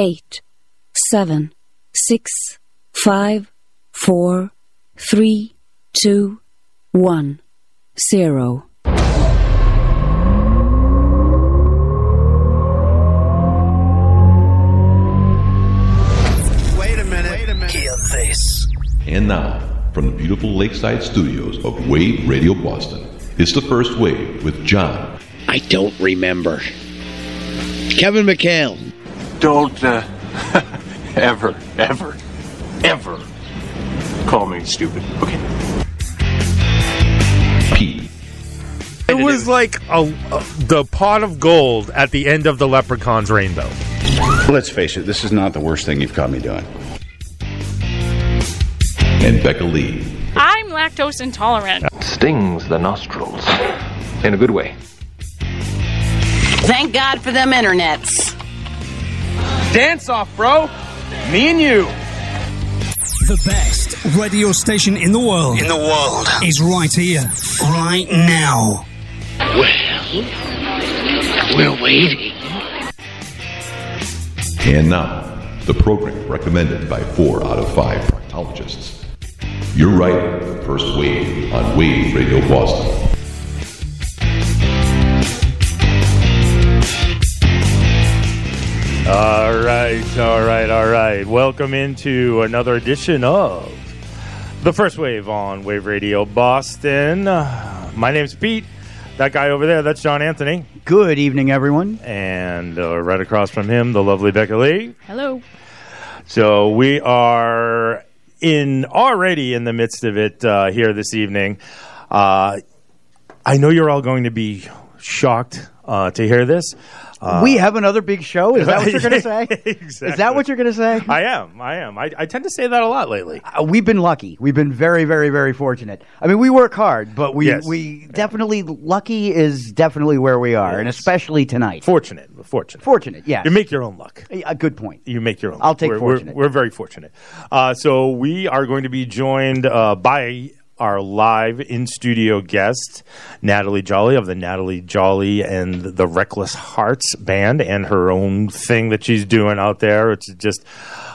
eight, seven, six, five, four, three, two, one, zero. Wait a minute. Wait a minute. Hear this. And now, from the beautiful lakeside studios of Wave Radio Boston, it's the first wave with John, I don't remember. Kevin McHale. Don't uh, ever, ever, ever call me stupid. Okay. Pete, It was like a, a- the pot of gold at the end of the leprechaun's rainbow. Let's face it, this is not the worst thing you've caught me doing. and Becca Lee. I'm lactose intolerant. stings the nostrils in a good way. Thank God for them internets. Dance off, bro. Me and you. The best radio station in the world In the world. is right here, right now. Well, we're waiting. And now, the program recommended by four out of five proctologists. You're right, first wave on Wave Radio Boston. All right, all right, all right. Welcome into another edition of the first wave on Wave Radio Boston. Uh, My name's Pete. That guy over there, that's John Anthony. Good evening, everyone. And uh, right across from him, the lovely Becca Lee. Hello. So we are in already in the midst of it uh, here this evening. Uh, I know you're all going to be shocked uh, to hear this. Uh, we have another big show. Is that what you're going to say? exactly. Is that what you're going to say? I am. I am. I, I tend to say that a lot lately. Uh, we've been lucky. We've been very, very, very fortunate. I mean, we work hard, but we Yes. we definitely lucky is definitely where we are, and especially tonight. Fortunate. Fortunate. Fortunate, yes. You make your own luck. a good point. You make your own. I'll take we're, we're- fortunate. We're, very fortunate. Uh, so we are going to be joined uh, by our live in studio guest, Natalie Joly of the Natalie Joly and the Reckless Hearts band, and her own thing that she's doing out there. It's just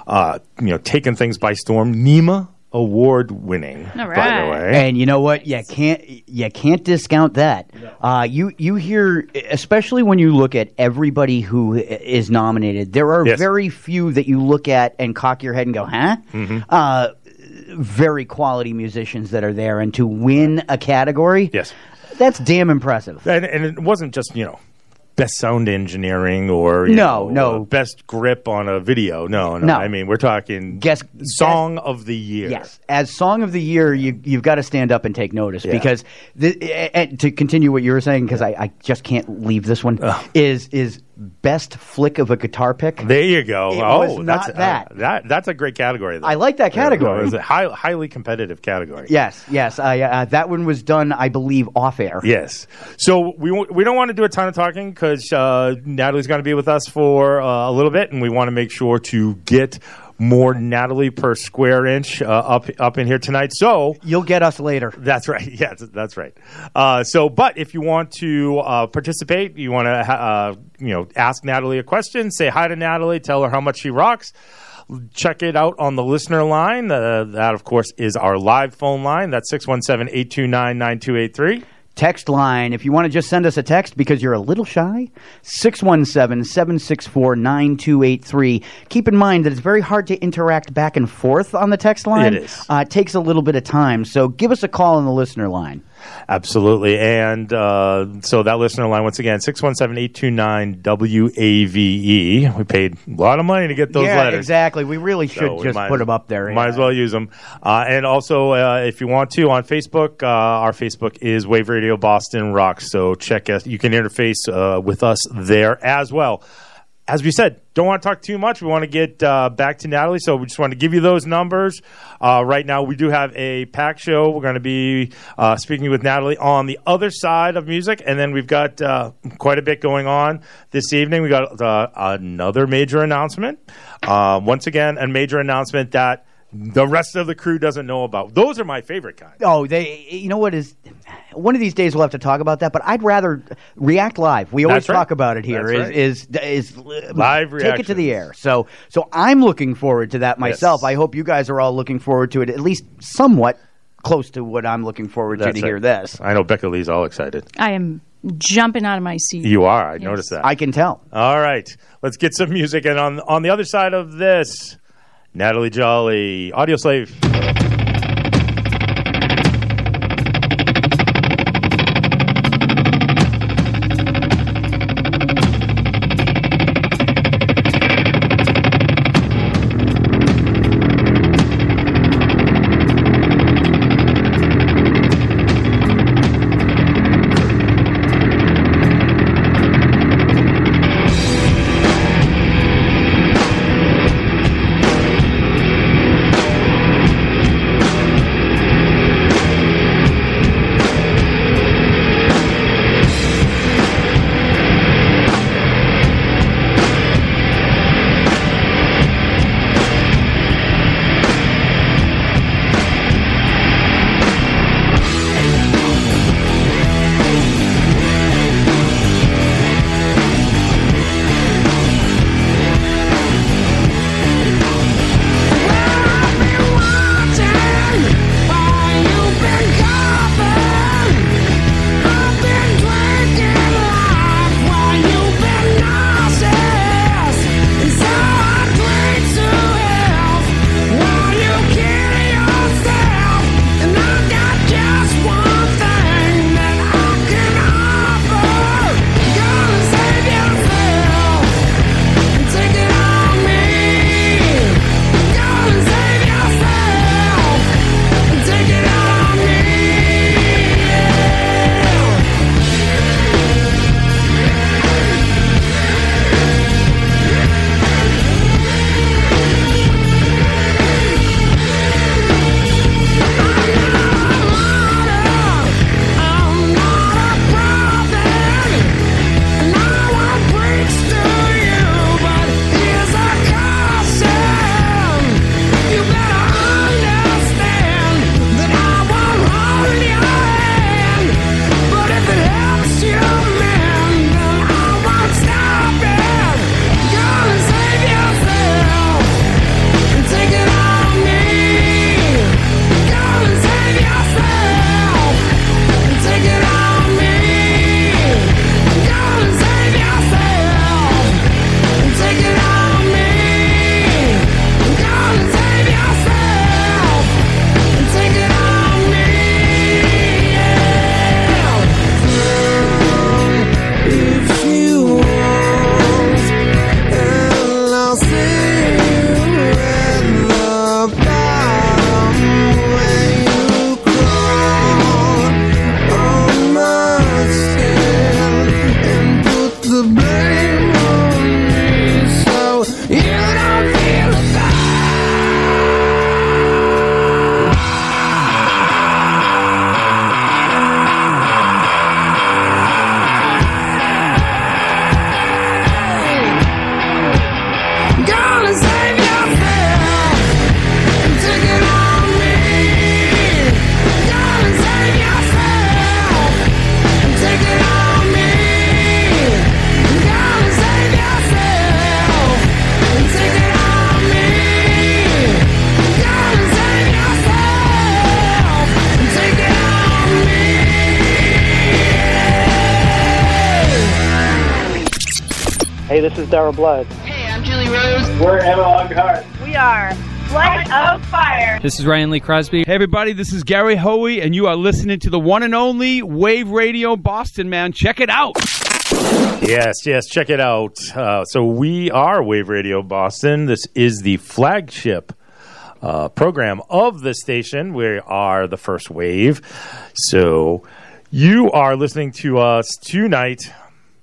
uh, you know taking things by storm. NEMA award winning, All by the way. And you know what? You can't you can't discount that. Uh, you you hear, especially when you look at everybody who is nominated. There are Yes. very few that you look at and cock your head and go, "Huh." Mm-hmm. Uh, very quality musicians that are there, and to win a category, Yes. that's damn impressive. And, and it wasn't just you know best sound engineering or you No, know, no. best grip on a video. No, no, No. I mean we're talking Guess- song of the year. Yes, as song of the year, you you've got to stand up and take notice Yeah. because the, to continue what you were saying because I, I just can't leave this one is is best flick of a guitar pick. There you go. It oh, was that's not that. uh, that that's a great category. Though. I like that category. It was a high, highly competitive category. Yes, yes, I, uh, that one was done, I believe, off air. Yes. So we we don't want to do a ton of talking because uh, Natalie's going to be with us for uh, a little bit, and we want to make sure to get more Natalie per square inch uh, up up in here tonight. So You'll get us later. That's right. Yes, that's right. Uh, so, but if you want to uh, participate, you want to, ha- uh, you know, ask Natalie a question, say hi to Natalie, tell her how much she rocks. Check it out on the listener line. Uh, that, of course, is our live phone line. That's 617 829 9283. Text line, if you want to just send us a text because you're a little shy, 617 764 9283. Keep in mind that it's very hard to interact back and forth on the text line. It is. Uh, it takes a little bit of time, so give us a call on the listener line. Absolutely. And uh, so that listener line, once again, 617 829 WAVE. E. We paid a lot of money to get those yeah, letters. exactly. We really should So just might- put them up there. Might yeah. as well use them. Uh, and also, uh, if you want to, on Facebook, uh, our Facebook is Wave Radio Boston Rocks. So check us. You can interface uh, with us there as well. As we said, don't want to talk too much. We want to get uh, back to Natalie, so we just want to give you those numbers. Uh, right now, we do have a pack show. We're going to be uh, speaking with Natalie on the other side of music, and then we've got uh, quite a bit going on this evening. We got uh, another major announcement. Uh, once again, a major announcement that the rest of the crew doesn't know about. Those are my favorite kind. Oh, they. You know what is? One of these days we'll have to talk about that. But I'd rather react live. We always right. talk about it here. That's Is right. is is Live Take it to the air. So so I'm looking forward to that myself. I hope you guys are all looking forward to it. At least somewhat close to what I'm looking forward to That's to hear right. this. I know Becca Lee's all excited. I am jumping out of my seat. You are. I Yes. noticed that. I can tell. All right, let's get some music. And on on the other side of this, Natalie Joly, Audio Slave. Blood. Hey, I'm Julie Rose. We're Emma Lockhart. We are Light of Fire. This is Ryan Lee Crosby. Hey, everybody, this is Gary Hoey, and you are listening to the one and only Wave Radio Boston, man. Check it out. Yes, yes, check it out. Uh, so we are Wave Radio Boston. This is the flagship uh, program of the station. We are the first wave. So you are listening to us tonight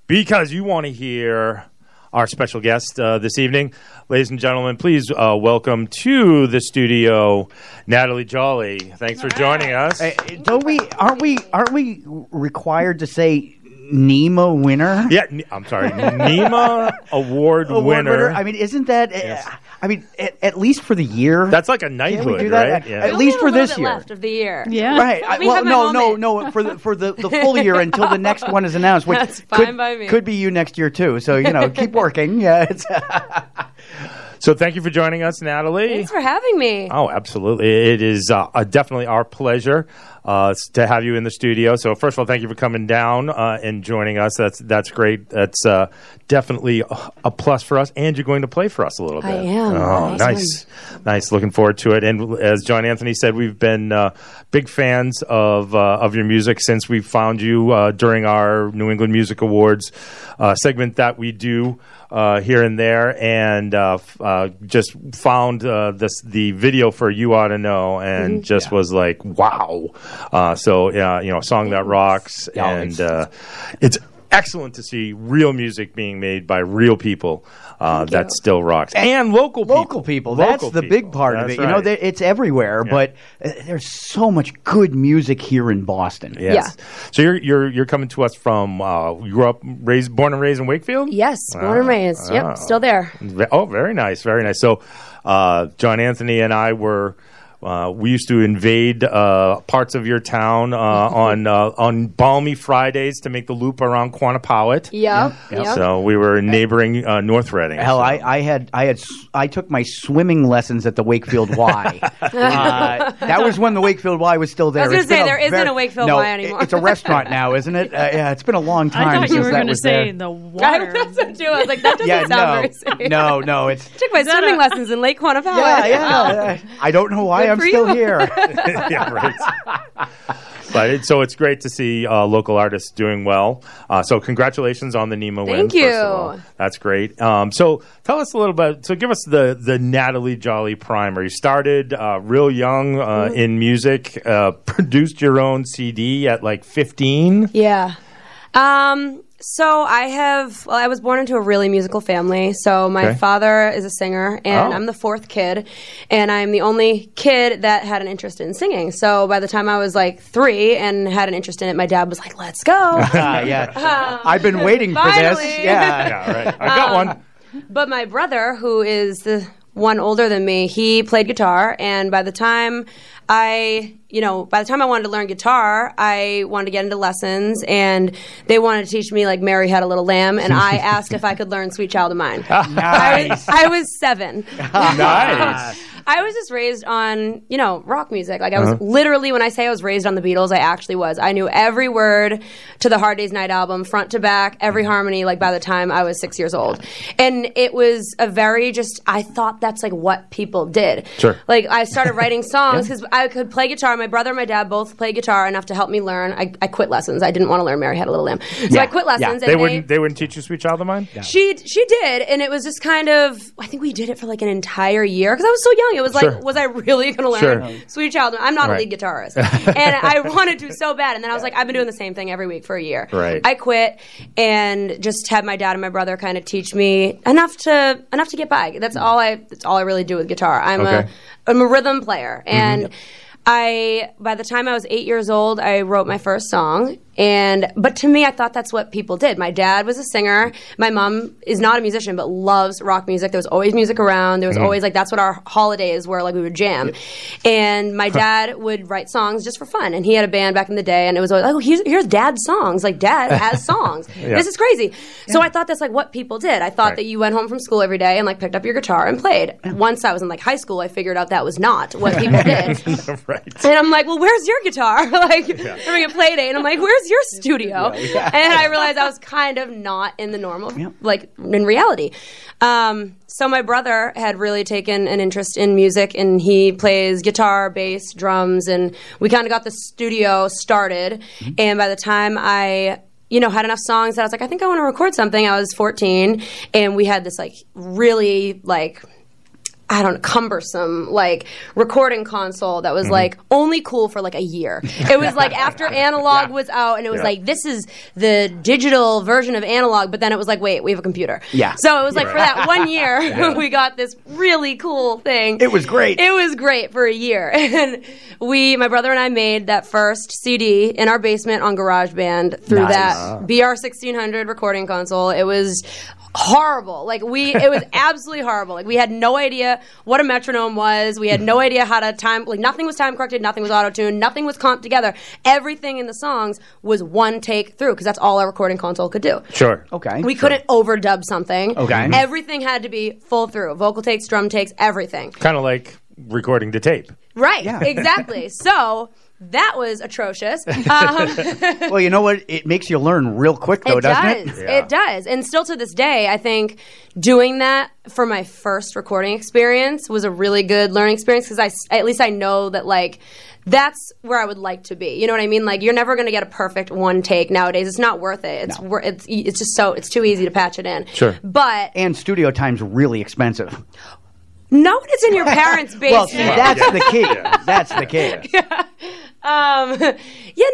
because you want to hear our special guest uh, this evening. Ladies and gentlemen, please uh, welcome to the studio Natalie Joly. Thanks for joining us. Hey, don't we? Aren't we? Aren't we required to say NEMA winner. Yeah, I'm sorry, NEMA award, Award winner. I mean, isn't that? uh, I mean, at, at least for the year. That's like a knighthood, we do that? right? At, Yeah. at least for this year. left of the year. Yeah. Right. I- well, have no, no, no. For the for the, the full year until the next one is announced, which That's fine could, by me. could be you next year too. So you know, keep working. Yeah. It's, So thank you for joining us, Natalie. Thanks for having me. Oh, absolutely. It is uh, definitely our pleasure uh, to have you in the studio. So, first of all, thank you for coming down uh, and joining us. That's that's great. That's uh, definitely a- plus for us. And you're going to play for us a little bit. I am. Oh, Nice. nice. Nice. Looking forward to it. And as John Anthony said, we've been uh, big fans of, uh, of your music since we found you uh, during our New England Music Awards uh, segment that we do uh, here and there, and uh, uh, just found uh, this the video for "You Ought to Know," and Mm-hmm. just was like, "Wow!" Uh, so, yeah, you know, a song that rocks, and uh, it's excellent to see real music being made by real people uh, that still rocks, and local people. local people. That's Local the people. big part of That's it. You know, right. there- it's everywhere, but uh, there's so much good music here in Boston. Yes. So you're you're you're coming to us from uh, you grew up raised born and raised in Wakefield. Yes, born and Ah, raised. ah. Yep, still there. Oh, very nice, very nice. So, uh, John Anthony and I were. Uh, we used to invade uh, parts of your town uh, on uh, on balmy Fridays to make the loop around Quannapowitt. Yep. Yep. So we were in neighboring uh, North Reading. Hell, So- I, I had I had s- I took my swimming lessons at the Wakefield Y. uh, that was when the Wakefield Y was still there. I was gonna say, there isn't ver- a Wakefield no, Y it- anymore. It's a restaurant now, isn't it? Uh, yeah, it's been a long time I thought since you were that going to was say there. the I water. thought so too. I was like, that doesn't yeah, sound no, very safe. no, no. It's Took my swimming a- lessons in Lake Quannapowitt. yeah, yeah. I don't know why Good I'm for still you. here. yeah, right. but it, so it's great to see uh, local artists doing well. Uh, so congratulations on the NEMA win. Thank first of you. all. That's great. Um, so tell us a little bit. So give us the the Natalie Joly primer. You started uh, real young uh, Mm-hmm. in music. Uh, produced your own CD at like fifteen. Yeah. Um. So I have. Well, I was born into a really musical family. So my Okay. father is a singer, and Oh. I'm the fourth kid, and I'm the only kid that had an interest in singing. So by the time I was like three and had an interest in it, my dad was like, "Let's go." Ah, yeah, I've been waiting for this. Yeah, Yeah, right. I got Um, one. But my brother, who is the one older than me, he played guitar, and by the time I, you know, by the time I wanted to learn guitar, I wanted to get into lessons, and they wanted to teach me like Mary Had a Little Lamb, and I asked if I could learn Sweet Child of Mine. I was, nice. I was seven. Nice. I was just raised on, you know, rock music. Like I was Uh-huh. literally when I say I was raised on the Beatles, I actually was. I knew every word to the Hard Day's Night album, front to back, every harmony. Like by the time I was six years old, and it was a very just. I thought that's like what people did. Sure. Like I started writing songs because I could play guitar. My brother and my dad both play guitar enough to help me learn. I, I quit lessons. I didn't want to learn Mary Had a Little Lamb, so Yeah. I quit Yeah. lessons. They and wouldn't. They wouldn't teach you "Sweet Child of Mine." she she did, and it was just kind of. I think we did it for like an entire year because I was so young. It was like, Sure. was I really going to learn Sure. Sweet Child? Of mine? I'm not Right. a lead guitarist, and I wanted to so bad. And then I was like, I've been doing the same thing every week for a year. Right. I quit and just had my dad and my brother kind of teach me enough to enough to get by. That's all I. That's all I really do with guitar. I'm Okay. A I'm a rhythm player, mm-hmm. and I by the time I was eight years old, I wrote my first song. And but to me, I thought that's what people did. My dad was a singer. My mom is not a musician, but loves rock music. There was always music around. There was Mm. always like that's what our holidays were like. We would jam, and my dad would write songs just for fun. And he had a band back in the day, and it was always like, oh, here's, here's dad's songs. Like dad has songs. Yeah. This is crazy. So I thought that's like what people did. I thought Right. that you went home from school every day and like picked up your guitar and played. Once I was in like high school, I figured out that was not what people did. right. And I'm like, well, where's your guitar? like, I'm having a play date, and I'm like, where's your studio? And I realized I was kind of not in the normal, like, in reality. Um, so my brother had really taken an interest in music, and he plays guitar, bass, drums, and we kind of got the studio started. And by the time I you know, had enough songs that I was like, I think I want to record something. I was 14, and we had this like really like I don't know, cumbersome like recording console that was Mhm. like only cool for like a year. It was like after analog was out and it was Yeah. like this is the digital version of analog, but then it was like wait, we have a computer. Yeah. So it was like for that one year Yeah. we got this really cool thing. It was great. It was great for a year. And we my brother and I made that first CD in our basement on GarageBand through Nice. that. BR sixteen hundred recording console. It was horrible. Like we it was absolutely horrible. Like we had no idea what a metronome was. We had no idea how to time like nothing was time corrected, nothing was auto tuned, nothing was comped together. Everything in the songs was one take through because that's all our recording console could do. Sure. Okay. We couldn't overdub something. Okay. Everything had to be full through. Vocal takes, drum takes, everything. Kind of like recording to tape. Right. Exactly. so that was atrocious. Um, well, you know what? It makes you learn real quick, though, it doesn't does. it? It does. And still to this day, I think doing that for my first recording experience was a really good learning experience because I s- at least I know that like that's where I would like to be. You know what I mean? Like you're never going to get a perfect one take nowadays. It's not worth it. It's wor- it's it's just so it's too easy to patch it in. Sure. But And studio time's really expensive. no one is in your parents' basement. Well, see, that's the key. That's the key. Um, yeah,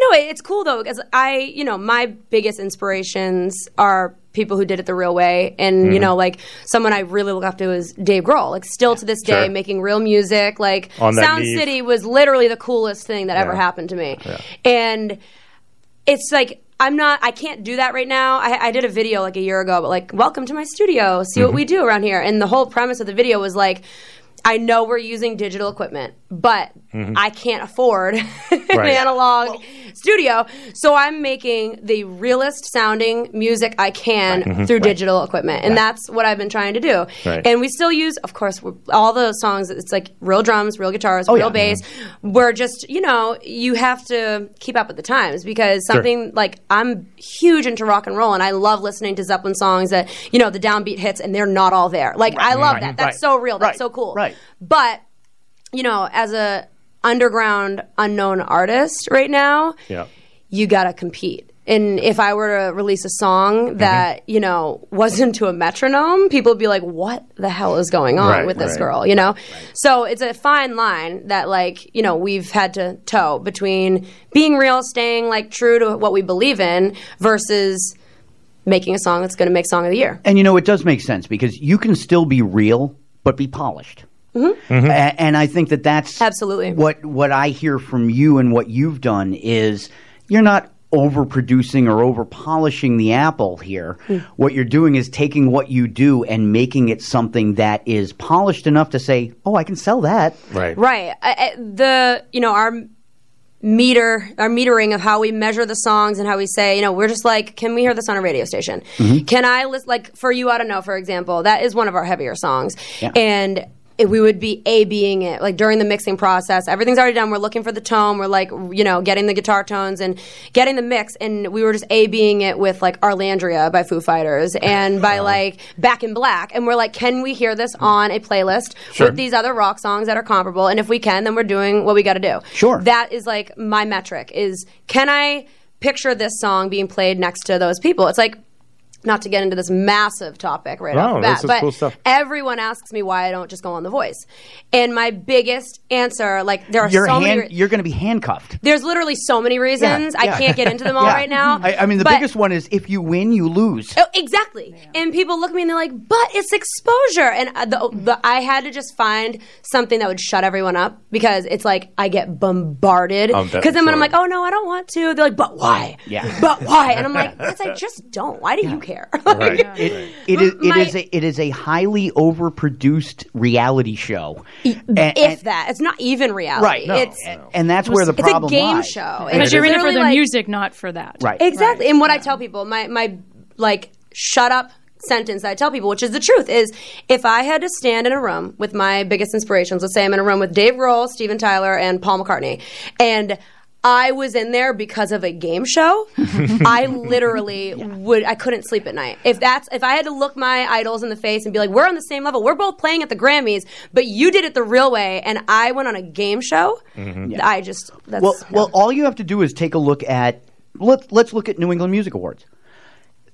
no, it, it's cool though because I, you know, my biggest inspirations are people who did it the real way, and you Mhm. know, like someone I really look up to is Dave Grohl. Like, still to this day, Sure. making real music. Like, On Sound Neve. City was literally the coolest thing that ever happened to me, and it's like. I'm not. I can't do that right now. I, I did a video like a year ago, but like, welcome to my studio. See what Mhm. we do around here. And the whole premise of the video was like, I know we're using digital equipment, but Mhm. I can't afford an Right. analog studio. So I'm making the realest sounding music I can Right. Mhm. through Right. digital equipment. And Right. that's what I've been trying to do. Right. And we still use, of course, all the songs, it's like real drums, real guitars, Oh, real yeah. bass. We're just, you know, you have to keep up with the times because Sure. something like I'm huge into rock and roll and I love listening to Zeppelin songs that, you know, the downbeat hits and they're not all there. Like, I love Right. that. That's Right. so real. That's Right. so cool. Right. But you know, as a underground unknown artist right now, Yeah. you got to compete. And if I were to release a song mm-hmm. that, you know, wasn't to a metronome, people would be like, what the hell is going on Right, with this right. girl, you know? So it's a fine line that, like, you know, we've had to toe between being real, staying, like, true to what we believe in versus making a song that's going to make Song of the Year. And you know, it does make sense because you can still be real, but be polished. Mm-hmm. Mm-hmm. A- and I think that that's absolutely what what I hear from you and what you've done is you're not overproducing or over polishing the apple here. Hmm. What you're doing is taking what you do and making it something that is polished enough to say, "Oh, I can sell that." Right. Right. I, I, the you know our meter our metering of how we measure the songs and how we say you know we're just like can we hear this on a radio station Mhm. can i list like for you i don't know for example that is one of our heavier songs Yeah. and it, we would be a being it. Like during the mixing process everything's already done. We're looking for the tone. We're like you know getting the guitar tones and getting the mix. And we were just a being it with like arlandria by foo fighters and by uh-huh. like back in black. And we're like can we hear this on a playlist Sure. with these other rock songs that are comparable? And if we can then we're doing what we got to do. Sure. that is like my metric is can i picture this song being played next to those people? It's like not to get into this massive topic right No, off the bat, but cool stuff. everyone asks me why I don't just go on The Voice, and my biggest answer, like there are You're so hand, many, re- you're going to be handcuffed. there's literally so many reasons Yeah, yeah. I can't get into them all Yeah. right now. I, I mean, the but- biggest one is if you win, you lose. Oh, exactly. And people look at me and they're like, "But it's exposure." And uh, the, the, I had to just find something that would shut everyone up because it's like I get bombarded. Because then when I'm like, "Oh no, I don't want to," they're like, "But why?" Yeah. But why? And I'm like, "Because I just don't. Why do you care?" Right. It, it is. It My- is. A, it is a highly overproduced reality show. And- if that, it's not even reality. Right. It's and that's where the it's problem a game lies. show. Because you're in it for the like- music, not for that. Right. Exactly. And what I tell people, my my like shut up sentence that I tell people, which is the truth, is if I had to stand in a room with my biggest inspirations, let's say I'm in a room with Dave Grohl, Steven Tyler, and Paul McCartney, and I was in there because of a game show. I literally would. I couldn't sleep at night. If that's if I had to look my idols in the face and be like, "We're on the same level. We're both playing at the Grammys, but you did it the real way, and I went on a game show." I just that's well, well, all you have to do is take a look at. Let, let's look at New England Music Awards.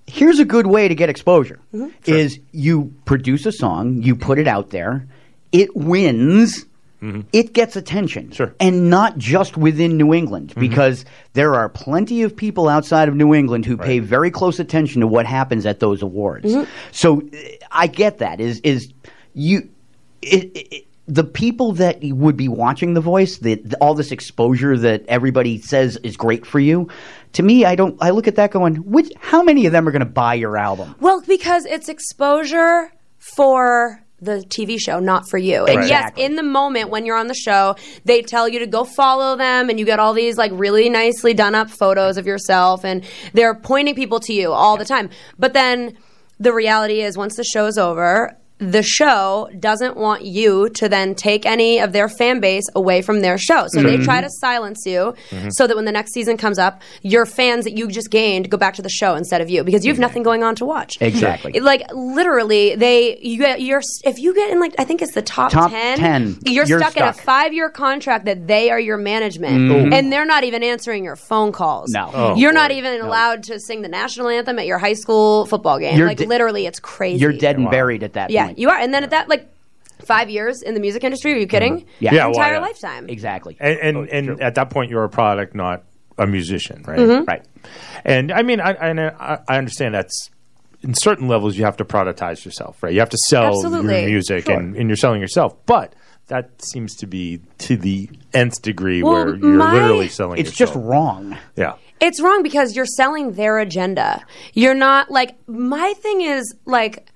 Here's a good way to get exposure: Mm-hmm. is you produce a song, you put it out there. it wins, Mm-hmm. it gets attention. Sure. And not just within New England, mm-hmm. because there are plenty of people outside of New England who pay very close attention to what happens at those awards. Mm-hmm. So uh, I get that. Is is you it, it, the people that would be watching The Voice, the, the- all this exposure that everybody says is great for you. To me, I don't. I look at that going, which, how many of them are going to buy your album? Well, because it's exposure for the TV show, not for you. And Exactly. yes, in the moment when you're on the show, they tell you to go follow them and you get all these like really nicely done up photos of yourself and they're pointing people to you all the time. But then the reality is once the show's over, the show doesn't want you to then take any of their fan base away from their show. So they Mhm. try to silence you Mhm. so that when the next season comes up, your fans that you just gained go back to the show instead of you because you have nothing going on to watch. Exactly. Like literally, they you get you're if you get in like I think it's the top, Top 10, 10, you're, you're stuck, in a five year contract that they are your management Mhm. and they're not even answering your phone calls. No. Oh, you're not even allowed to sing the national anthem at your high school football game. You're like de- literally, it's crazy. You're dead and buried at that yeah, point. you are. And then at that like five years in the music industry, are you kidding? Yeah. Yeah, well, entire yeah. lifetime. Exactly. And and, and at that point, you're a product, not a musician, right? Mhm. Right. And I mean, I, I I understand that's in certain levels you have to productize yourself, right? You have to sell Absolutely. your music, Sure. and, and you're selling yourself, but. That seems to be to the nth degree Well, where you're my- literally selling. It's yourself. just wrong. yeah. It's wrong because you're selling their agenda. You're not like my thing is like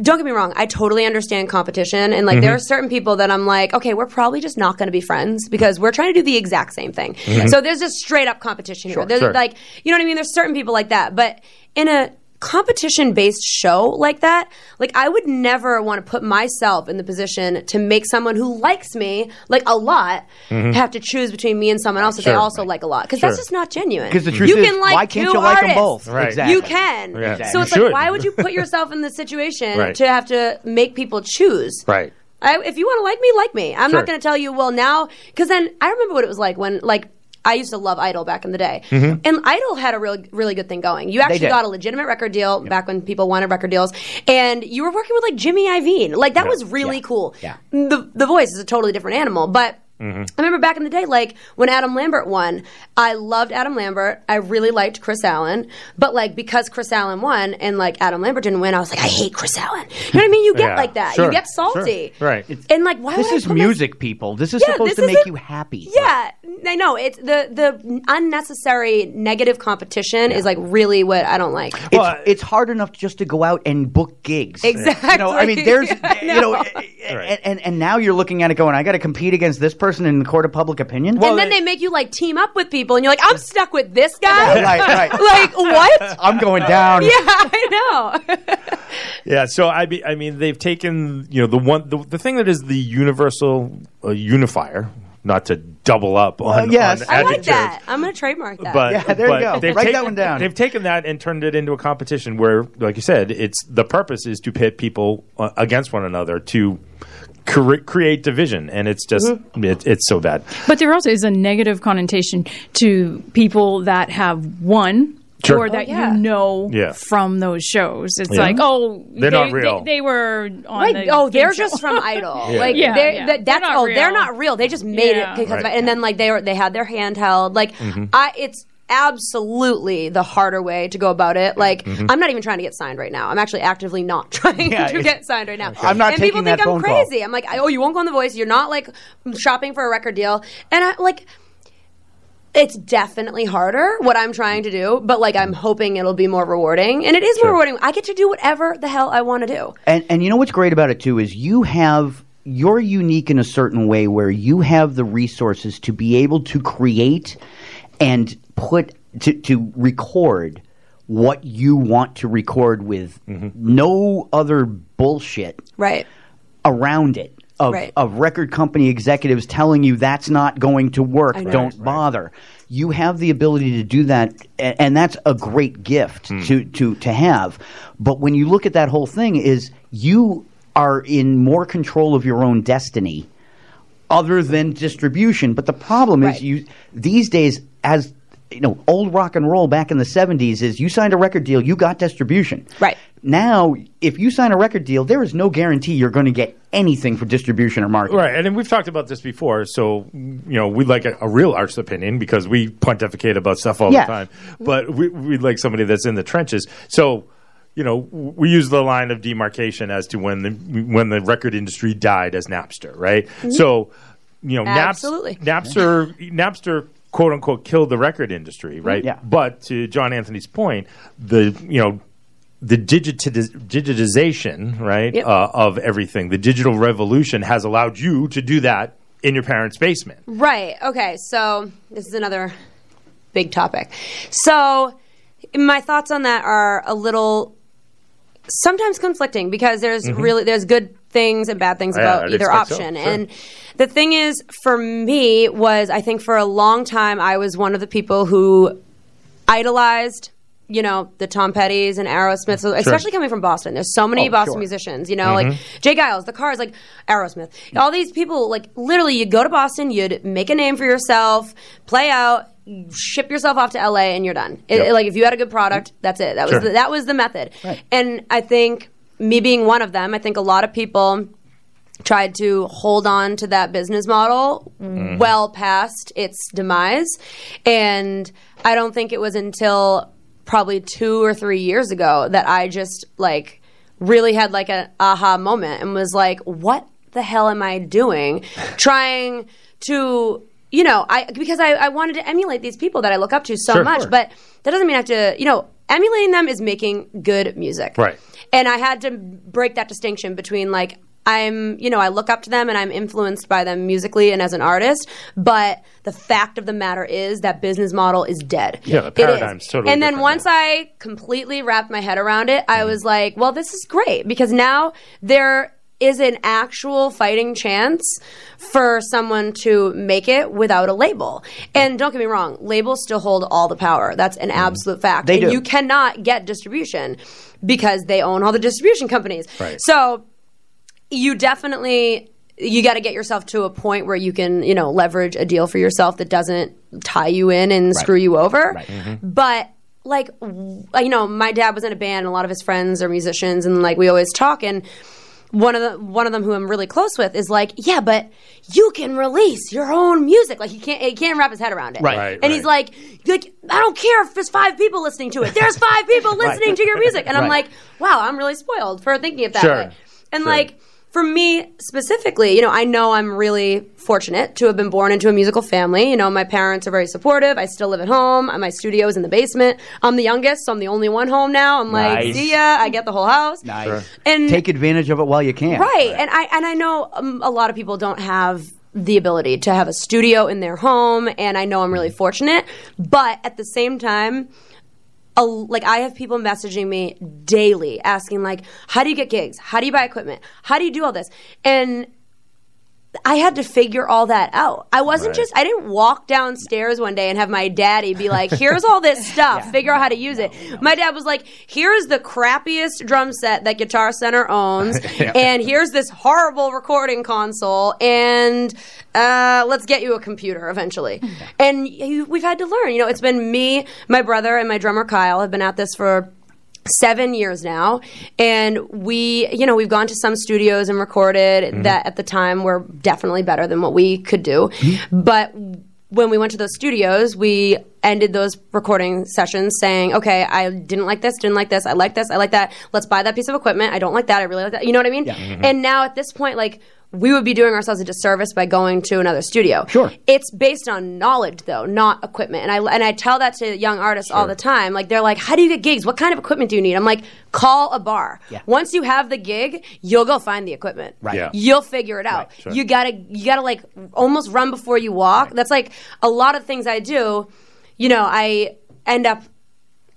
don't get me wrong, I totally understand competition and like there Mhm. are certain people that I'm like, okay, we're probably just not going to be friends because we're trying to do the exact same thing. Mhm. So there's just straight up competition here. There's sure. like, you know what I mean? There's certain people like that, but in a competition based show like that, like I would never want to put myself in the position to make someone who likes me like a lot Mhm. have to choose between me and someone else that they Sure. also like a lot because Sure. that's just not genuine. Because the truth you is, can like why can't two you like 'em artists. both? Right. Exactly. You can. Yeah. So it's should. like, why would you put yourself in the situation Right. to have to make people choose? Right. I, if you want to like me, like me. I'm Sure. not going to tell you, well, now, because then I remember what it was like when, like, I used to love Idol back in the day. Mhm. And Idol had a really, really good thing going. You actually got a legitimate record deal back when people wanted record deals. And you were working with, like, Jimmy Iovine. Like, that was really cool. Yeah. The, the voice is a totally different animal. But Mm-hmm. I remember back in the day, like when Adam Lambert won, I loved Adam Lambert. I really liked Kris Allen, but like because Kris Allen won and like Adam Lambert didn't win, I was like, I hate Kris Allen. You know what I mean? You get Yeah, like that. sure, you get salty, sure. Right. And like, why This would I is put my- music, people. This is Yeah, supposed this to make isn't- you happy. yeah, I know. It's the the unnecessary negative competition is like really what I don't like. It's, it's hard enough just to go out and book gigs. Exactly. You know, I mean, there's, I you know, know. and, and, and now you're looking at it going, I got to compete against this person in the court of public opinion. and then they make you like team up with people, and you're like, I'm stuck with this guy. Yeah, right, right. like what? I'm going down. Yeah, I know. Yeah, so I be, I mean they've taken you know the one the, the thing that is the universal uh, unifier, not to double up on, yes. on I like that. I'm gonna trademark that. But, Yeah, there you go. They've Write that taken, one down. They've taken that and turned it into a competition where, like you said, it's the purpose is to pit people uh, against one another to cre- create division, and it's just Mm-hmm. it, it's so bad. But there also is a negative connotation to people that have won. Sure. Or that Oh, yeah. you know Yeah. from those shows. It's Yeah. like, oh, They're they, not real. They, they were on Right. the Oh, they're show. just from Idol. Yeah. Like, Yeah, they're, yeah. that- They're that's not oh, they're not real. They just made Yeah. it because of Right. it. And then like they were, they had their handheld. Like, Mhm. I, it's absolutely the harder way to go about it. Like, Mhm. I'm not even trying to get signed right now. I'm actually actively not trying Yeah, to get signed right now. I'm not and taking people think that I'm phone call. crazy. I'm like, oh, you won't go on The Voice. You're not like shopping for a record deal. And I like. It's definitely harder what I'm trying to do, but like I'm hoping it'll be more rewarding. And it is more rewarding. I get to do whatever the hell I want to do. And and you know what's great about it too is you have you're unique in a certain way where you have the resources to be able to create and put to to record what you want to record with mm-hmm. no other bullshit Right. around it of, Right. of record company executives telling you that's not going to work I don't bother. You have the ability to do that a- and that's a great gift hmm. to, to, to have. But when you look at that whole thing is you are in more control of your own destiny other than distribution. But the problem Right. is you these days as you know old rock and roll back in the 70s is you signed a record deal you got distribution Right. Now, if you sign a record deal, there is no guarantee you're going to get anything for distribution or marketing. Right, and we've talked about this before. So you know, we'd like a, a real artist opinion because we pontificate about stuff all Yeah. the time. But we, we'd like somebody that's in the trenches. So you know, we use the line of demarcation as to when the when the record industry died as Napster, right? Mhm. So you know, Naps- Absolutely. Napster, Napster, quote unquote, killed the record industry, right? Yeah. But to John Anthony's point, the you know the digitiz- digitization, right, Yep. uh, of everything, the digital revolution has allowed you to do that in your parents' basement. Right. Okay. So this is another big topic. So my thoughts on that are a little sometimes conflicting because there's Mhm. really there's good things and bad things about I'd either expect so, option. sure. And the thing is for me was I think for a long time I was one of the people who idolized you know the Tom Petty's and Aerosmith, so especially coming from Boston. There's so many Oh, Boston sure. musicians, you know, like Mhm. J. Geils, the Cars, like Aerosmith. All these people, like literally, you'd go to Boston, you'd make a name for yourself, play out, ship yourself off to LA, and you're done. It- Yep. like if you had a good product, that's it. That was Sure. the, that was the method. And I think me being one of them, I think a lot of people tried to hold on to that business model Mhm. well past its demise. And I don't think it was until probably two or three years ago that I just like really had like an aha moment and was like, what the hell am I doing? Trying to, you know, I because I, I wanted to emulate these people that I look up to so Sure. much, but that doesn't mean I have to, you know, emulating them is making good music. Right. And I had to break that distinction between like I'm, you know, I look up to them and I'm influenced by them musically and as an artist, but the fact of the matter is that business model is dead. Yeah, the It is. paradigm's totally And then once I completely wrapped my head around it, Mm-hmm. I was like, well, this is great because now there is an actual fighting chance for someone to make it without a label. And don't get me wrong, labels still hold all the power. That's an mm-hmm. absolute fact. They and do. you cannot get distribution because they own all the distribution companies. Right. So you definitely you got to get yourself to a point where you can you know leverage a deal for yourself that doesn't tie you in and screw you over mm-hmm. but like you know my dad was in a band and a lot of his friends are musicians and like we always talk and one of the one of them who I'm really close with is like, yeah, but you can release your own music. Like he can't he can't wrap his head around it. Right. Right, and he's like, like I don't care if there's five people listening to it. There's five people Right. listening to your music, and I'm Right. like, wow, I'm really spoiled for thinking of that Sure. way. And Sure. like for me specifically, you know, I know I'm really fortunate to have been born into a musical family. You know, my parents are very supportive. I still live at home. My studio is in the basement. I'm the youngest, so I'm the only one home now. I'm like, Nice. see ya. I get the whole house. Nice. And Take advantage of it while you can. Right. And I and I know um, a lot of people don't have the ability to have a studio in their home and I know I'm really fortunate, but at the same time a, like I have people messaging me daily asking like how do you get gigs? How do you buy equipment? How do you do all this? And I had to figure all that out. I wasn't Right. just I didn't walk downstairs one day and have my daddy be like, "Here's all this stuff. Figure out how to use it." My dad was like, "Here's the crappiest drum set that Guitar Center owns, Yeah. and here's this horrible recording console, and uh, let's get you a computer eventually." And you, we've had to learn. You know, it's been me, my brother, and my drummer Kyle have been at this for seven years now. And we you know we've gone to some studios and recorded that at the time were definitely better than what we could do. But when we went to those studios we ended those recording sessions saying okay i didn't like this didn't like this i like this i like that. Let's buy that piece of equipment. I don't like that i really like that. You know what i mean? Mhm. and now at this point like we would be doing ourselves a disservice by going to another studio. Sure. It's based on knowledge though, not equipment. And I and I tell that to young artists all the time. Like they're like, "How do you get gigs? What kind of equipment do you need?" I'm like, "Call a bar. Yeah. Once you have the gig, you'll go find the equipment. Right. Yeah. You'll figure it out. sure. You got to you got to like almost run before you walk. That's like a lot of things I do. You know, I end up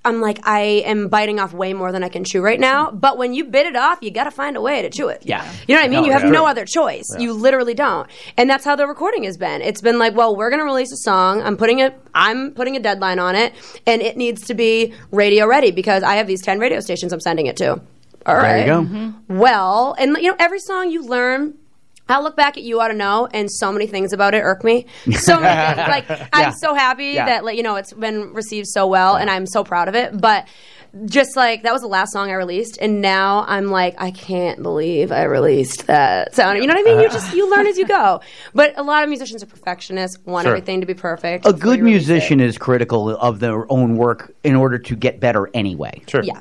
I'm like, I am biting off way more than I can chew right now. But when you bit it off, you got to find a way to chew it. Yeah. You know what I mean? No, you have yeah. no other choice. Yeah. You literally don't. And that's how the recording has been. It's been like, well, we're going to release a song. I'm putting it, I'm putting a deadline on it, and it needs to be radio ready because I have these 10 radio stations I'm sending it to. All There right. you go. Mm-hmm. Well, and you know, every song you learn. I'll look back at you ought to know, and so many things about it irk me. So many things. Like I'm so happy Yeah. that like, you know it's been received so well, and I'm so proud of it. But just like that was the last song I released, and now I'm like, I can't believe I released that sound. You know what I mean? You just you learn as you go. But a lot of musicians are perfectionists, want Sure. everything to be perfect. A good musician is critical of their own work in order to get better anyway. Sure. Yeah.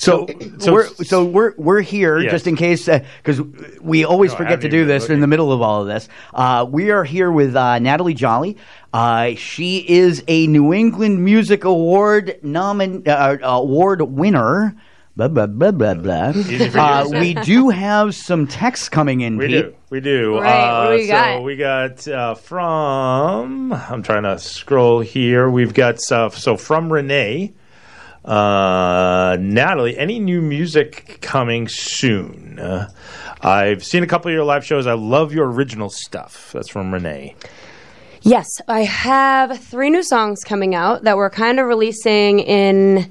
So, so- we're so we're we're here Yes. just in case because we always No, forget to do been this in the middle of all of this. Uh, we are here with uh, Natalie Joly. Uh, she is a New England Music Award nomin- uh, award winner. Blah blah blah blah blah. Easy for you to Uh, we do have some texts coming in. We Pete. do. We do. Right, what do Uh, we so got? we got uh, from. I'm trying to scroll here. We've got stuff. So from Renee, uh, Natalie. Any new music coming soon? Uh, I've seen a couple of your live shows. I love your original stuff. That's from Renee. Yes, I have three new songs coming out that we're kind of releasing in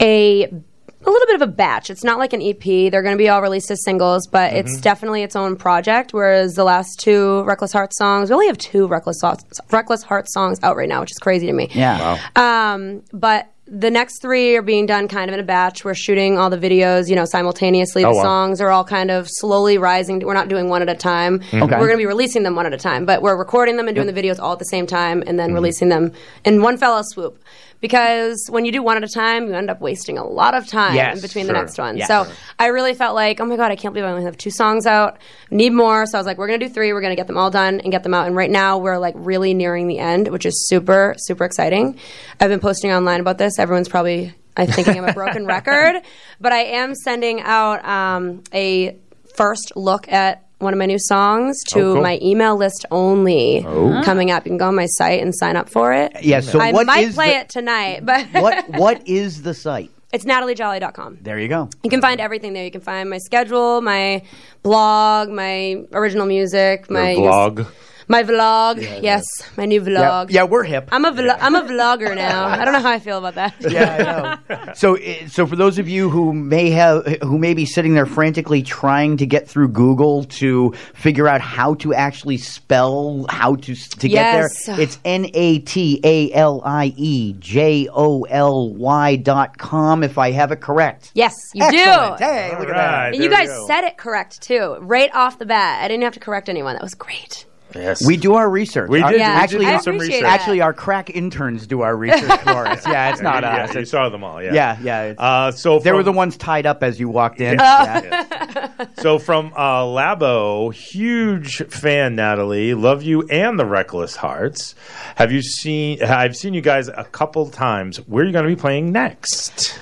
a a little bit of a batch. It's not like an EP. They're going to be all released as singles, but it's definitely its own project. Whereas the last two Reckless Heart songs, we only have two Reckless Heart, Reckless Heart songs out right now, which is crazy to me. Yeah. Um, but the next three are being done kind of in a batch. We're shooting all the videos, you know, simultaneously. Oh, the wow. songs are all kind of slowly rising. We're not doing one at a time. Okay. We're going to be releasing them one at a time, but we're recording them and doing the videos all at the same time and Mm-hmm. then releasing them in one fell swoop. Because when you do one at a time, you end up wasting a lot of time Yes, in between sure. the next one. Yeah. so I really felt like, oh my God, I can't believe I only have two songs out. Need more. So I was like, we're going to do three. We're going to get them all done and get them out. And right now we're like really nearing the end, which is super, super exciting. I've been posting online about this. Everyone's probably I thinking I'm a broken record, but I am sending out um, a first look at one of my new songs to Oh, cool. my email list only Oh. coming up. You can go on my site and sign up for it. Yeah, so I what might is play the- it tonight, but what what is the site? it's nataliejoly.com. There you go. You can find everything there. You can find my schedule, my blog, my original music, my Your blog. My vlog. yes, my new vlog. yeah, we're hip. I'm a vlo- I'm a vlogger now. I don't know how I feel about that. yeah, I know. so, eh, so for those of you who may have, who may be sitting there frantically trying to get through Google to figure out how to actually spell how to to Yes. get there, it's N A T A L I E J O L Y dot com. If I have it correct. Yes, you Excellent. do. Hey, look at that. And you guys said it correct too, right off the bat. I didn't have to correct anyone. That was great. Yes. We do our research. We Our- did. Yeah, actually, I some appreciate research. that. actually, our crack interns do our research for us. Yeah, it's not yeah, us. You It's- saw them all. Yeah. yeah, yeah. it's- Uh, so they were from- the ones tied up as you walked in. Yes. Yeah. So from uh, Labo, huge fan, Natalie. Love you and the Reckless Hearts. Have you seen? I've seen you guys a couple times. Where are you going to be playing next?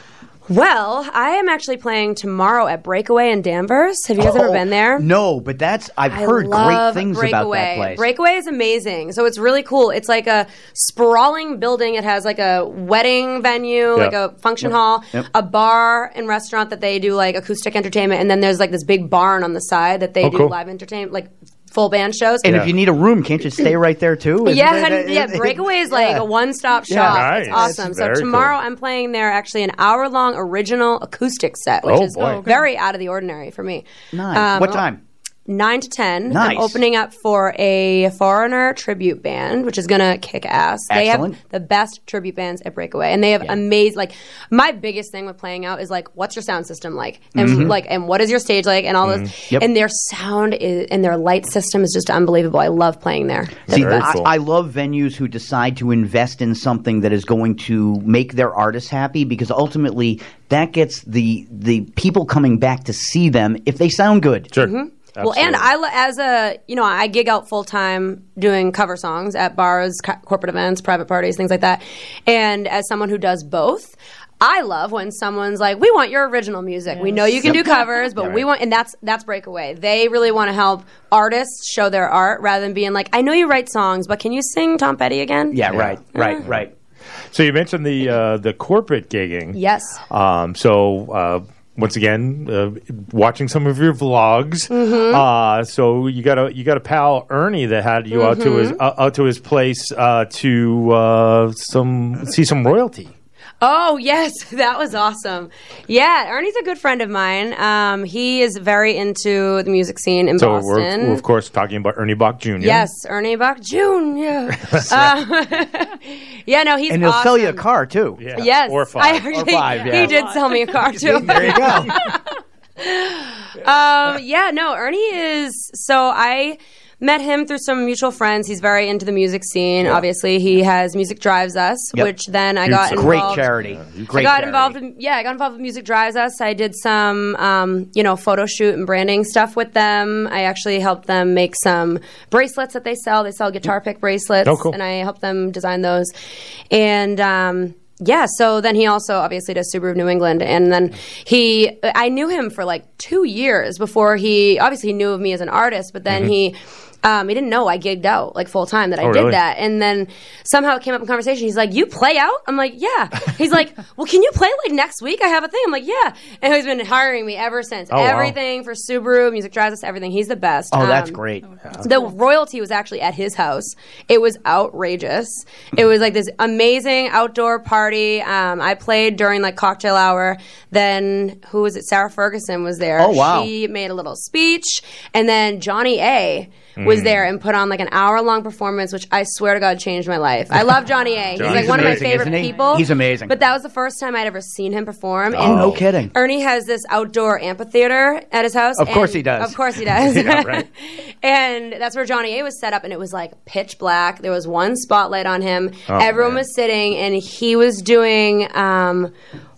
Well, I am actually playing tomorrow at Breakaway in Danvers. Have you guys ever Oh, been there? No, but that's I've I heard great things Breakaway. about that place. Breakaway is amazing. So it's really cool. It's like a sprawling building. It has like a wedding venue, like a function hall, Yep. a bar and restaurant that they do like acoustic entertainment, and then there's like this big barn on the side that they Oh, do cool. live entertainment, like full band shows. and if you need a room, can't you stay right there too? Isn't yeah, it- and, yeah. Breakaway is like Yeah. a one-stop Yeah. shop. Nice. It's awesome. So Very tomorrow I'm playing there actually an hour-long original acoustic set, which Oh, is boy. very out of the ordinary for me. Nice. Um, what time? Nine to ten. Nice. I'm opening up for a foreigner tribute band, which is gonna kick ass. Excellent. They have the best tribute bands at Breakaway, and they have amazing. Like my biggest thing with playing out is like, what's your sound system like, and Mhm. like, and what is your stage like, and all Mhm. this. Yep. And their sound is, and their light system is just unbelievable. I love playing there. See, They're the I. I love venues who decide to invest in something that is going to make their artists happy because ultimately that gets the the people coming back to see them if they sound good. Sure. Mhm. Well, and I as a you know I gig out full time doing cover songs at bars, co- corporate events, private parties, things like that. And as someone who does both, I love when someone's like, "We want your original music. We know you can do covers, but Yeah, we want." And that's that's Breakaway. They really want to help artists show their art rather than being like, "I know you write songs, but can you sing Tom Petty again?" Yeah, right, right, Uh. right. So you mentioned the uh, the corporate gigging. Yes. Um, so uh, once again, uh, watching some of your vlogs. Mhm. Uh, so you got a you got a pal Ernie that had you out to his Mhm. uh, out to his place uh, to uh, some see some royalty. Oh yes, that was awesome. Yeah, Ernie's a good friend of mine. Um, he is very into the music scene in So Boston. we're, we're of course talking about Ernie Boch Jr. Yes, Ernie Boch Jr. uh, yeah, no, he's and he'll awesome. sell you a car too. Yeah. Yes, Or five. I actually, Or five, yeah. He did sell me a car too. there you go. um, yeah, no, Ernie is. So I met him through some mutual friends. He's very into the music scene. Obviously, he has Music Drives Us, Yep. which then I It's got a great involved. charity. I Great got charity. involved. In, yeah, I got involved with Music Drives Us. I did some, um, you know, photo shoot and branding stuff with them. I actually helped them make some bracelets that they sell. They sell guitar pick bracelets, Oh, cool. and I helped them design those. And um, yeah, so then he also obviously does Subaru of New England, and then he, I knew him for like two years before he obviously he knew of me as an artist, but then mm-hmm. he. Um, he didn't know I gigged out like full time that I. Oh, did really? that, and then somehow it came up in conversation. He's like, "You play out?" I'm like, "Yeah." He's like, "Well, can you play like next week? I have a thing." I'm like, "Yeah," and he's been hiring me ever since. Oh, wow. everything for Subaru, music drives us, everything. He's the best. Oh, that's Um, great. the royalty was actually at his house. It was outrageous. It was like this amazing outdoor party. Um, I played during like cocktail hour. Then who was it? Sarah Ferguson was there. Oh, wow. She made a little speech, and then Johnny A was Mm. there and put on like an hour long performance, which I swear to God changed my life. I love Johnny A. He's like Johnny's one of my favorite isn't he? people. He's amazing. But that was the first time I'd ever seen him perform. Oh, no kidding. Ernie has this outdoor amphitheater at his house. Of course and- he does. Of course he does. Yeah, right. and that's where Johnny A was set up, and it was like pitch black. There was one spotlight on him. Oh, Everyone was sitting, and he was doing. Um,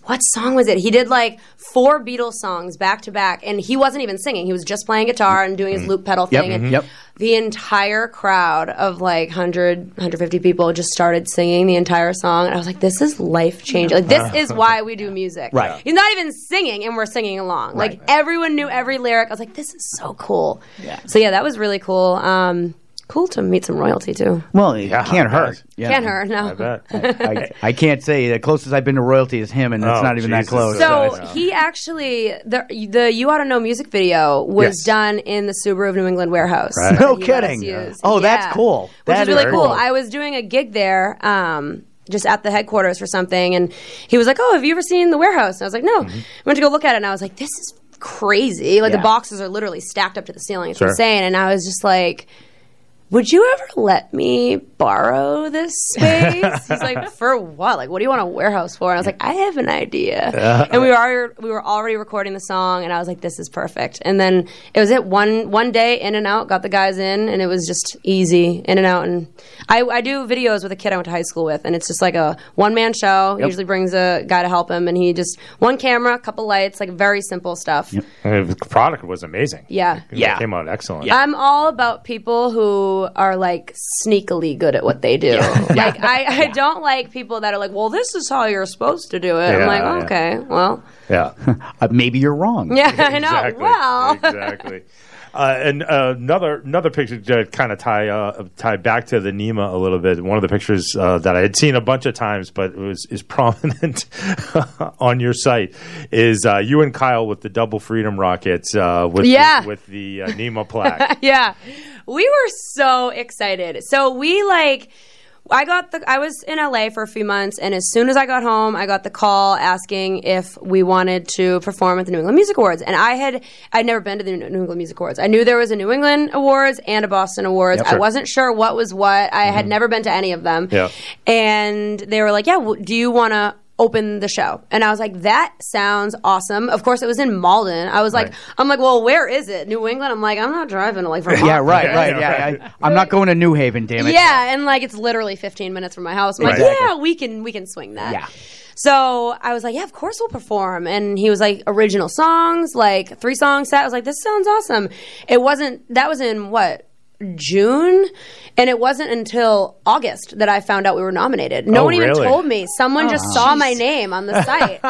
what song was it? He did like four Beatles songs back to back, and he wasn't even singing. He was just playing guitar and doing his loop pedal Mm. Yep, thing. And mhm. Yep. the entire crowd of like 100, 150 people just started singing the entire song. And I was like, this is life changing. Like, this is why we do music. Right. He's not even singing, and we're singing along. Like, everyone knew every lyric. I was like, this is so cool. Yeah. So, yeah, that was really cool. Um, cool to meet some royalty, too. Well, it Yeah, can't I hurt. bet. Yeah. Can't hurt, no. I bet. I, I can't say the closest I've been to royalty is him, and it's Oh, not even that close. So Nice. he actually the the you ought to know music video was Yes. done in the Subaru of New England warehouse. Right. that No he let us kidding. use. Oh, that's cool. Which That is is really very cool. cool. I was doing a gig there. Um, just at the headquarters for something, and he was like, "Oh, have you ever seen the warehouse?" And I was like, "No." I went to go look at it, and I was like, "This is crazy! Like Yeah. the boxes are literally stacked up to the ceiling. It's Sure. insane." And I was just like, would you ever let me borrow this space? He's like, for what? Like, what do you want a warehouse for? And I was like, I have an idea. and we were already, we were already recording the song, and I was like, this is perfect. And then it was it one one day in and out, got the guys in, and it was just easy in and out. And I, I do videos with a kid I went to high school with, and it's just like a one man show. Yep. usually brings a guy to help him, and he just one camera, a couple lights, like very simple stuff. And the product was amazing. Yeah. It came out excellent. I'm all about people who are like sneakily good at what they do. Like I, I don't like people that are like, well, this is how you're supposed to do it. I'm like, yeah. okay, well, Yeah. uh, maybe you're wrong. yeah, I know. Exactly. Well, exactly. Uh, and uh, another another picture to kind of tie uh, tie back to the NEMA a little bit. One of the pictures uh, that I had seen a bunch of times, but it was is prominent on your site is uh, you and Kyle with the double freedom rockets uh, with Yeah. the, with the uh, NEMA plaque. yeah, we were so excited. So we like. I got the. I was in LA for a few months, and as soon as I got home, I got the call asking if we wanted to perform at the New England Music Awards. And I had I'd never been to the New England Music Awards. I knew there was a New England Awards and a Boston Awards. Yep, I wasn't sure what was what. I had mm-hmm. never been to any of them. Yeah. And they were like, "Yeah, w- do you want to?" Open the show, and I was like, "That sounds awesome." Of course, it was in Malden. I was like, Right. "I'm like, well, where is it? New England." I'm like, "I'm not driving to like Vermont." Yeah, right, Yeah, right. yeah, Yeah, I, I'm not going to New Haven, damn it. Yeah, and like it's literally 15 minutes from my house. I'm like, Right. yeah, we can we can swing that. Yeah. So I was like, yeah, of course we'll perform. And he was like, original songs, like three song set. I was like, this sounds awesome. It wasn't. That was in what. June, and it wasn't until August that I found out we were nominated. No Oh, one even really? told me. Someone oh, just Oh. saw my name on the site,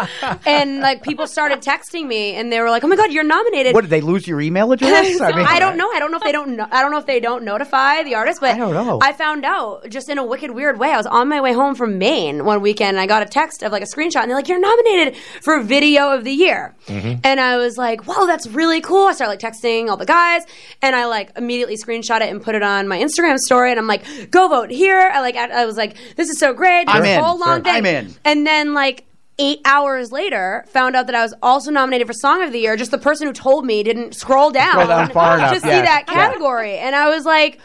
and like people started texting me, and they were like, "Oh my god, you're nominated!" What did they lose your email address? So I don't know. I don't know if they don't. Know, I don't know if they don't notify the artist, but I don't know. I found out just in a wicked weird way. I was on my way home from Maine one weekend, and I got a text of like a screenshot, and they're like, "You're nominated for Video of the Year," mm-hmm. and I was like, "Wow, that's really cool." I started like texting all the guys, and I like immediately screenshot it and put it on my Instagram story, and I'm like, "Go vote here!" I like, I, I was like, "This is so great." I'm in. whole long thing. I'm in. And then like eight hours later, found out that I was also nominated for Song of the Year. Just the person who told me didn't scroll down, Scroll down far to enough, see yeah. that Yeah. category, and I was like.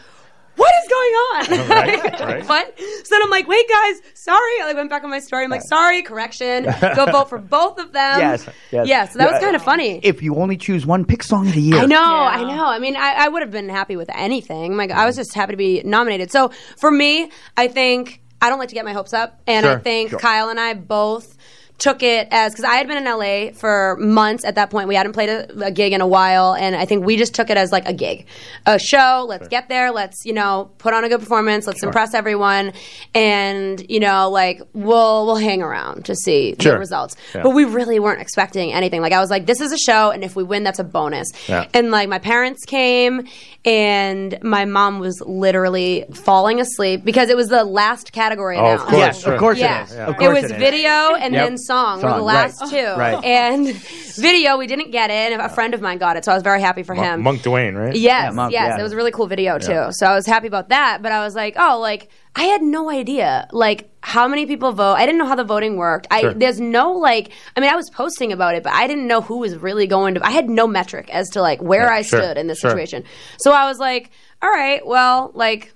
What is going on? Right, right. What? So then I'm like, wait, guys, sorry. I like went back on my story. I'm like, sorry, correction. Go vote for both of them. Yes, yes. Yeah, so that was kind of funny. If you only choose one, pick song of the year. I know, I know. I mean, I, I would have been happy with anything. Like, I was just happy to be nominated. So for me, I think I don't like to get my hopes up, and I think sure. Kyle and I both took it as because I had been in LA for months at that point. We hadn't played a, a gig in a while, and I think we just took it as like a gig, a show. Let's get there. Let's you know put on a good performance. Let's impress everyone, and you know like we'll we'll hang around to see Sure. the results. Yeah. But we really weren't expecting anything. Like I was like, this is a show, and if we win, that's a bonus. Yeah. And like my parents came, and my mom was literally falling asleep because it was the last category. Oh, of course, Yes, of course Yeah. it is. Yeah. Of It was is. video and Yep. then song, were the last right. two. Right. And video, we didn't get it. and A friend of mine got it, so I was very happy for him. Monk Dwayne, right? Yes, Yeah, Monk, yes, yeah. it was a really cool video too. Yeah. So I was happy about that. But I was like, oh, like I had no idea, like how many people vote. I didn't know how the voting worked. I Sure. there's no like, I mean, I was posting about it, but I didn't know who was really going to. I had no metric as to like where Yeah, I sure, stood in this sure. situation. So I was like, all right, well, like.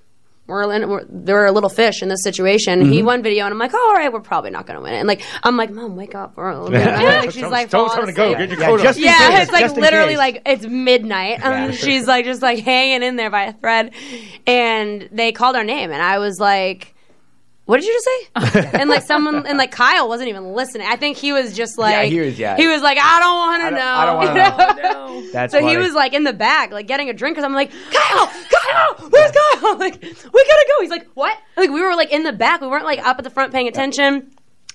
We're, in, we're there are a little fish in this situation. Mm-hmm. He won video, and I'm like, oh, all right, we're probably not going to win it. And like, I'm like, mom, wake up. We're a little bit. Like, she's Tell- like, tell us falling time to go. Get your Yeah, coat on. just Yeah, case, it's like literally case. like it's midnight. Yeah. Um, she's like just like hanging in there by a thread, and they called our name, and I was like. What did you just say? and like someone and like Kyle wasn't even listening. I think he was just like he was- yeah. he was like I don't want to know. I don't wanna You know. That's so he was like in the back, like getting a drink because I'm like Kyle, Kyle, where's Kyle? I'm Like we gotta go. He's like what? Like we were like in the back. We weren't like up at the front paying attention.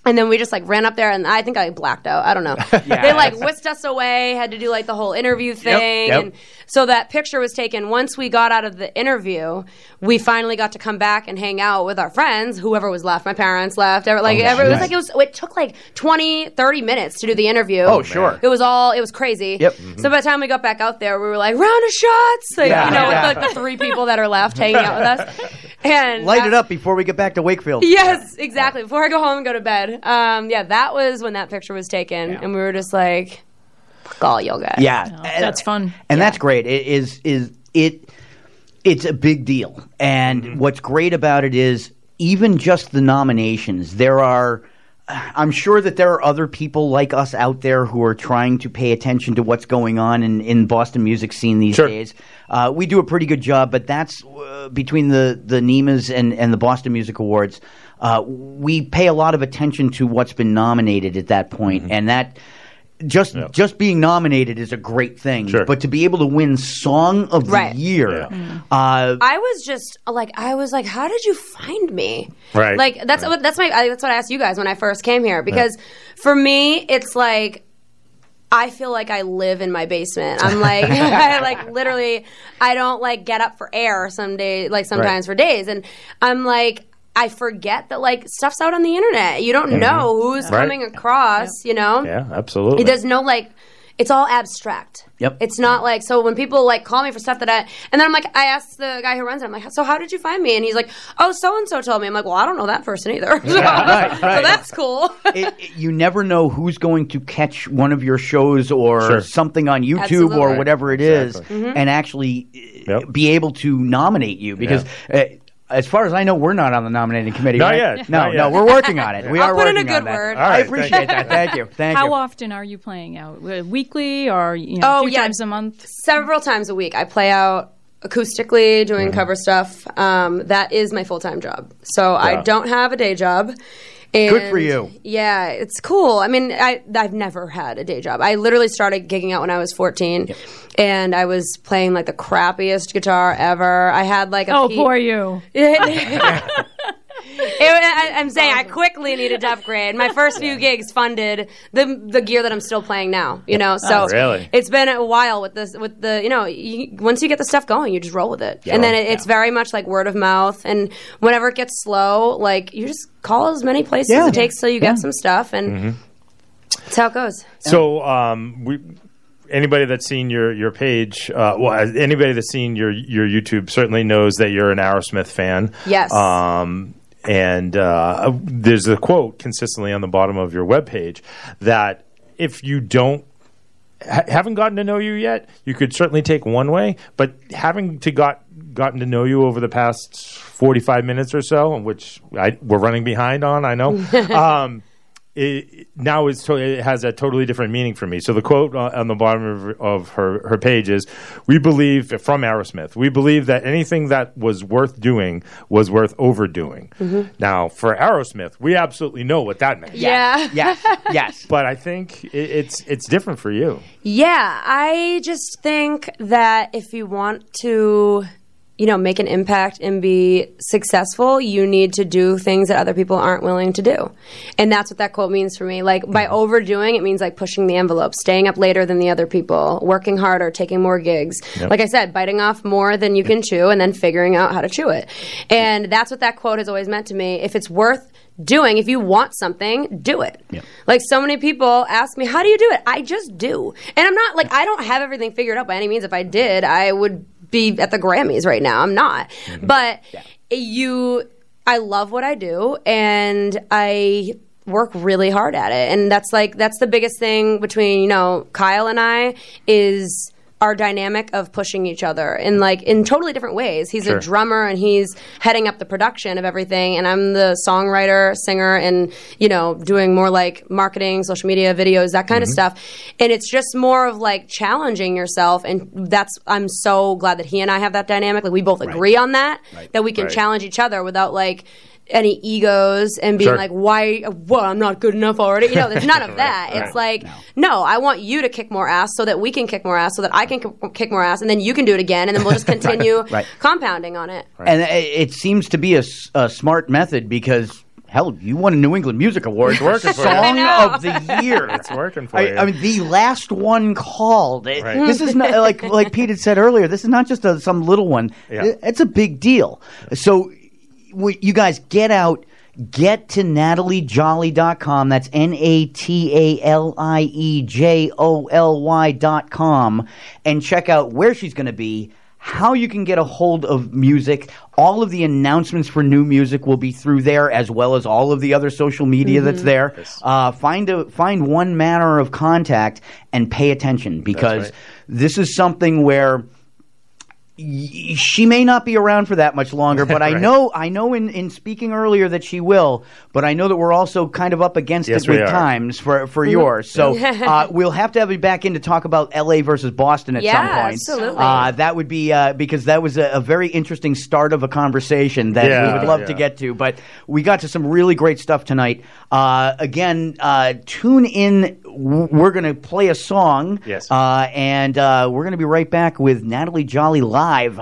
And then we just like ran up there, and I think I blacked out. I don't know. They like whisked us away. Had to do like the whole interview thing, yep. and so that picture was taken. Once we got out of the interview, we finally got to come back and hang out with our friends. Whoever was left, my parents left. Ever, like Oh, ever, it was like it was. It took like 20, 30 minutes to do the interview. Oh, sure. It was all. It was crazy. Yep. So by the time we got back out there, we were like round of shots. Like, Yeah, you know, yeah. with like the three people that are left hanging out with us. And Light that- it up before we get back to Wakefield. Yes, exactly. Before I go home and go to bed. Um, yeah, that was when that picture was taken, and we were just like, "Fuck all you guys." Yeah, That's fun. and that's great. It is is it. It's a big deal, and what's great about it is even just the nominations. There are. I'm sure that there are other people like us out there who are trying to pay attention to what's going on in, in Boston music scene these Sure. days. Uh, we do a pretty good job, but that's uh, between the the NEMAs and, and the Boston Music Awards. Uh, we pay a lot of attention to what's been nominated at that point, and that just just being nominated is a great thing. Sure. But to be able to win Song of the Year, Yeah. uh, I was just like, I was like, "How did you find me?" Right. Like that's what that's my that's what I asked you guys when I first came here because for me, it's like. I feel like I live in my basement. I'm like, I like literally, I don't like get up for air some day, like sometimes for days, and I'm like, I forget that like stuff's out on the internet. You don't know who's Right. coming across. You know, Yeah, absolutely. there's no like it's all abstract. Yep. It's not like so when people like call me for stuff that I and then I'm like I asked the guy who runs it I'm like so how did you find me and he's like oh so and so told me I'm like well I don't know that person either so, right, so that's cool it, it- you never know who's going to catch one of your shows or Sure. something on YouTube Absolutely. or whatever it is, Exactly. and actually uh, Yep. be able to nominate you because. Uh, as far as I know, we're not on the nominating committee. Not right? yet, No, not no, yet. we're working on it. We are. I'll are put in a working on good that. word. All I right, appreciate thank you. that. Thank you. Thank How you. often are you playing out? Weekly or you know, Oh, a few yeah. times a month? several times a week I play out acoustically doing Mm-hmm. cover stuff um, that is my full-time job so I don't have a day job and Good for you. Yeah, it's cool. I mean, I I've never had a day job. I literally started gigging out when I was 14, and I was playing like the crappiest guitar ever. I had like a Oh, P- poor you. It- I, I'm saying I quickly needed to upgrade. My first few gigs funded the the gear that I'm still playing now. You know, so Oh, really? it's been a while with this with the you know you, once you get the stuff going, you just roll with it, and then it, it's very much like word of mouth. And whenever it gets slow, like you just call as many places Yeah. as it takes till you Yeah. get some stuff, and Mm-hmm. that's how it goes. So, um, we, anybody that's seen your your page, uh, well, anybody that's seen your your YouTube certainly knows that you're an Aerosmith fan. Yes. Um, and uh, there's a quote consistently on the bottom of your webpage that if you don't ha- haven't gotten to know you yet, you could certainly take one way, but having to got gotten to know you over the past 45 minutes or so, which I, we're running behind on, I know. um, it, now is to, it has a totally different meaning for me. So the quote on on the bottom of, of her, her page is, "We believe from Aerosmith. We believe that anything that was worth doing was worth overdoing." Mhm. Now, for Aerosmith, we absolutely know what that meant. Yeah. Yes. Yes. But I think it, it's it's different for you. Yeah, I just think that if you want to, you know, make an impact and be successful, you need to do things that other people aren't willing to do. And that's what that quote means for me. Like by mm-hmm. overdoing, it means like pushing the envelope, staying up later than the other people, working harder, taking more gigs. Yep. Like I said, biting off more than you can chew and then figuring out how to chew it. And that's what that quote has always meant to me. If it's worth doing, if you want something, do it. Like so many people ask me, how do you do it? I just do. And I'm not like, I don't have everything figured out by any means. If I did, I would be at the Grammys right now. I'm not. Mm-hmm. But you, I love what I do and I work really hard at it. And that's like, that's the biggest thing between, you know, Kyle and I is our dynamic of pushing each other in like in totally different ways. He's Sure. a drummer and he's heading up the production of everything and I'm the songwriter, singer and you know, doing more like marketing, social media, videos, that kind of Mhm. stuff. And it's just more of like challenging yourself and that's I'm so glad that he and I have that dynamic. Like we both agree on that that we can Right. challenge each other without like any egos and being Sure. like, why, well, I'm not good enough already. You know, there's none of that. Right. It's like, no, I want you to kick more ass so that we can kick more ass so that I can k- kick more ass and then you can do it again and then we'll just continue Right. compounding on it. And it, it seems to be a smart method because. Hell, you won a New England Music Award for working for you. Song I of the Year. It's working for I, you. I mean, the last one called. It- Right. This is not like like Pete had said earlier. This is not just a, some little one. Yeah. It- it's a big deal. So, w- you guys get out. Get to nataliejoly.com. That's N A T A L I E J O L Y dot com and check out where she's going to be, how you can get a hold of music. All of the announcements for new music will be through there, as well as all of the other social media that's Mhm. there. Uh, find a find one manner of contact and pay attention because right. this is something where she may not be around for that much longer, but I know I know in, in speaking earlier that she will. But I know that we're also kind of up against Yes, it with are. times for for Mhm. yours. So Yeah. uh, we'll have to have you back in to talk about L.A. versus Boston at Yeah, some point. absolutely. Uh, that would be uh, because that was a, a very interesting start of a conversation that we would love to get to. But we got to some really great stuff tonight. Uh, again, uh, tune in. We're going to play a song. Yes. Uh, and uh, we're going to be right back with Natalie Joly live.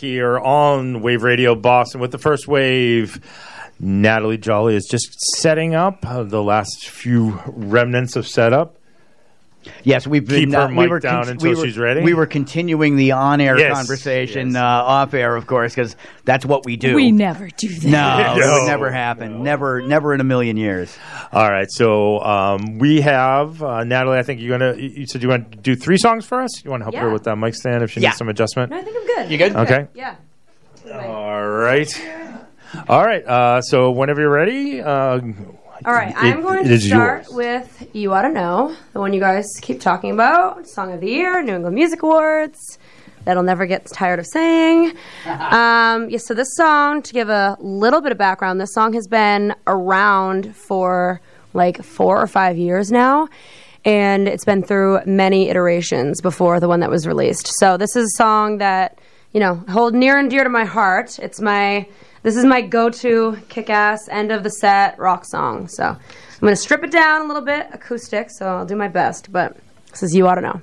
Here on Wave Radio Boston with the first wave. Natalie Joly is just setting up uh, the last few remnants of setup. Yes, we've been. Keep her uh, we mic were down con- until we were- she's ready. We were continuing the on-air Yes, conversation uh, off-air, of course, because that's what we do. We never do that. No, it would never happen. Never, never in a million years. All right, so um, we have uh, Natalie. I think you're gonna. You said you want to do three songs for us. You want to help her with that mic stand if she Yeah. needs some adjustment. No, I think I'm good. You good? Okay. Yeah. All right. All right. Uh, so whenever you're ready. All right, I'm going to start yours. with "You Ought to Know," the one you guys keep talking about, Song of the Year, New England Music Awards. That'll never get tired of saying. um, yeah, so this song, to give a little bit of background, this song has been around for like four or five years now, and it's been through many iterations before the one that was released. So this is a song that you know hold near and dear to my heart. It's my this is my go-to kick-ass end of the set rock song. So I'm to strip it down a little bit, acoustic. So I'll do my best. But this is you ought to know.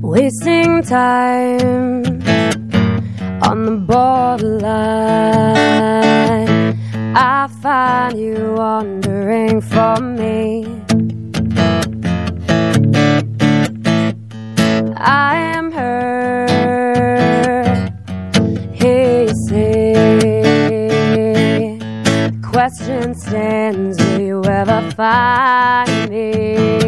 Wasting time on the borderline. I find you wandering from me. I am her. You say, question stands, will you ever find me?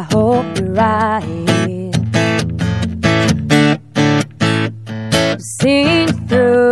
I hope you're right. You through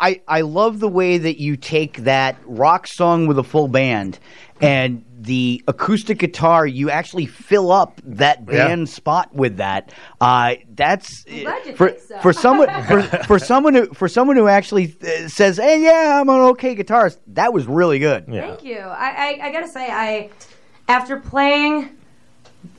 I, I love the way that you take that rock song with a full band and the acoustic guitar, you actually fill up that Yeah. band spot with that. Uh, that's for so. for someone for, for someone who for someone who actually uh, says, "Hey, yeah, I'm an okay guitarist." That was really good. Thank you. I, I, I gotta say, I after playing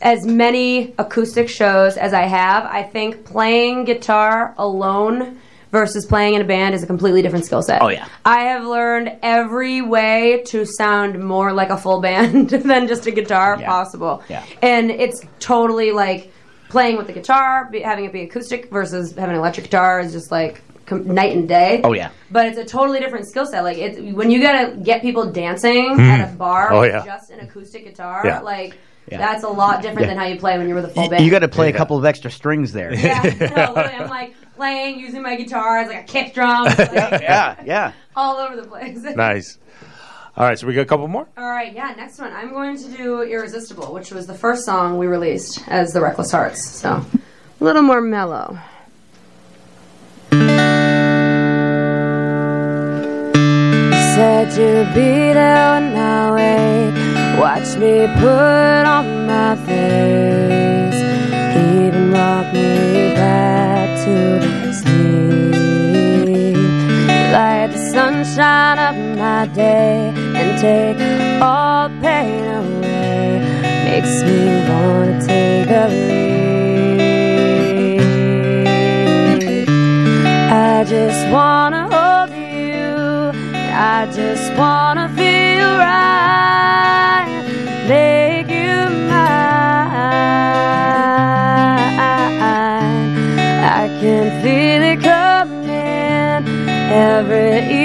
as many acoustic shows as I have, I think playing guitar alone versus playing in a band is a completely different skill set. Oh, yeah. I have learned every way to sound more like a full band than just a guitar possible. Yeah. And it's totally like playing with the guitar, be, having it be acoustic versus having an electric guitar is just like com- night and day. Oh yeah. But it's a totally different skill set. Like it's when you gotta get people dancing Hmm. at a bar Oh, with yeah. just an acoustic guitar, Yeah. like Yeah. that's a lot different Yeah. than how you play when you're with a full band. You, got to play a couple of extra strings there. Yeah, no, I'm like playing using my guitar as like a kick drum, like, yeah, yeah. all over the place. Nice. All right, so we got a couple more. All right, yeah. Next one, I'm going to do "Irresistible," which was the first song we released as the Reckless Hearts. So a little more mellow. Said you'd be there when I wait. Watch me put on my face. Rock me back to sleep. Light the sunshine of my day and take all pain away. Makes me wanna take a leap. I just wanna hold you. I just wanna feel right. Make can feel it coming. Every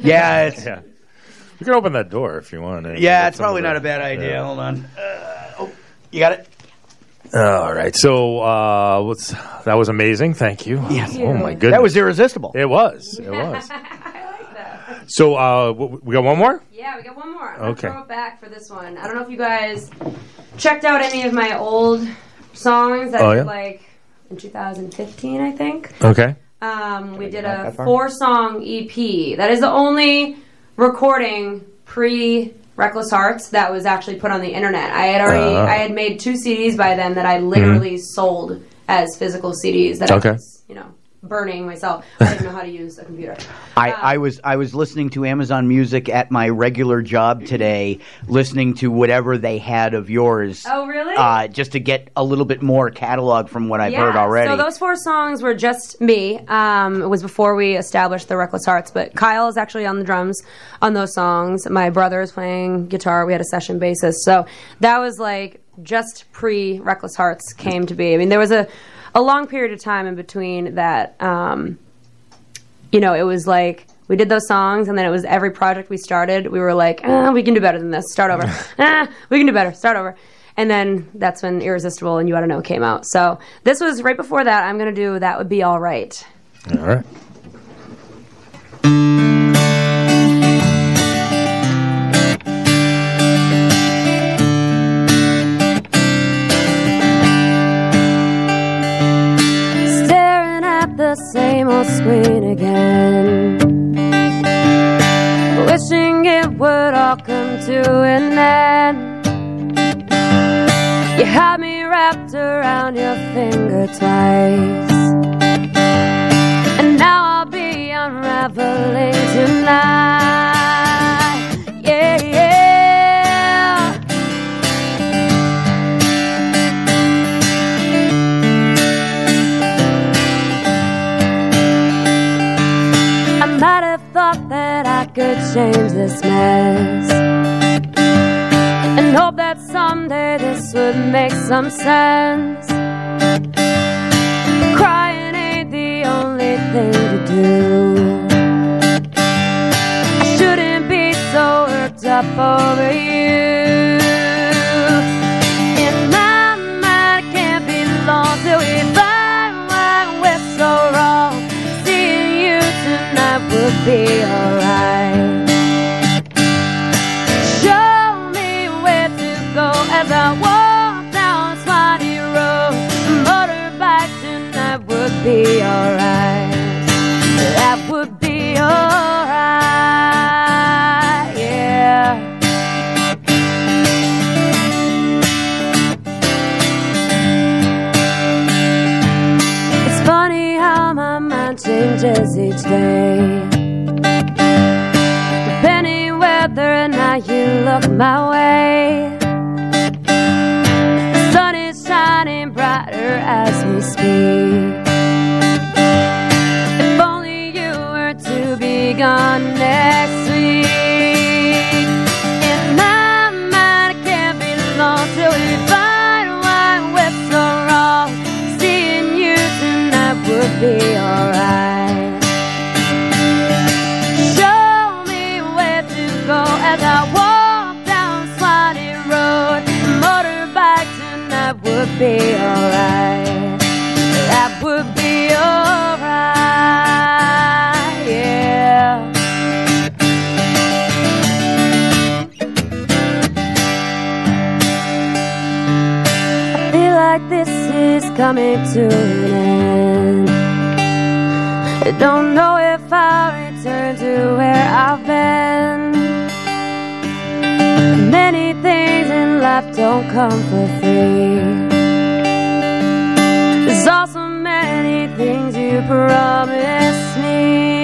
Yeah. Wow. It's yeah. You can open that door if you want. yeah, it's probably not a bad idea. Yeah. Hold on. Uh, oh, you got it. All right. So, uh, what's that was amazing. Thank you. Yes. Oh my goodness. That was irresistible. It was. It was. I like that. So, uh, we got one more. Yeah, we got one more. I'm Okay. throw it back for this one. I don't know if you guys checked out any of my old songs that Oh, yeah? like in 2015, I think. Okay. Um, we did a four song EP. That is the only recording pre Reckless Hearts that was actually put on the internet. I had already Ah. I had made two CDs by then that I literally sold as physical CDs that Okay. I was, you know, burning myself. I didn't know how to use a computer. I, I was I was listening to Amazon Music at my regular job today, listening to whatever they had of yours. Oh, really? Uh, just to get a little bit more catalog from what I've heard already. So those four songs were just me. Um, it was before we established the Reckless Hearts, but Kyle is actually on the drums on those songs. My brother is playing guitar. We had a session bassist. So that was like just pre Reckless Hearts came to be. I mean, there was a a long period of time in between that. Um, you know, it was like we did those songs, and then it was every project we started. We were like, ah, we can do better than this. Start over. ah, we can do better. Start over. And then that's when Irresistible and You Ought to Know came out. So this was right before that. I'm going to do That Would Be All Right. All right. Old screen again. Wishing it would all come to an end. You had me wrapped around your finger twice. And now I'll be unraveling tonight. Could change this mess. And hope that someday this would make some sense. Crying ain't the only thing to do. I shouldn't be so worked up over you. Would be alright. Show me where to go as I walk down Swanee Road. Motorbike tonight would be alright. That would be alright, yeah. Changes each day. Depending whether or not you look my way. The sun is shining brighter as we speak. If only you were to be gone next be alright. Show me where to go as I walk down Swanee Road. Motorbike tonight would be alright. That would be alright, yeah. I feel like this is coming to an end. I don't know if I'll return to where I've been. Many things in life don't come for free. There's also many things you promised me.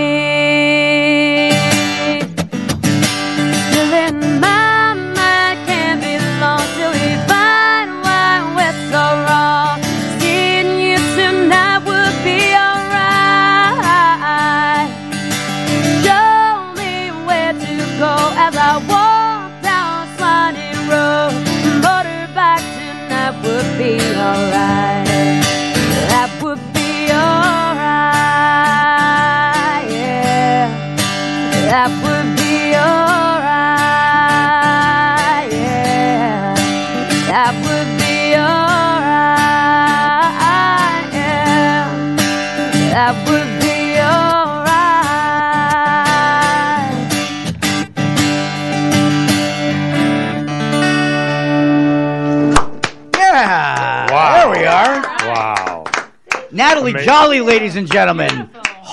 That would be alright. Yeah. Wow. There we are. Wow. Natalie Amazing. Joly, ladies and gentlemen.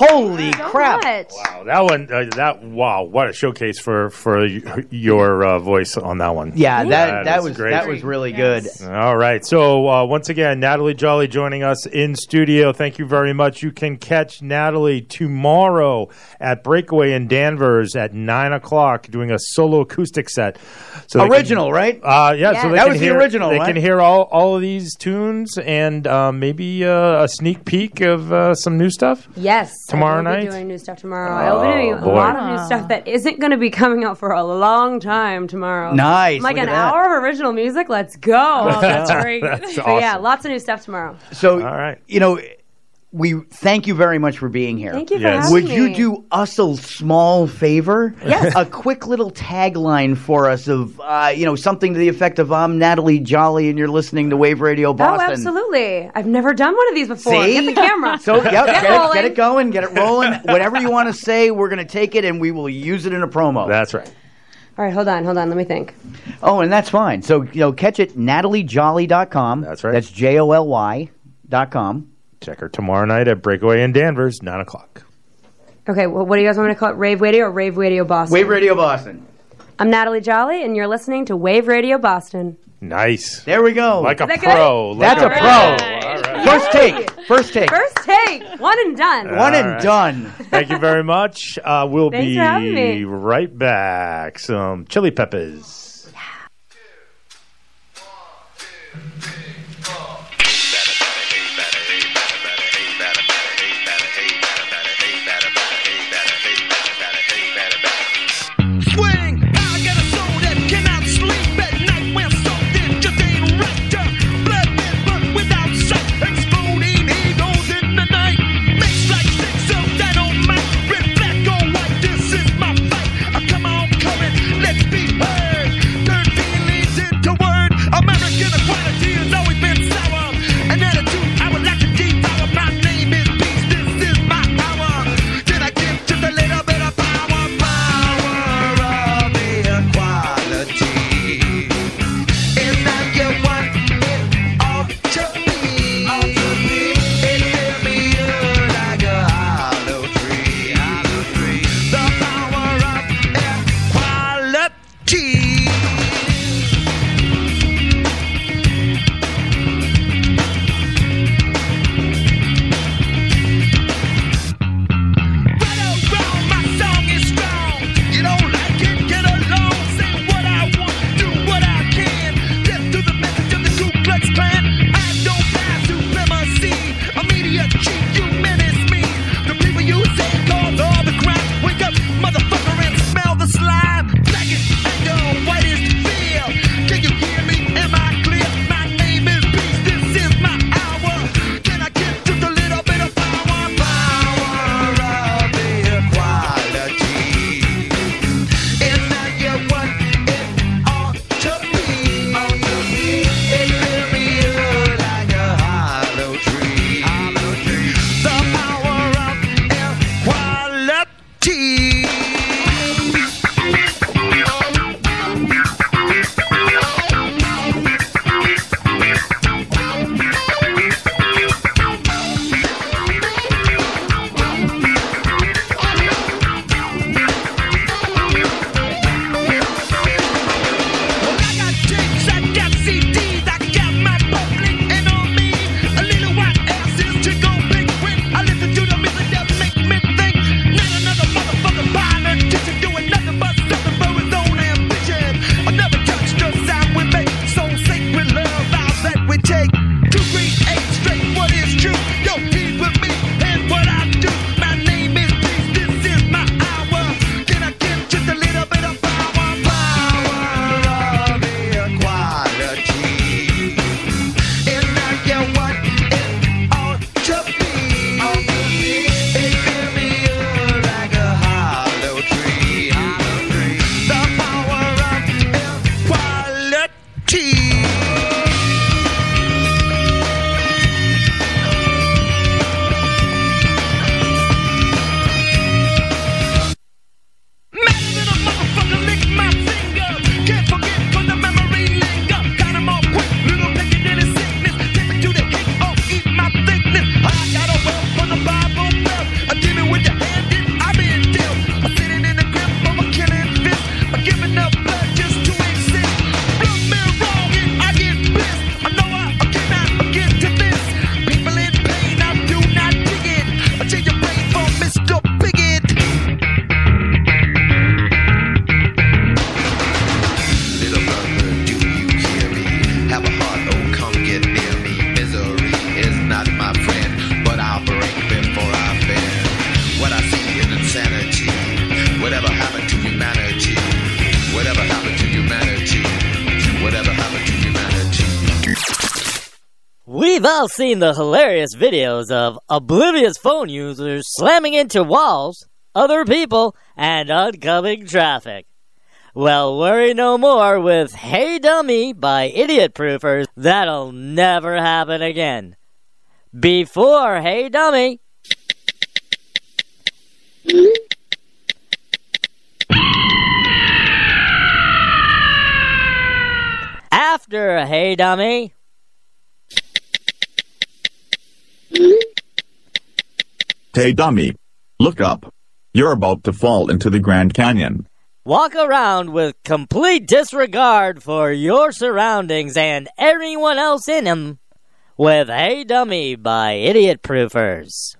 Holy crap. Wow, that one, uh, that wow, what a showcase for for your uh, voice on that one. Yeah, that that is was great. that was really good. All right. So uh, once again, Natalie Joly joining us in studio. Thank you very much. You can catch Natalie tomorrow at Breakaway in Danvers at nine o'clock, doing a solo acoustic set. So they can- Original, right? Uh, yeah, so That can was the original, They right? can hear all, all of these tunes and uh, maybe uh, a sneak peek of uh, some new stuff. Yes. Tomorrow I will night? Be doing new stuff tomorrow. Oh, I will be doing a boy. lot of new stuff that isn't going to be coming out for a long time tomorrow. Nice, Like look an at that. hour of original music. Let's go. Oh, that's great. That's But yeah, lots of new stuff tomorrow. So, All right. you know, we thank you very much for being here. Thank you for Yes. having Would me. you do us a small favor? Yes. A quick little tagline for us of, uh, you know, something to the effect of "I'm Natalie Joly and you're listening to Wave Radio Boston." Oh, absolutely. I've never done one of these before. See? Get the camera. So, yep, get, Get it, get it going, get it rolling. Whatever you want to say, we're going to take it and we will use it in a promo. That's right. All right, hold on, hold on. Let me think. Oh, and that's fine. So, you know, catch it nataliejoly.com. That's right. That's J O L Y dot com. Check her tomorrow night at Breakaway in Danvers, nine o'clock. Okay, well, what do you guys want me to call it? Rave Radio or Rave Radio Boston? Wave Radio Boston. I'm Natalie Joly, and you're listening to Wave Radio Boston. Nice. There we go. Like a that pro. Like That's a pro. First take. First take. First take. One and done. One and All right. done. Thank you very much. Uh, we'll Thanks be right back. Some chili peppers. seen the hilarious videos of oblivious phone users slamming into walls, other people, and oncoming traffic. Well, worry no more with Hey Dummy by Idiot Proofers. That'll never happen again. Before Hey Dummy. After Hey Dummy. Hey dummy, look up. You're about to fall into the Grand Canyon. Walk around with complete disregard for your surroundings and everyone else in them with Hey Dummy by Idiot Proofers.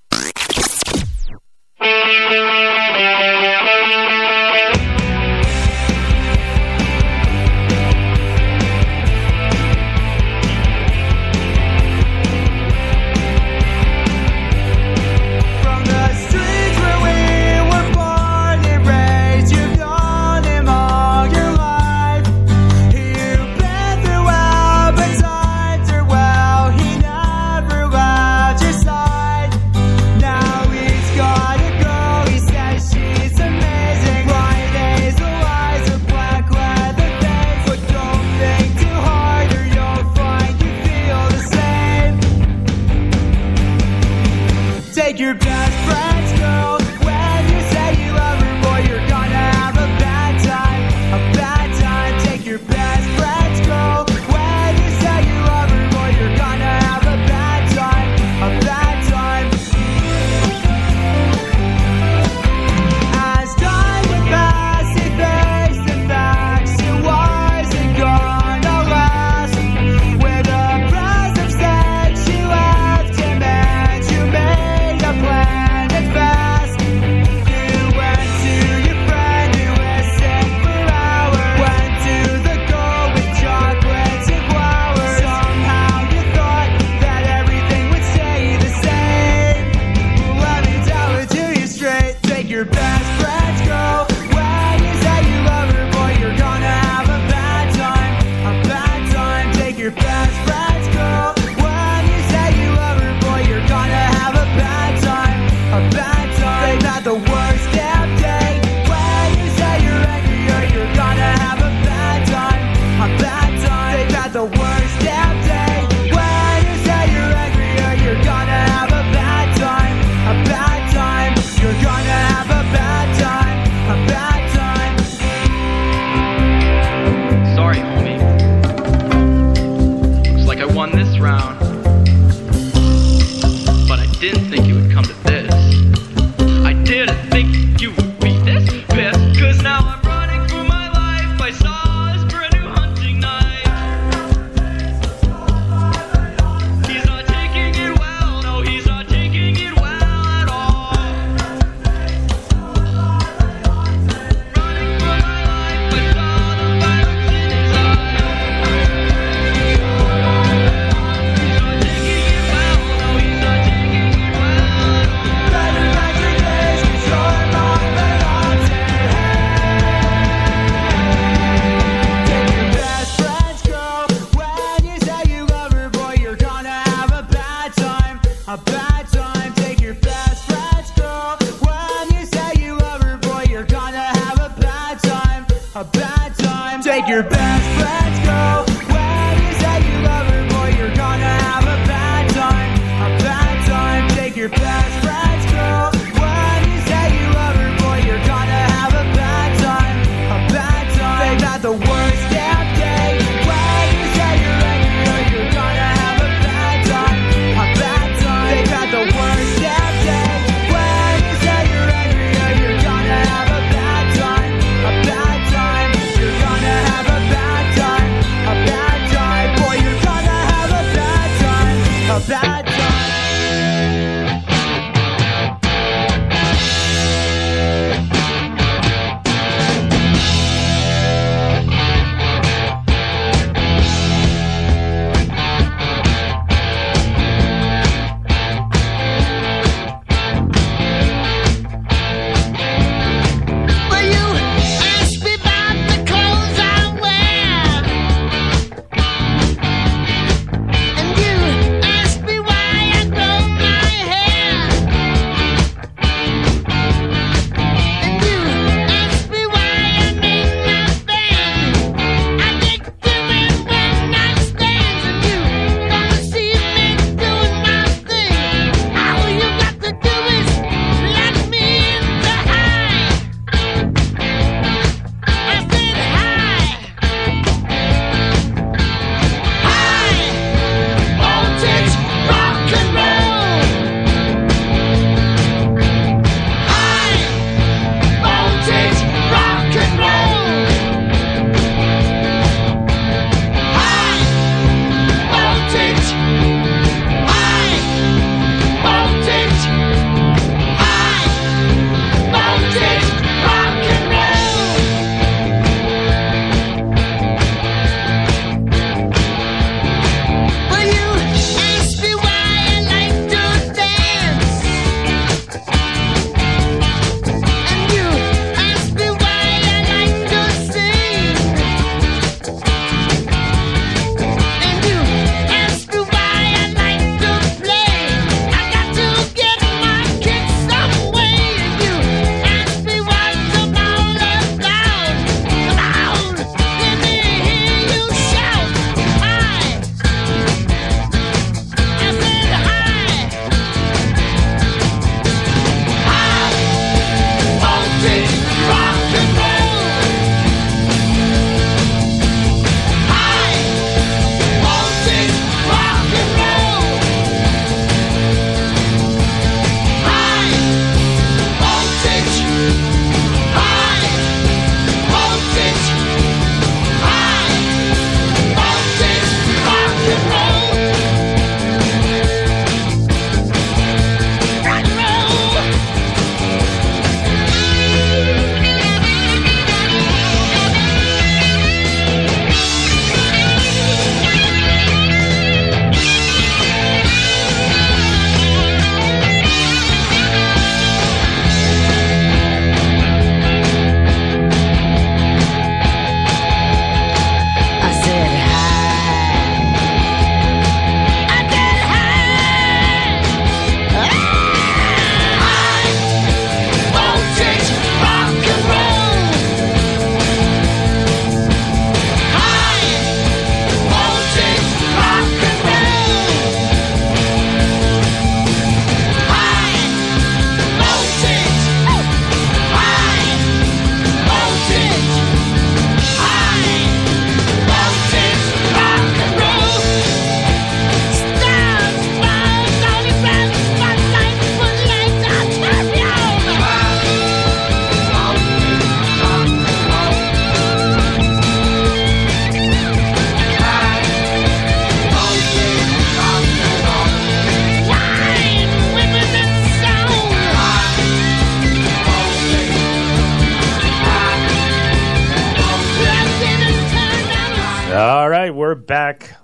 Back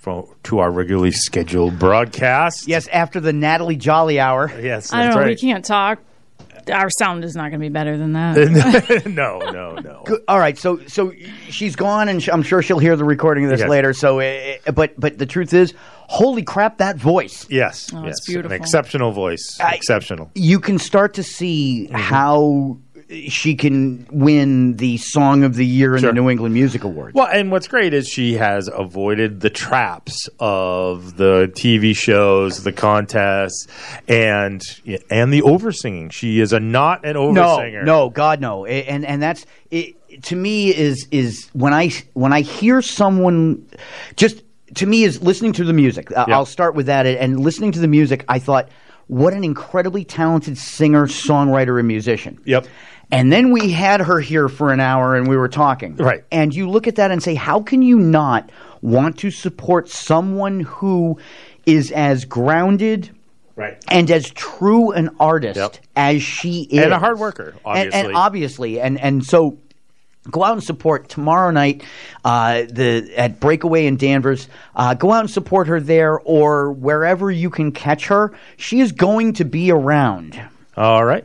from, to our regularly scheduled broadcast. Yes, after the Natalie Joly hour. Yes, I don't that's know. We can't talk. Our sound is not going to be better than that. no, no, no. Good. All right, so so she's gone, and I'm sure she'll hear the recording of this Yes. later. So, uh, but but the truth is, holy crap, that voice! Yes, Oh, yes, it's beautiful. An exceptional voice. exceptional. You can start to see Mm-hmm. how she can win the Song of the Year in Sure. the New England Music Awards. Well, and what's great is she has avoided the traps of the TV shows, the contests, and and the oversinging. She is a not an no, oversinger. no, God, no, and and that's it, to me is is when I when I hear someone just to me is listening to the music. Uh, Yeah. I'll start with that, and listening to the music, I thought, what an incredibly talented singer, songwriter, and musician. Yep. And then we had her here for an hour and we were talking. Right. And you look at that and say, how can you not want to support someone who is as grounded Right. and as true an artist Yep. as she is? And a hard worker, And- obviously. And, obviously. And, and so go out and support tomorrow night uh, the at Breakaway in Danvers. Uh, go out and support her there or wherever you can catch her. She is going to be around. All right.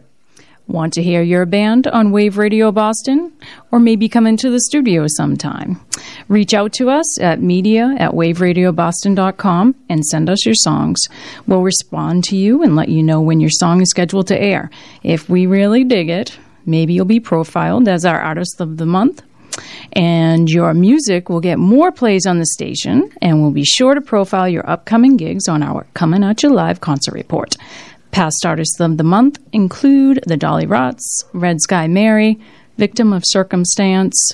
Want to hear your band on Wave Radio Boston? Or maybe come into the studio sometime? Reach out to us at media at waveradioboston.com and send us your songs. We'll respond to you and let you know when your song is scheduled to air. If we really dig it, maybe you'll be profiled as our Artist of the Month. And your music will get more plays on the station, and we'll be sure to profile your upcoming gigs on our Coming At You Live concert report. Past artists of the month include the Dollyrots, Red Sky Mary, Victim of Circumstance,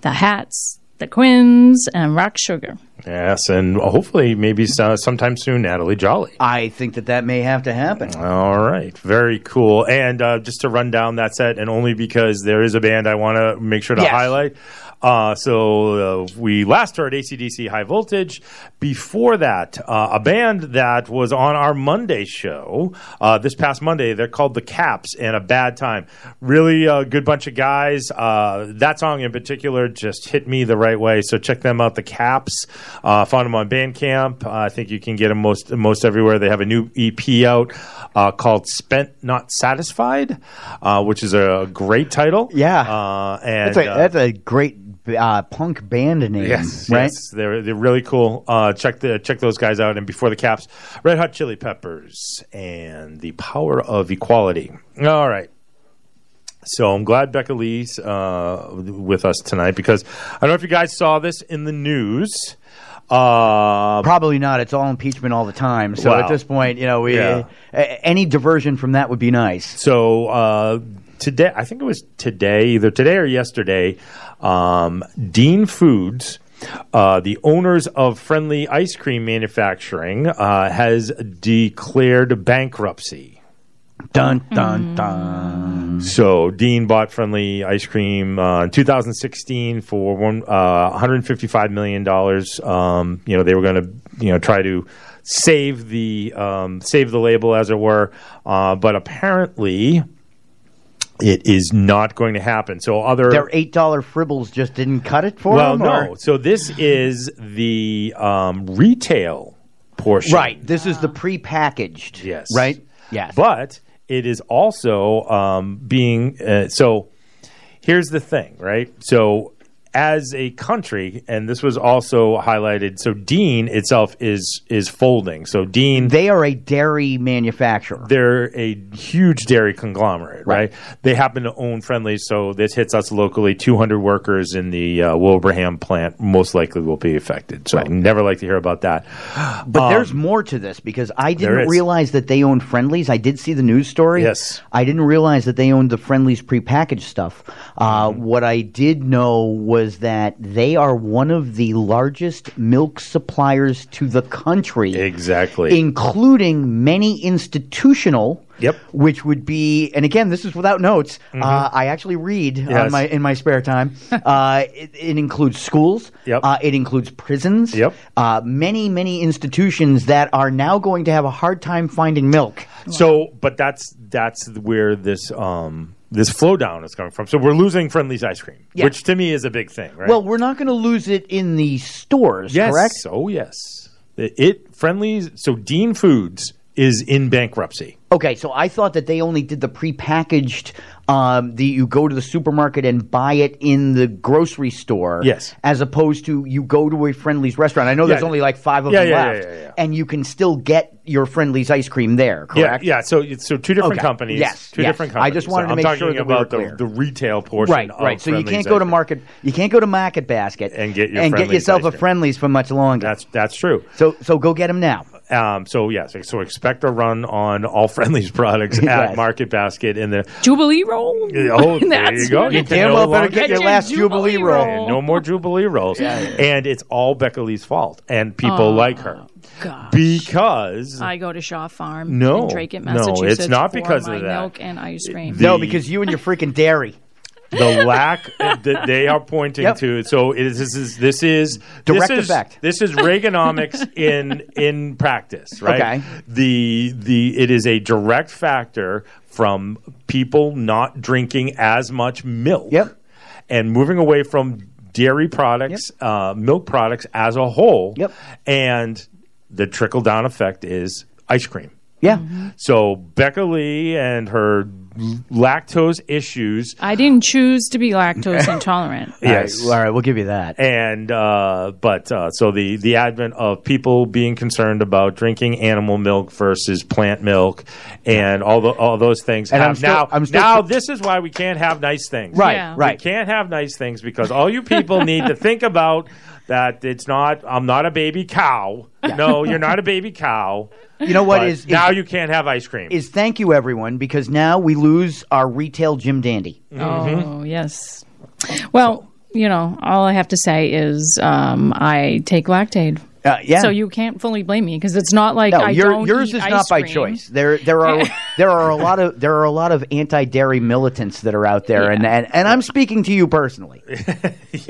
the Hats, the Quins, and Rock Sugar. Yes, and hopefully, maybe so- sometime soon, Natalie Joly. I think that that may have to happen. All right, very cool. And uh, just to run down that set, and only because there is a band I want to make sure to Yes. highlight. Uh, so uh, we last heard ACDC High Voltage. Before that, uh, a band that was on our Monday show uh, this past Monday. They're called the Caps and a Bad Time. Really a good bunch of guys. Uh, that song in particular just hit me the right way. So check them out. The Caps. Uh, found them on Bandcamp. Uh, I think you can get them most most everywhere. They have a new EP out uh, called "Spent Not Satisfied," uh, which is a great title. Yeah. uh, and That's a, uh, that's a great uh, punk band name, Yes, right? yes, they're they're really cool. Uh, check the check those guys out. And before the Caps, Red Hot Chili Peppers and the Power of Equality. All right. So I'm glad Becca Lee's uh, with us tonight because I don't know if you guys saw this in the news. Uh, Probably not. It's all impeachment all the time. So Wow. at this point, you know, we, Yeah. a- any diversion from that would be nice. So uh, today, I think it was today, either today or yesterday, um, Dean Foods. Uh, the owners of Friendly Ice Cream Manufacturing uh, has declared bankruptcy. Dun dun dun. So Dean bought Friendly Ice Cream uh, in 2016 for one uh, 155 million dollars. Um, you know they were going to you know try to save the um, save the label as it were, uh, but apparently it is not going to happen. So other Their eight dollar fribbles just didn't cut it for well them. no. or- So this is the um, retail portion, right. This is the prepackaged. Yes. Right. Yes. But it is also um, being uh, so. Here's the thing, right? So as a country, and this was also highlighted. So Dean itself is is folding. So Dean, they are a dairy manufacturer. they're a huge dairy conglomerate, right? They happen to own Friendly, so this hits us locally. 200 workers in the uh, Wilbraham plant most likely will be affected. So I never like to hear about that. But Um, there's more to this because I didn't realize that they owned Friendlies. I did see the news story. Yes. I didn't realize that they owned the Friendlies prepackaged stuff. Uh, Mm-hmm. What I did know was that they are one of the largest milk suppliers to the country. Exactly. Including many institutional. Yep. Which would be, and again, this is without notes. Mhm. Uh, I actually read Yes. on my in my spare time. uh, it, it includes schools. Yep. Uh, it includes prisons. Yep. Uh, many many institutions that are now going to have a hard time finding milk. So, but that's that's where this um, this flow down is coming from. So we're losing Friendly's ice cream, Yeah. which to me is a big thing, right? Well, we're not going to lose it in the stores, yes. correct? Oh, yes. It, it Friendly's. So Dean Foods is in bankruptcy. Okay, so I thought that they only did the prepackaged. Um, the you go to the supermarket and buy it in the grocery store. Yes. as opposed to you go to a Friendly's restaurant. I know there's Yeah. only like five of Yeah, them yeah, left, and you can still get your Friendly's ice cream there. Correct. Yeah, yeah. So so two different Okay. companies. Yes, two yes. different I just wanted So to make sure that we were about the, the retail portion. Right, of right. So you can't go to market. You can't go to Market Basket And get your and get yourself a. Friendly's for much longer. That's that's true. So so go get them now. Um, so yes, so expect a run on all Friendly's products Yes. at Market Basket in the. Jubilee roll. Oh, there you go. You damn well better longer- get your Get last Jubilee Jubilee roll. roll. No more Jubilee rolls, and it's all Becca Lee's fault, and people Oh, like her gosh. because I go to Shaw Farm No, in Dracut, no, Massachusetts. it's not because of that. milk and ice cream. The- no, because you and your freaking dairy. The lack that they are pointing Yep. to. So it is, this is this is Direct this is, effect. This is Reaganomics in in practice, right? Okay. The the it is a direct factor from people not drinking as much milk. Yep. And moving away from dairy products, uh, milk products as a whole. Yep. And the trickle down effect is ice cream. Yeah. So Becca Lee and her lactose issues I didn't choose to be lactose intolerant. Yes. All right, all right, we'll give you that. and uh, but uh, so the the advent of people being concerned about drinking animal milk versus plant milk and all the all those things And have I'm still- now I'm still- now this is why we can't have nice things Right, Yeah. right. we can't have nice things because all you people need to think about that it's not I'm not a baby cow no you're not a baby cow You know what is, but is, is now you can't have ice cream is thank you everyone because now we lose our retail Jim Dandy. Mm-hmm. Oh yes. Well, you know, all I have to say is um, I take Lactaid. Uh, yeah. So you can't fully blame me because it's not like no, I your, don't yours eat is ice not by cream. choice. There, there are there are a lot of there are a lot of anti dairy militants that are out there, and, and and I'm speaking to you personally.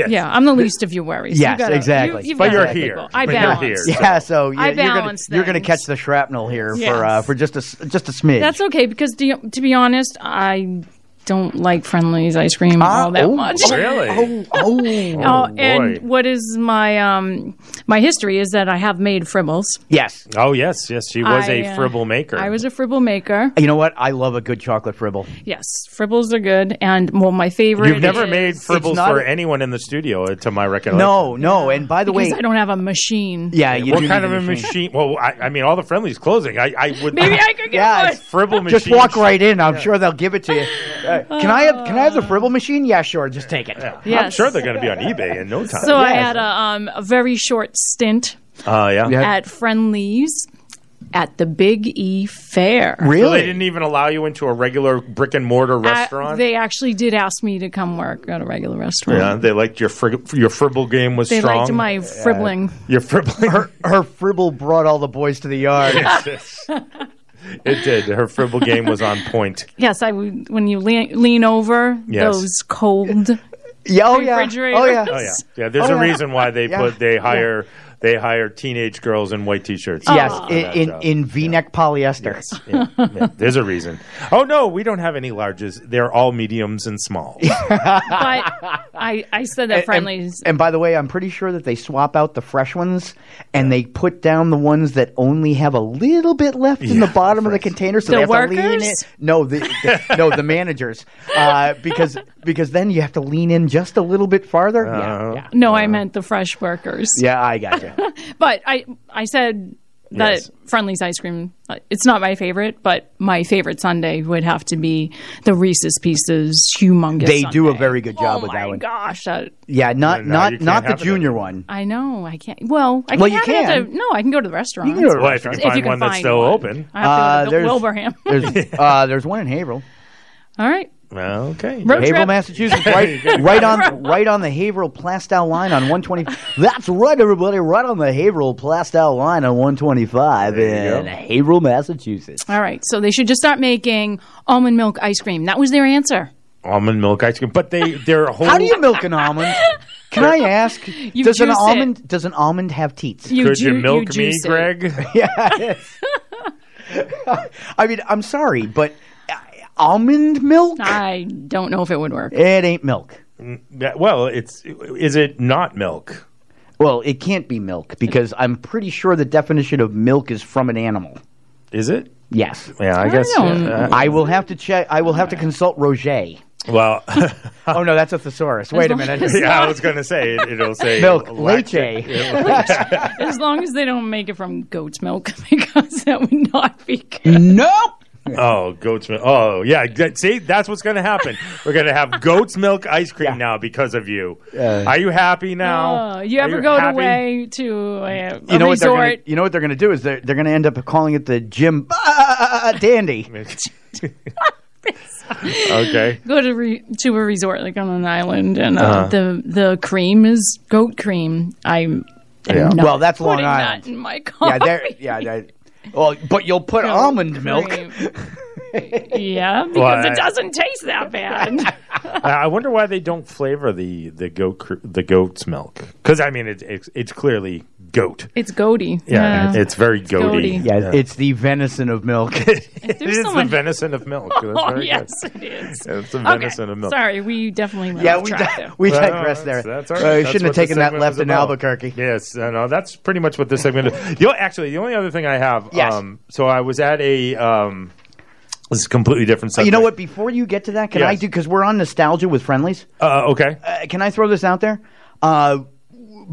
Yeah, I'm the least of your worries. Yes, you gotta, exactly. You, but you're let here. I But you're balance. here. Yeah, so you, I you're gonna balance you're gonna catch the shrapnel here for uh, for just a s- just a smidge. That's okay because to, to be honest, I don't like Friendly's ice cream Ah, all that oh, much. really oh oh. Oh, boy. and what is my um my history is that I have made fribbles. yes. oh yes yes she was I, a uh, fribble maker I was a fribble maker. You know what? I love a good chocolate fribble. Yes, fribbles are good, and well, my favorite. You've never is- made fribbles not for a- anyone in the studio, uh, to my recollection. No, no. And by the because way, I don't have a machine. yeah, you what do kind need of a machine? Well, I, I mean, all the friendlies closing. I, I would Maybe I could get Yeah, one. it's fribble machine. Just walk right in. I'm sure they'll give it to you. Uh, can I have Can I have the fribble machine? Yeah, sure. Just take it. I'm sure they're going to be on eBay in no time. So I had a um a very short stint uh, yeah. Yeah. at Friendly's at the Big E Fair. So Really? they didn't even allow you into a regular brick and mortar restaurant. they actually did ask me to come work at a regular restaurant. yeah, they liked your frig- your fribble game was They strong. liked my fribbling. your fribbling. her, her fribble brought all the boys to the yard. it did. Her fribble game was on point. Yes, I would. When you lean, lean over Yes. those cold yeah, oh yeah, oh yeah. Oh yeah, yeah. There's Oh, a yeah. reason why they Yeah. put they hire they hire teenage girls in white t-shirts. Yes, for in in, in V-neck polyester. Yeah, yeah. There's a reason. Oh no, we don't have any larges. They're all mediums and smalls. But I, I said that And- And by the way, I'm pretty sure that they swap out the fresh ones and they put down the ones that only have a little bit left in the Yeah, bottom of the container, so The they have to lean in. No, the, the no the managers, uh, because because then you have to lean in just a little bit farther. Uh-huh. yeah, yeah, no, I meant the fresh workers. yeah. I got you. But I I said that Yes. Friendly's ice cream. uh, It's not my favorite, but my favorite Sunday would have to be the Reese's Pieces humongous. They do a very good job oh with that my one. gosh, that, Yeah, not No, no, not can't the junior anymore. one. I know. I can't. Well, I can Well, you have it at can. the- no, I can go to the restaurant. You can go to the well, if you restaurant. can If you find can one that's still one. open. I have to Uh, go to there's- Wilbraham. There's uh, there's one in Haverhill. All right. Well, okay. Road Haverhill, trip. Massachusetts, right, right on, right on the Haverhill Plaistow line on 120. That's right, everybody, right on the Haverhill Plaistow line on 125 in go. Haverhill, Massachusetts. All right. So they should just start making almond milk ice cream. That was their answer. Almond milk ice cream, but they their whole How do you milk an almond? Can I ask? You does an juice it. almond does an almond have teats? You could ju- you milk me, juice it. Greg? yeah. I mean, I'm sorry, but almond milk? I don't know if it would work. It ain't milk. Mm, yeah, well, it's is it not milk? Well, it can't be milk because I'm pretty sure the definition of milk is from an animal. Is it? Yes. Yeah, I, guess. don't- uh, yeah, I will have to check. I will have to consult Roger. well, oh no, that's a thesaurus. Wait a long minute. as- yeah, I was going to say it, it'll say Milk, lactate. leche. As long as they don't make it from goat's milk, because that would not be good. nope. Oh, goat's milk. Oh, yeah. See, that's what's going to happen. We're going to have goat's milk ice cream now because of you. Are you happy now? Oh, you Are ever go happy? away to a, a You know what they're gonna, resort? you know what they're going to do is they're, they're going to end up calling it the Jim uh, Dandy. okay. Go to re, to a resort like on an island, and uh, Uh-huh. the the cream is goat cream. I'm Yeah. not Well, that's Long Island. that in my coffee. Yeah, there. Yeah, there. Well, but you'll put Goat almond milk. yeah, because Well, I- it doesn't taste that bad. I I wonder why they don't flavor the the goat the goat's milk because I mean it, it's it's clearly goat. it's goaty. Yeah, it's very goaty. goaty. Yeah, it's the venison of milk. it is There's is the venison of milk. That's Oh very yes, good. it is. It's the Okay, venison of milk. Sorry, we definitely went yeah, off we track di- there. we Well, digress that's- there. That's all Uh, right. you That's shouldn't have what the taken that segment left was in about. Albuquerque. Yes, uh, no, that's pretty much what this segment is. You know, actually, the only other thing I have. Yes. Um, so I was at a. Um, this is a completely different subject. You know what? Before you get to that, can I Yes. do because we're on nostalgia with Friendly's? Uh, okay. Uh, can I throw this out there? Uh,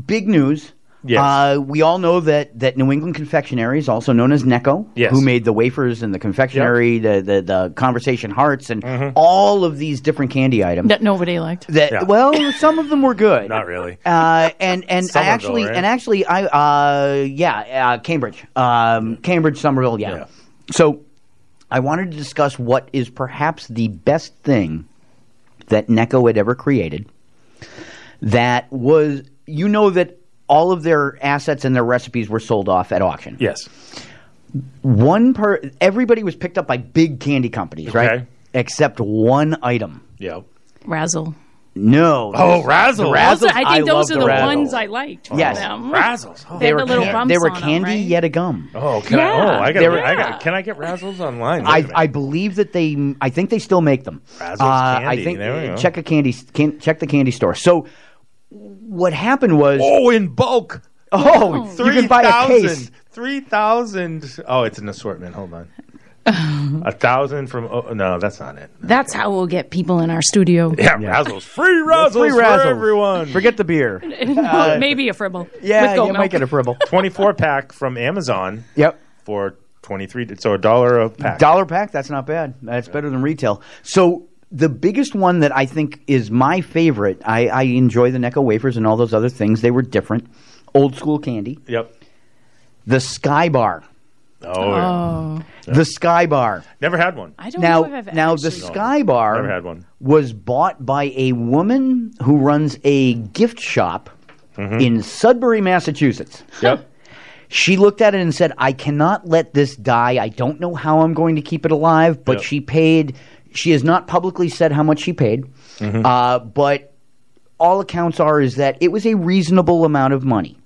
big news. Yes. Uh, we all know that, that New England Confectionaries, also known as Necco, Yes. who made the wafers and the confectionery, the, the the conversation hearts, and all of these different candy items. That nobody liked. That Yeah. well, some of them were good. Not really. Uh, and and I Somerville, actually right? and actually I uh, yeah uh, Cambridge um, Cambridge Somerville yeah. Yeah. So I wanted to discuss what is perhaps the best thing that Necco had ever created. That was you know that all of their assets and their recipes were sold off at auction. Yes. One per everybody was picked up by big candy companies, right? Okay. Except one item. Yeah. Razzle. No. Oh, Razzle. Razzles. the Those Razzles. are- I think those are the Razzles. ones I liked. From Yes. them. Razzles. Oh, They They had were, the little can- bumps they were on 'em, candy right? yet a gum. Oh, can Yeah. I? Oh, I got. They were- I got. Can I get Razzles online? Wait a I, minute. I believe that they. I think they still make them. Razzles uh, I candy, think there we go. check a candy. Can, check the candy store. So what happened was. oh, in bulk. Oh, you can buy a case. 3,000. Oh, it's an assortment. Hold on. a thousand from. Oh, no, that's not it. That's how we'll get people in our studio. Yeah, Razzles. Free Razzles Free for Razzles. everyone. Forget the beer. Uh, maybe a fribble. Yeah, with you milk. might get a fribble. 24 pack from Amazon Yep. for 23. So a dollar a pack. Dollar pack. That's not bad. That's better than retail. So the biggest one that I think is my favorite. I, I enjoy the Necco wafers and all those other things. They were different. Old school candy. Yep. The Sky Bar. Oh, yeah. Oh, The Sky Bar. Never had one. I don't now, know if I've now the. Sky Bar Never had one. was bought by a woman who runs a gift shop Mm-hmm. in Sudbury, Massachusetts. Yep. She looked at it and said, "I cannot let this die. I don't know how I'm going to keep it alive." But Yep. she paid. She has not publicly said how much she paid, Mm-hmm. uh, but all accounts are is that it was a reasonable amount of money.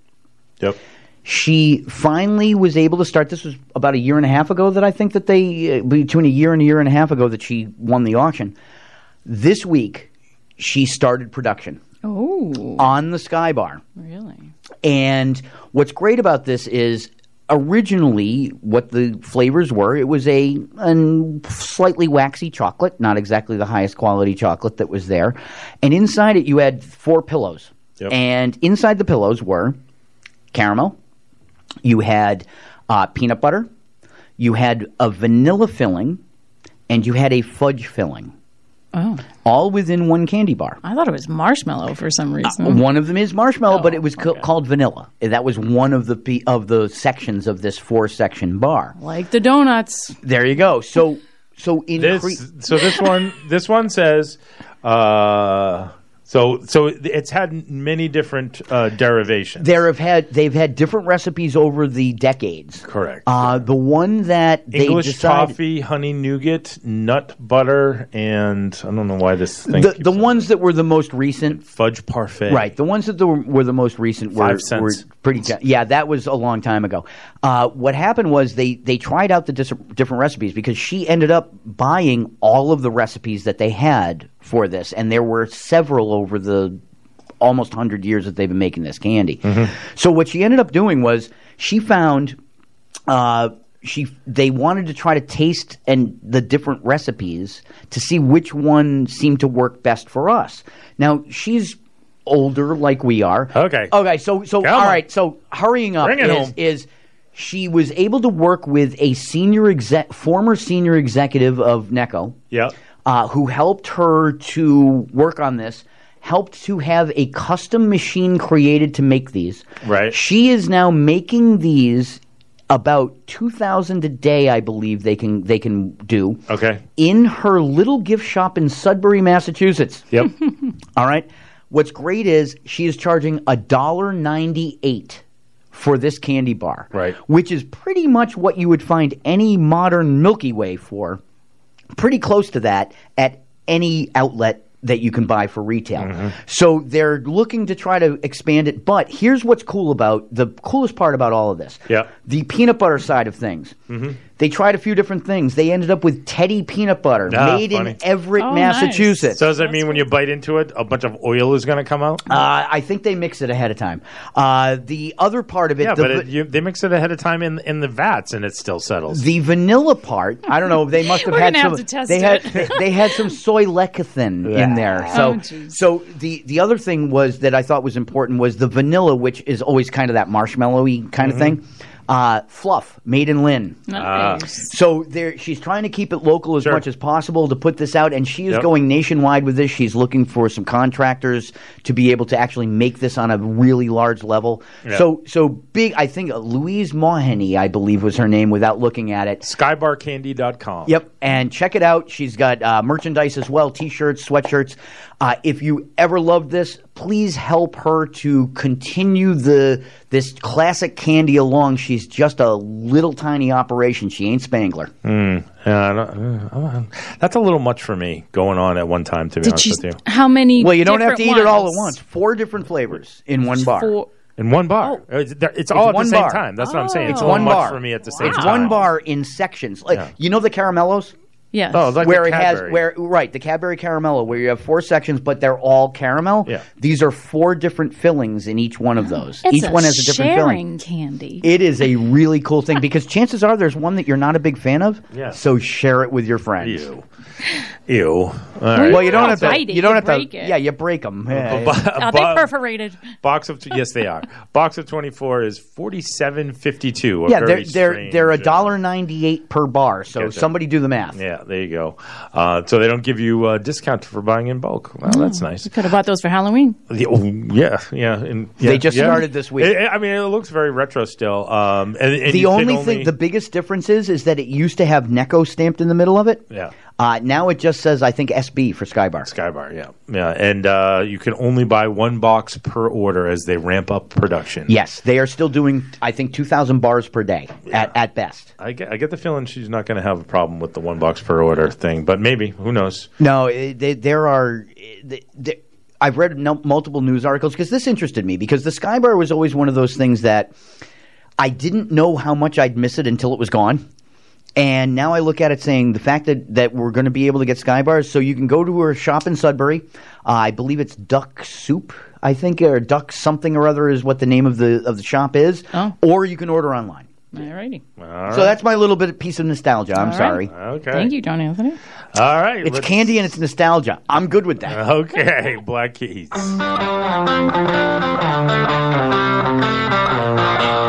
Yep. She finally was able to start. This was about a year and a half ago that I think that they, uh, between a year and a year and a half ago, that she won the auction. This week, she started production Oh, on the Sky Bar. really? And what's great about this is originally what the flavors were it was a, a slightly waxy chocolate, not exactly the highest quality chocolate that was there. And inside it, you had four pillows. Yep. And inside the pillows were caramel, you had uh, peanut butter, you had a vanilla filling, and you had a fudge filling. Oh, All within one candy bar. I thought it was marshmallow for some reason. One of them is marshmallow, but Oh, it was ca- okay. called vanilla. That was one of the pe- of the sections of this four section bar. like the donuts. There you go. So so in This so this one this one says uh So so it's had many different uh, derivations. There have had they've had different recipes over the decades. Correct. Uh, the one that they English decided, toffee, honey nougat, nut butter, and I don't know why this thing. the, the ones that were the most recent fudge parfait. Right, the ones that the, were the most recent were, Five cents. were pretty. Yeah, that was a long time ago. Uh, what happened was they they tried out the dis- different recipes because she ended up buying all of the recipes that they had for this, and there were several over the almost hundred years that they've been making this candy. So what she ended up doing was she found. Uh, she they wanted to try to taste and the different recipes to see which one seemed to work best for us. Now she's older like we are. Okay. Okay, so so Come all on. right, so hurrying up is, is she was able to work with a senior exec former senior executive of Necco Yeah. Uh, who helped her to work on this, helped to have a custom machine created to make these. Right. She is now making these about 2000 a day I believe they can they can do Okay. in her little gift shop in Sudbury, Massachusetts. Yep. All right. What's great is she is charging a dollar ninety eight for this candy bar, Right. Which is pretty much what you would find any modern Milky Way for. Pretty close to that at any outlet that you can buy for retail. Mm-hmm. So they're looking to try to expand it. But here's what's cool about the coolest part about all of this. Yeah. The peanut butter side of things. Mhm. They tried a few different things. They ended up with Teddie peanut butter Ah, made funny. in Everett, Oh, nice. Massachusetts. So does that mean when you bite into it, a bunch of oil is going to come out? Uh, I think they mix it ahead of time. Uh, the other part of it, yeah, the, but it, you, they mix it ahead of time in in the vats, and it still settles. the vanilla part, I don't know. They must have We're had gonna some. have to test they had it. they, they had some soy lecithin in there. So Oh, so the the other thing was that I thought was important was the vanilla, which is always kind of that marshmallowy kind of thing. Uh, fluff made in Lynn. Nice. So there, she's trying to keep it local as Sure. much as possible to put this out, and she is Yep. going nationwide with this. She's looking for some contractors to be able to actually make this on a really large level. Yeah. So, so big. I think uh, Louise Mahoney, I believe, was her name, without looking at it. Skybarcandy.com. Yep, and check it out. She's got uh, merchandise as well, T-shirts, sweatshirts. Uh, if you ever loved this, please help her to continue the this classic candy along. She's just a little tiny operation. She ain't Spangler. Mm, yeah, I don't- uh, that's a little much for me going on at one time. To be Did honest she? with you, How many? Well, you don't have to eat different it all at once. Four different flavors in one bar. Four. in one bar, Uh, it's, it's all at the same bar. time. That's what I'm saying. It's Oh. a little one much bar for me at the same time. It's one bar in sections. Like Yeah. you know the caramellos. Yes. Oh, like where the it has Cadbury. where right the Cadbury caramello where you have four sections but they're all caramel. Yeah. These are four different fillings in each one of those. It's each one has a different filling. candy. It is a really cool thing because chances are there's one that you're not a big fan of. Yeah. So share it with your friends. Ew, ew. All Well, right. Well, you don't don't have to. bite it, you don't you have break to. it. Yeah, you break them. A bo- a Are they bo- perforated? Box of yes, they are. Box of twenty four is forty seven fifty two. Yeah, they're they're they're a dollar ninety eight per bar. So Get that. somebody do the math. Yeah, there you go. Uh, so they don't give you a discount for buying in bulk. Well, that's nice. You could have bought those for Halloween. The- oh, yeah, yeah, and yeah, They just yeah. started this week. It- it- I mean, it looks very retro still. Um, and, and the you can only, thing, the biggest difference is, is that it used to have Necco stamped in the middle of it. yeah, Uh, now it just says, I think SB for Skybar. Skybar, yeah, yeah, and uh, you can only buy one box per order as they ramp up production. Yes, they are still doing, I think, 2,000 bars per day at, at best. I get, I get the feeling she's not going to have a problem with the one box per order thing, but maybe who knows? No, it, they, there are. They, they, I've read no, multiple news articles because this interested me because the Skybar was always one of those things that I didn't know how much I'd miss it until it was gone. And now I look at it saying the fact that, that we're going to be able to get sky bars. so you can go to her shop in Sudbury. Uh, I believe it's Duck Soup, I think, or Duck something or other is what the name of the of the shop is. Oh. Or you can order online. Alrighty. All So that's my little bit of piece of nostalgia. I'm All right. sorry. okay. Thank you, John Anthony. All right, It's let's- candy and it's nostalgia. I'm good with that. Okay, Black Keys.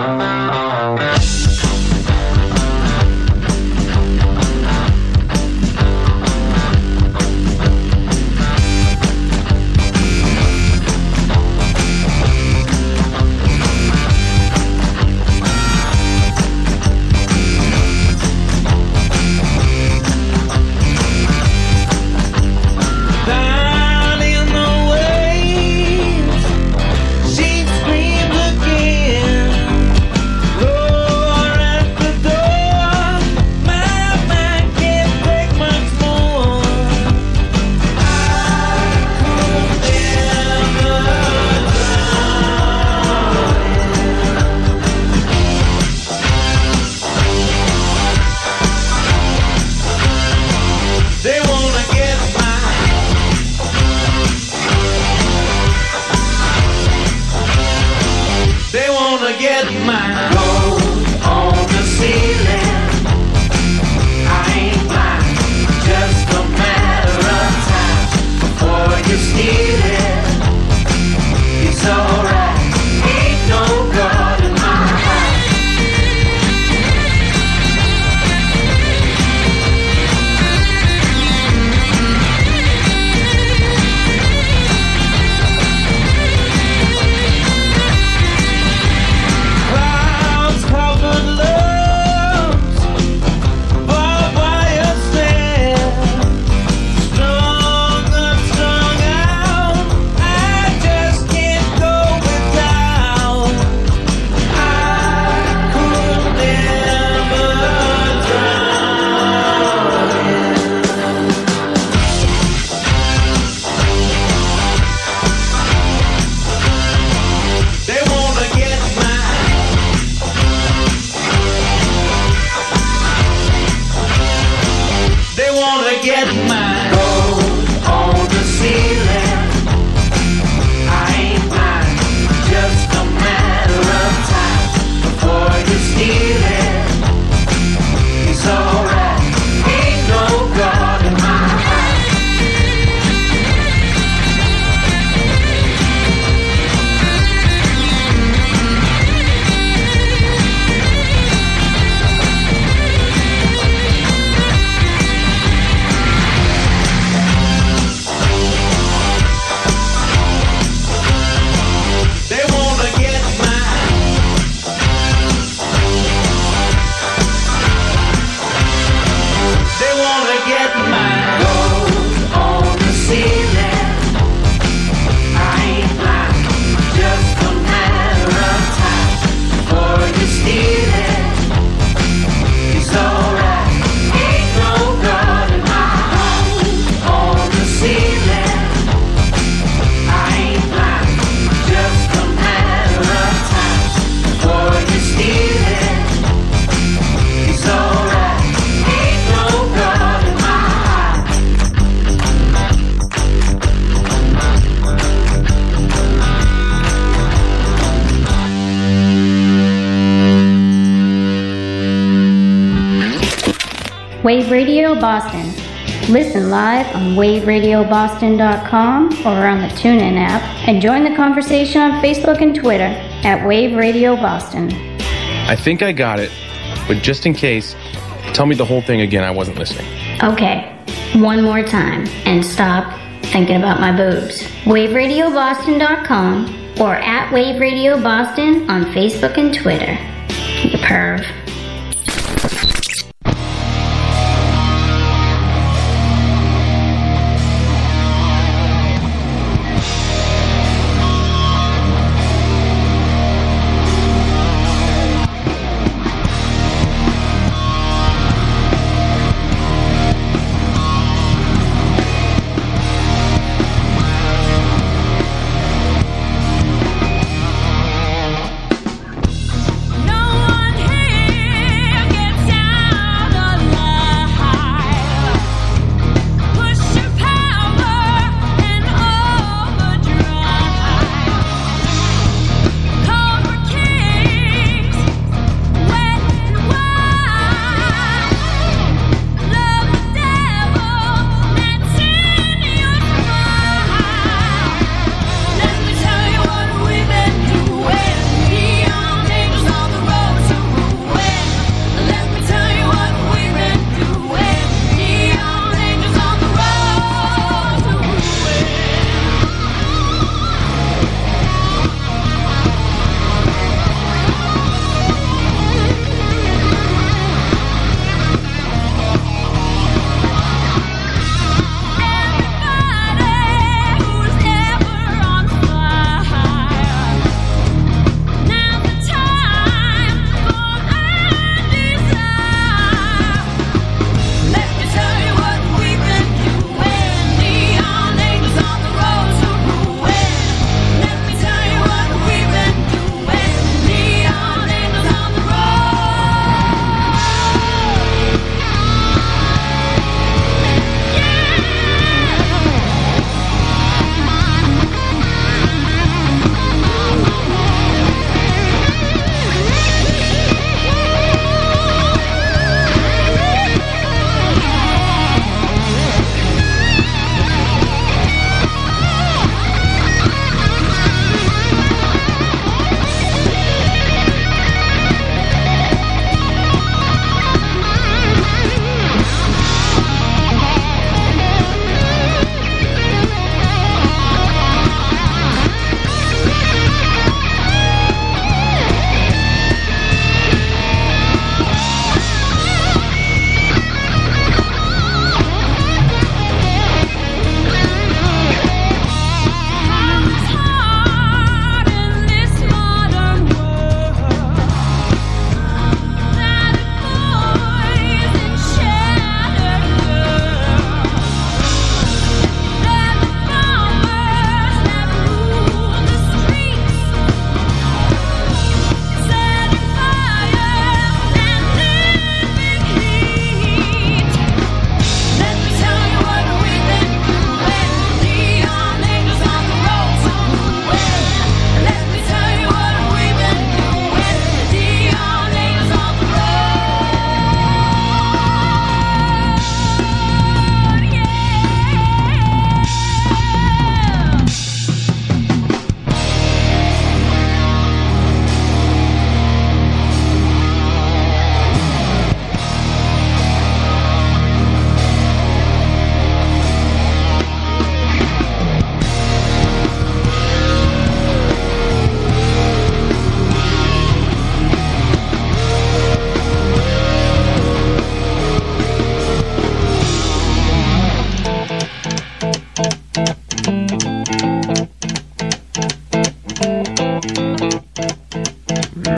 Wave Radio Boston. Listen live on waveradioboston.com or on the TuneIn app and join the conversation on Facebook and Twitter at Wave Radio Boston. I think I got it, but just in case, tell me the whole thing again. I wasn't listening. Okay, one more time and stop thinking about my boobs. WaveRadioBoston.com or at Wave Radio Boston on Facebook and Twitter. You perv.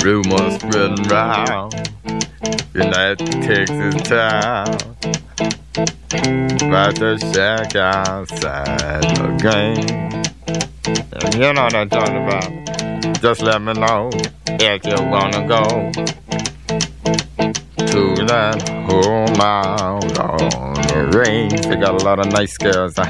Rumors spreading round United Texas town about to shack outside the game. And you know what I'm talking about. Just let me know if you wanna go to that home out on the range. They got a lot of nice girls. Huh?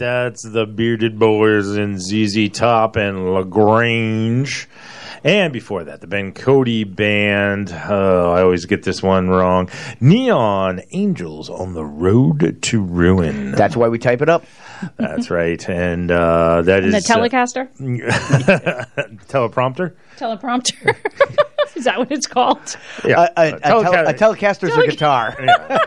Right, that's the Bearded Boys and ZZ Top and La Grange. And before that, the Ben Cody Band. Oh, I always get this one wrong. Neon Angels on the Road to Ruin. That's why we type it up. That's right. And uh, that And is the Telecaster? uh, teleprompter. Teleprompter. Is that what it's called? Yeah, A, a, a, tel- Teleca- a Telecaster's a guitar.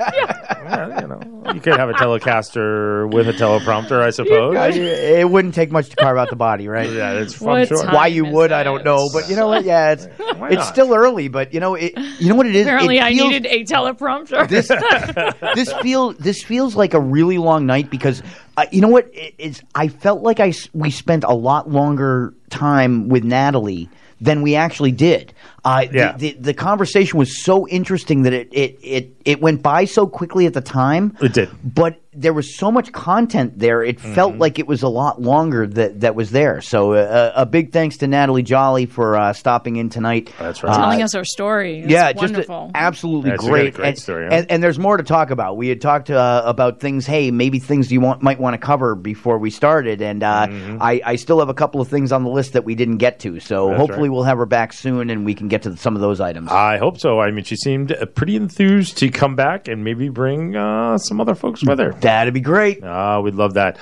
Well, you know, you could have a Telecaster with a teleprompter, I suppose. It wouldn't take much to carve out the body, right? Yeah, it's fun. Sure. Why you would, I don't know, but you know what? Yeah, it's it's still early, but you know it. You know what it is? Apparently, it I needed a teleprompter. this. this feel this feels like a really long night because uh, you know what? It, it's I felt like I s- we spent a lot longer time with Natalie than we actually did. Uh, Yeah. the, the, the conversation was so interesting that it, it, it, it went by so quickly at the time. It did. But there was so much content there. It felt Mm-hmm. like it was a lot longer that, that was there. So uh, a big thanks to Natalie Joly for uh, stopping in tonight. That's right. Telling us our story. It's yeah, just wonderful. a, absolutely That's great. really great and, story, huh? and, and there's more to talk about. We had talked uh, about things. Hey, maybe things you want, might want to cover before we started, and uh, I, I still have a couple of things on the list that we didn't get to. So Mm-hmm. That's hopefully right. we'll have her back soon, and we can get to some of those items. I hope so. I mean, she seemed uh, pretty enthused to come back and maybe bring uh, some other folks with her. That'd be great. Ah, we'd love that.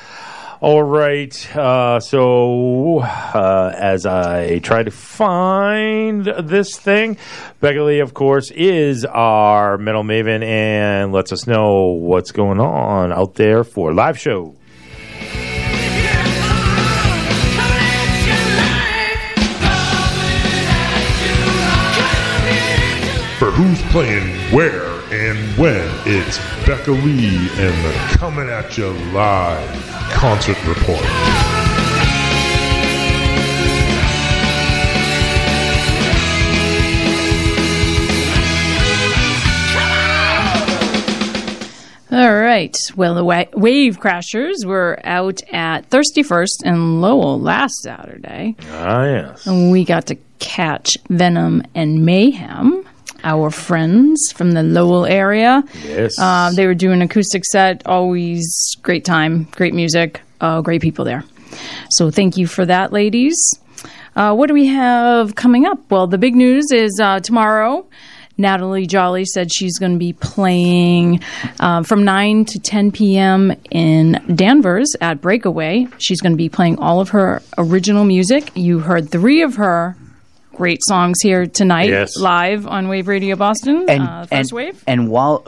All right. Uh, so, uh, as I try to find this thing, Becca Lee, of course, is our metal maven and lets us know what's going on out there for live show. For who's playing where and when, it's Becca Lee and the Coming At You Live concert report. All right. Well, the wa- Wave Crashers were out at Thirsty First in Lowell last Saturday. Ah, yes. And we got to catch Venom and Mayhem, our friends from the Lowell area. Yes. Uh, they were doing acoustic set. Always great time, great music, uh, great people there. So thank you for that, ladies. Uh, what do we have coming up? Well, the big news is uh, tomorrow. Natalie Joly said she's going to be playing um, from 9 to 10 p.m. in Danvers at Breakaway. She's going to be playing all of her original music. You heard three of her great songs here tonight, Yes. live on Wave Radio Boston, and uh, First and, Wave. and while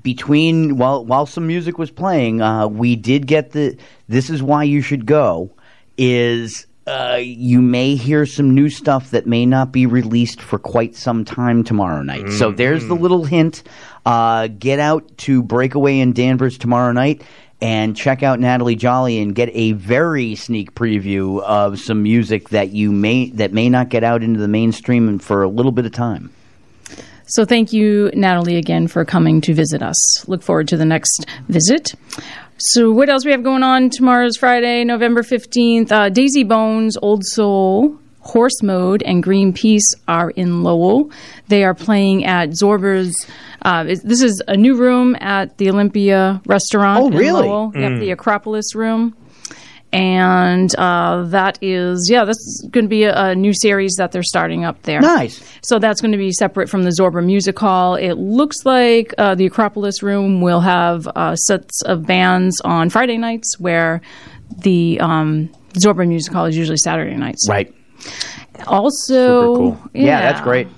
between while while some music was playing, uh, we did get the. This is why you should go. Is uh, you may hear some new stuff that may not be released for quite some time tomorrow night. So there's the little hint. Uh, get out to Breakaway in Danvers tomorrow night and check out Natalie Joly and get a very sneak preview of some music that you may that may not get out into the mainstream for a little bit of time. So thank you, Natalie, again for coming to visit us. Look forward to the next visit. So what else we have going on? Tomorrow's Friday, November 15th. Uh, Daisy Bones, Old Soul, Horse Mode, and Greenpeace are in Lowell. They are playing at Zorba's. Uh, is- this is a new room at the Olympia restaurant Oh, in really? Lowell. Yep, Mm. the Acropolis room. And uh, that is, yeah, that's going to be a, a new series that they're starting up there. Nice. So that's going to be separate from the Zorba Music Hall. It looks like uh, the Acropolis Room will have uh, sets of bands on Friday nights, where the um, Zorba Music Hall is usually Saturday nights. Right. Also, Super cool. Yeah, that's great.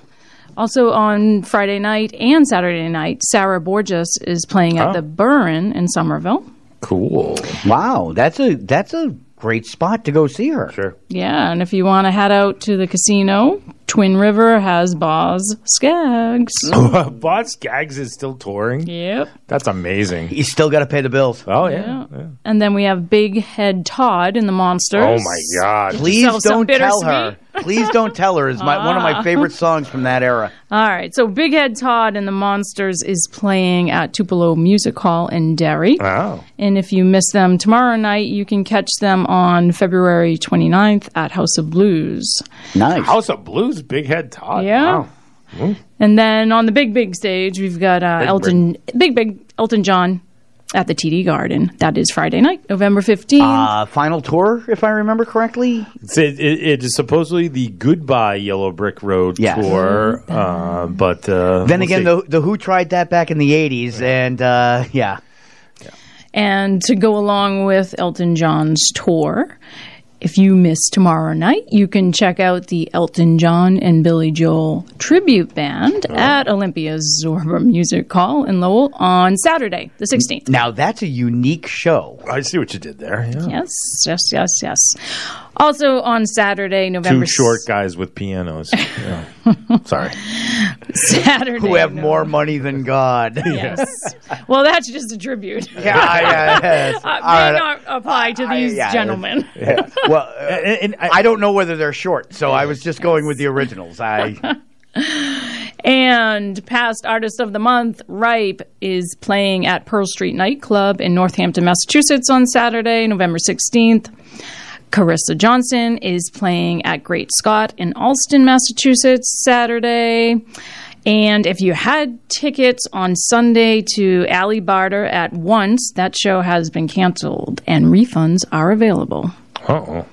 Also on Friday night and Saturday night, Sarah Borges is playing at Oh. the Burren in Somerville. Cool. Wow, that's a that's a great spot to go see her. Sure. Yeah, and if you want to head out to the casino, Twin River has Boz Skaggs. Bob Skaggs is still touring. Yep. That's amazing. You still got to pay the bills. Oh yeah. And then we have Big Head Todd in the Monsters. Oh my God. Please So- so don't tell her. Please don't tell her. Is my one of my Ah. favorite songs from that era. All right, so Big Head Todd and the Monsters is playing at Tupelo Music Hall in Derry. Wow. And if you miss them tomorrow night, you can catch them on February 29th at House of Blues. Nice. House of Blues, Big Head Todd. Yeah. Wow. Mm. And then on the big, big stage, we've got uh, Big, Elton, big, big Elton John at the TD Garden. That is Friday night, November 15th. Uh, final tour, if I remember correctly. It's, it, it, it is supposedly the Goodbye Yellow Brick Road Yes. tour, uh, but uh, Then we'll again, the the Who tried that back in the '80s, and uh, yeah, And to go along with Elton John's tour, if you miss tomorrow night, you can check out the Elton John and Billy Joel tribute band at Olympia's Zorba Music Hall in Lowell on Saturday, the 16th. now that's a unique show. I see what you did there. Yeah. Yes, yes, yes, yes. Also on Saturday, November Two short guys with pianos. Yeah. Sorry. Saturday. Who have more money than God? Yes. well, that's just a tribute. Yeah, yeah, yes. Uh, may right. not apply to these yeah, gentlemen. Yeah. Well, uh, I, don't know whether they're short, so I was just going with the originals. I And past artist of the month, Ripe, is playing at Pearl Street Nightclub in Northampton, Massachusetts on Saturday, November 16th. Carissa Johnson is playing at Great Scott in Allston, Massachusetts, Saturday. And if you had tickets on Sunday to Ali Barter at once, that show has been canceled and refunds are available. Uh oh.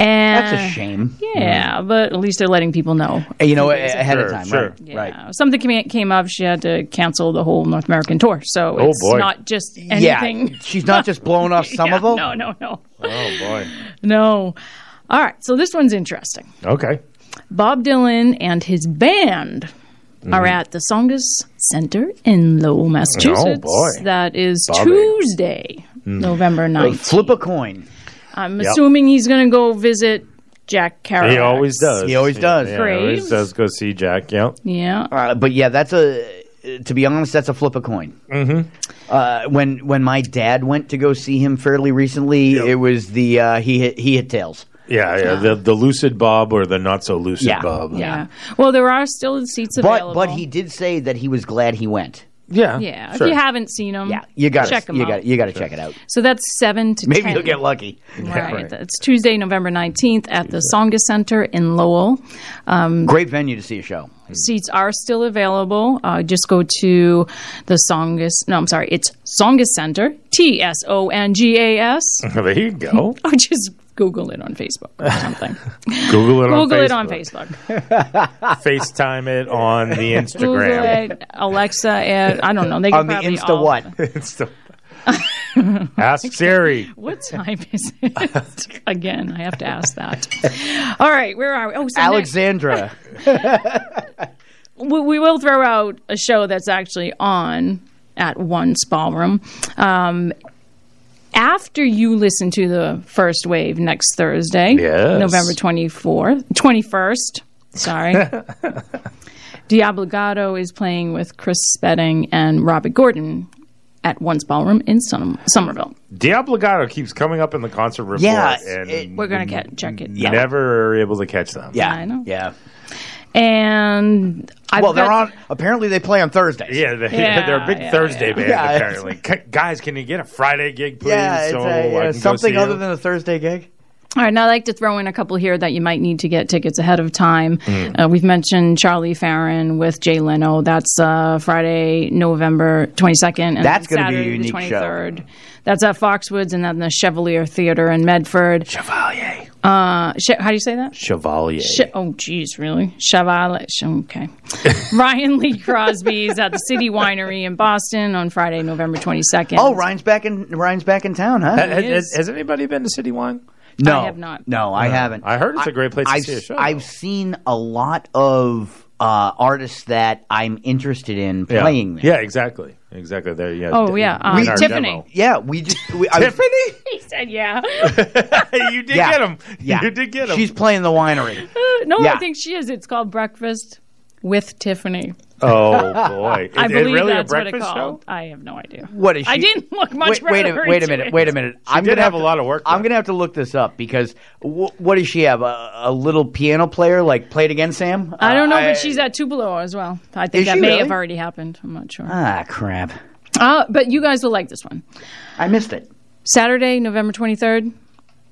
And That's a shame. Yeah, but at least they're letting people know. You know, a few days ahead of time, Sure, right? Yeah. Right. Something came, came up. She had to cancel the whole North American tour. So Oh, it's boy. not just anything. Yeah, she's not just blowing off some Yeah, them. No, no, no. Oh boy. No. All right. So this one's interesting. Okay. Bob Dylan and his band Mm-hmm. are at the Tsongas Center in Lowell, Massachusetts. Oh, boy. That is Bobby. Tuesday, November Uh, 9th. Flip a coin. I'm Yep. assuming he's going to go visit Jack Kerouac. He always does. He always does. Yeah, he always does go see Jack. Yep. Yeah. Uh, but yeah, that's a. To be honest, that's a flip a coin. Mm-hmm. Uh, when when my dad went to go see him fairly recently, it was the uh, he hit he hit tails. Yeah, yeah. The the lucid Bob or the not so lucid Yeah. Bob. Yeah. Well, there are still seats But available. but he did say that he was glad he went. Yeah. Yeah. sure. If you haven't seen them, Yeah, you got check to him you out. got you got to check it out. So that's 7 to Maybe 10. you'll get lucky. Right. It's Tuesday, November 19th at the Tsongas Center in Lowell. Um, Great venue to see a show. Seats are still available. Uh, just go to the Tsongas. No, I'm sorry. It's Tsongas Center. T S O N G A S. there you go. Or just Google it on Facebook or something. Google it on Google Facebook. it on Facebook. FaceTime it on the Google Instagram. it. Alexa. It, I don't know. They can On the probably Insta all- what? Insta- Ask Siri. What time is it? Again, I have to ask that. All right, where are we? Oh, so next- Alexandra. we, we will throw out a show that's actually on at one ballroom. Um, after you listen to the first wave next Thursday, Yes. November 24th, 21st, sorry. Diablogato is playing with Chris Spedding and Robert Gordon at Once Ballroom in Som- Somerville. Diablogato keeps coming up in the concert report. Yeah, and it- We're going to check it. you never are able to catch them. Yeah, I know. Yeah. And I've well, they're got- on. Apparently, they play on Thursdays. Yeah, they, Yeah, they're a big yeah, Thursday yeah. band, Yeah, it's- apparently. C- Guys, can you get a Friday gig, please? Yeah, it's so a, I yeah, can go something see other you? than a Thursday gig. All right, now I'd like to throw in a couple here that you might need to get tickets ahead of time. Mm. Uh, we've mentioned Charlie Farren with Jay Leno. That's uh, Friday, November 22nd. And That's gonna be a Saturday, unique the show. 23rd. That's at Foxwoods and then the Chevalier Theater in Medford. Chevalier. Uh, che- how do you say that? Chevalier. Che- oh, geez, really? Chevalier. Okay. Ryan Lee Crosby's at the City Winery in Boston on Friday, November 22nd. Oh, Ryan's back in Ryan's back in town, huh? Ha- has, has, has anybody been to City Wine? No, I have not. No, I haven't. I heard it's a great place to I've, see a show. I've seen a lot of uh, artists that I'm interested in Yeah. playing there. Yeah, exactly. Exactly. There you Oh, yeah, um, in our Tiffany. demo. Yeah, we just we, I was- Tiffany? He said, yeah. you did Yeah. get him. Yeah, You did get him. She's playing the winery. no, Yeah. I think she is. It's called Breakfast with Tiffany. Oh, boy. I Is it believe really that's a what it breakfast called. show? I have no idea. What is she? I didn't look much wait, wait a, further wait a minute. it. Wait a minute. I'm did gonna have to- a lot of work, I'm gonna have to look this up because wh- what does she have? A, a little piano player? Like played it again, Sam? I don't know, Uh, but she's at Tupelo as well. I think that may really? have already happened. I'm not sure. Ah, crap. Uh, but you guys will like this one. I missed it. Saturday, November 23rd,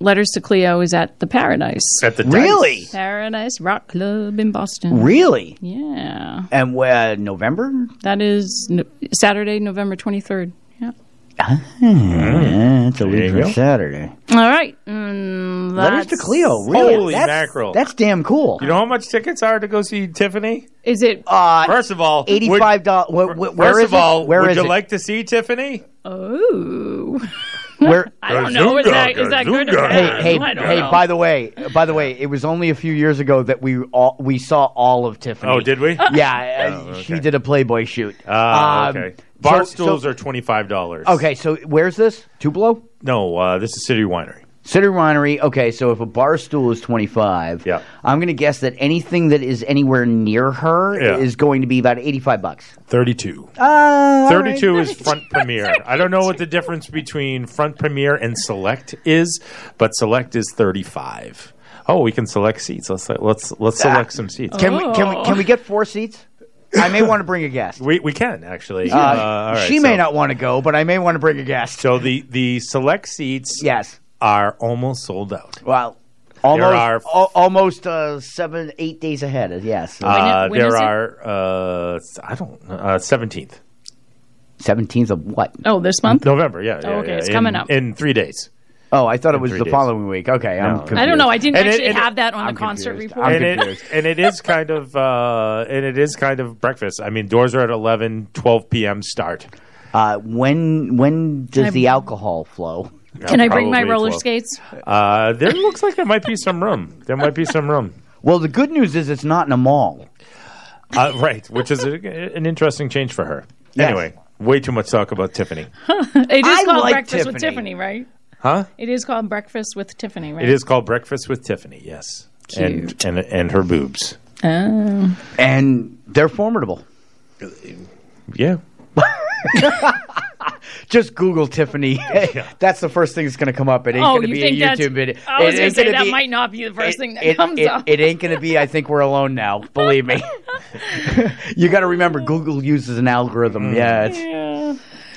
Letters to Cleo is at the Paradise. At the Really? Paradise Rock Club in Boston. Really? Yeah. And uh, November? That is no- Saturday, November 23rd. Yeah. Ah, it's a There week from. Saturday. All right. Mm, Letters to that's- Cleo. Really? Holy that's, mackerel. That's damn cool. You know how much tickets are to go see Tiffany? Is it? Uh, First of all, eighty-five dollars. Where, where, where First is of all, it? Where would is you it? like to see Tiffany? Oh. Where? I don't know. Is that, is that good or bad? Hey, hey, hey! know. By the way, by the way, it was only a few years ago that we all we saw all of Tiffany. Oh, did we? Yeah, uh, Oh, okay. she did a Playboy shoot. Ah, Um, okay. so- Bar so- stools are twenty five dollars. Okay, so where's this? Tupelo? No, uh, this is City Winery. City Winery. Okay, so if a bar stool is twenty five, Yeah. I'm going to guess that anything that is anywhere near her Yeah. is going to be about eighty five bucks. Thirty two. Uh, all right. 32 is front premiere. I don't know what the difference between front premiere and select is, but select is 35. Oh, we can select seats. Let's let's let's select some seats. Can we can we can we get four seats? I may want to bring a guest. We we can actually. Uh, Uh, all right, she may so- not want to go, but I may want to bring a guest. So the the select seats Yes. Are almost sold out. Well, almost are- al- almost uh, seven eight days ahead. Yes, Uh, when is there it? are uh, I don't know, uh, 17th seventeenth of what? Oh, this month? November. Yeah. Oh, okay, yeah, it's in- coming up. in three days. Oh, I thought it was the days. following week. Okay, I'm No. I don't know. I didn't And actually it- have that on I'm the concert confused. report. And it, and it is kind of uh, and it is kind of breakfast. I mean, doors are at 11, 12 p.m. start. Uh, when when does I- the alcohol flow? Can I bring my Probably roller 12. skates? Uh, there looks like there might be some room. There might be some room. Well, the good news is it's not in a mall. Uh, right, which is a, an interesting change for her. Yes. Anyway, way too much talk about Tiffany. it is I called like Breakfast with Tiffany. Tiffany, right? Huh? It is called Breakfast with Tiffany, right? It is called Breakfast with Tiffany. Yes, and and and her boobs. Oh. And they're formidable. Yeah. Just Google Tiffany. that's the first thing that's going to come up. It ain't Oh, going to be a YouTube video. I was gonna say gonna that be- might not be the first thing that it, comes it, up. It ain't going to be. I think we're alone now. Believe me. you got to remember, Google uses an algorithm. Yeah. It's, Yeah.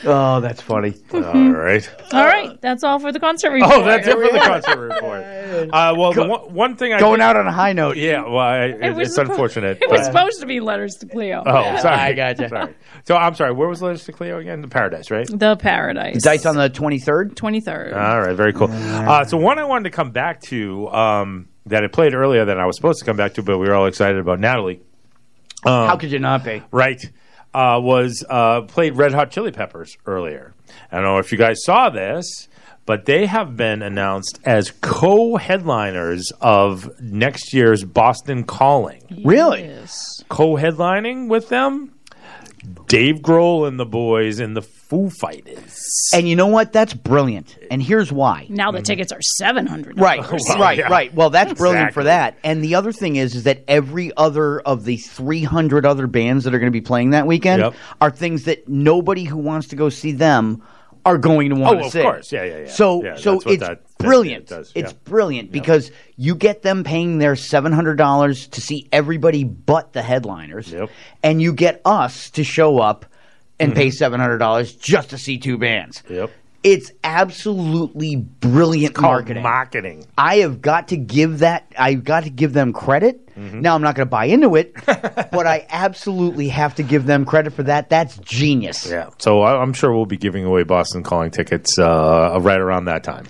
Oh, that's funny. All right. All right, that's all for the concert report. Oh, that's it for the concert report. Uh, well, the one, one thing I Going did- out on a high note. Yeah, well, I, it, was it's suppo- unfortunate. It was but- supposed to be letters to Cleo. Oh, sorry. I gotcha. Sorry. So I'm sorry. Where was Letters to Cleo again? The Paradise, right? The Paradise. Dice on the 23rd? 23rd. All right, very cool. Uh, so one I wanted to come back to um, that I played earlier than I was supposed to come back to, but we were all excited about Natalie. Um, How could you not be? Right. Uh, was uh, played Red Hot Chili Peppers earlier. I don't know if you guys saw this, but they have been announced as co-headliners of next year's Boston Calling. Really? Co-headlining with them, Dave Grohl and the boys in the Foo Fighters. And you know what? That's brilliant. And here's why. Now the tickets are seven hundred. Right, Well, right, yeah. right. Well, that's brilliant for that. And the other thing is, is that every other of the 300 other bands that are going to be playing that weekend Yep. are things that nobody who wants to go see them are going to want Oh, to see. Oh, of course. Yeah, yeah, yeah. So, Yeah, so that's what it's that- that brilliant. does, It's yeah. brilliant because you get them paying their $700 to see everybody but the headliners, Yep. and you get us to show up and pay $700 just to see two bands. Yep. It's absolutely brilliant marketing. marketing. I have got to give that. I've got to give them credit. Mm-hmm. Now I'm not going to buy into it, but I absolutely have to give them credit for that. That's genius. Yeah. So I- I'm sure we'll be giving away Boston Calling tickets uh, right around that time.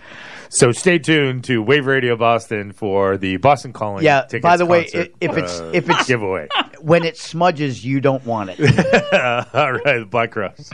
So stay tuned to Wave Radio Boston for the Boston Calling. Yeah. Tickets by the way, concert, i- if it's uh, if it's giveaway. when it smudges, you don't want it. All right, Black Crowes.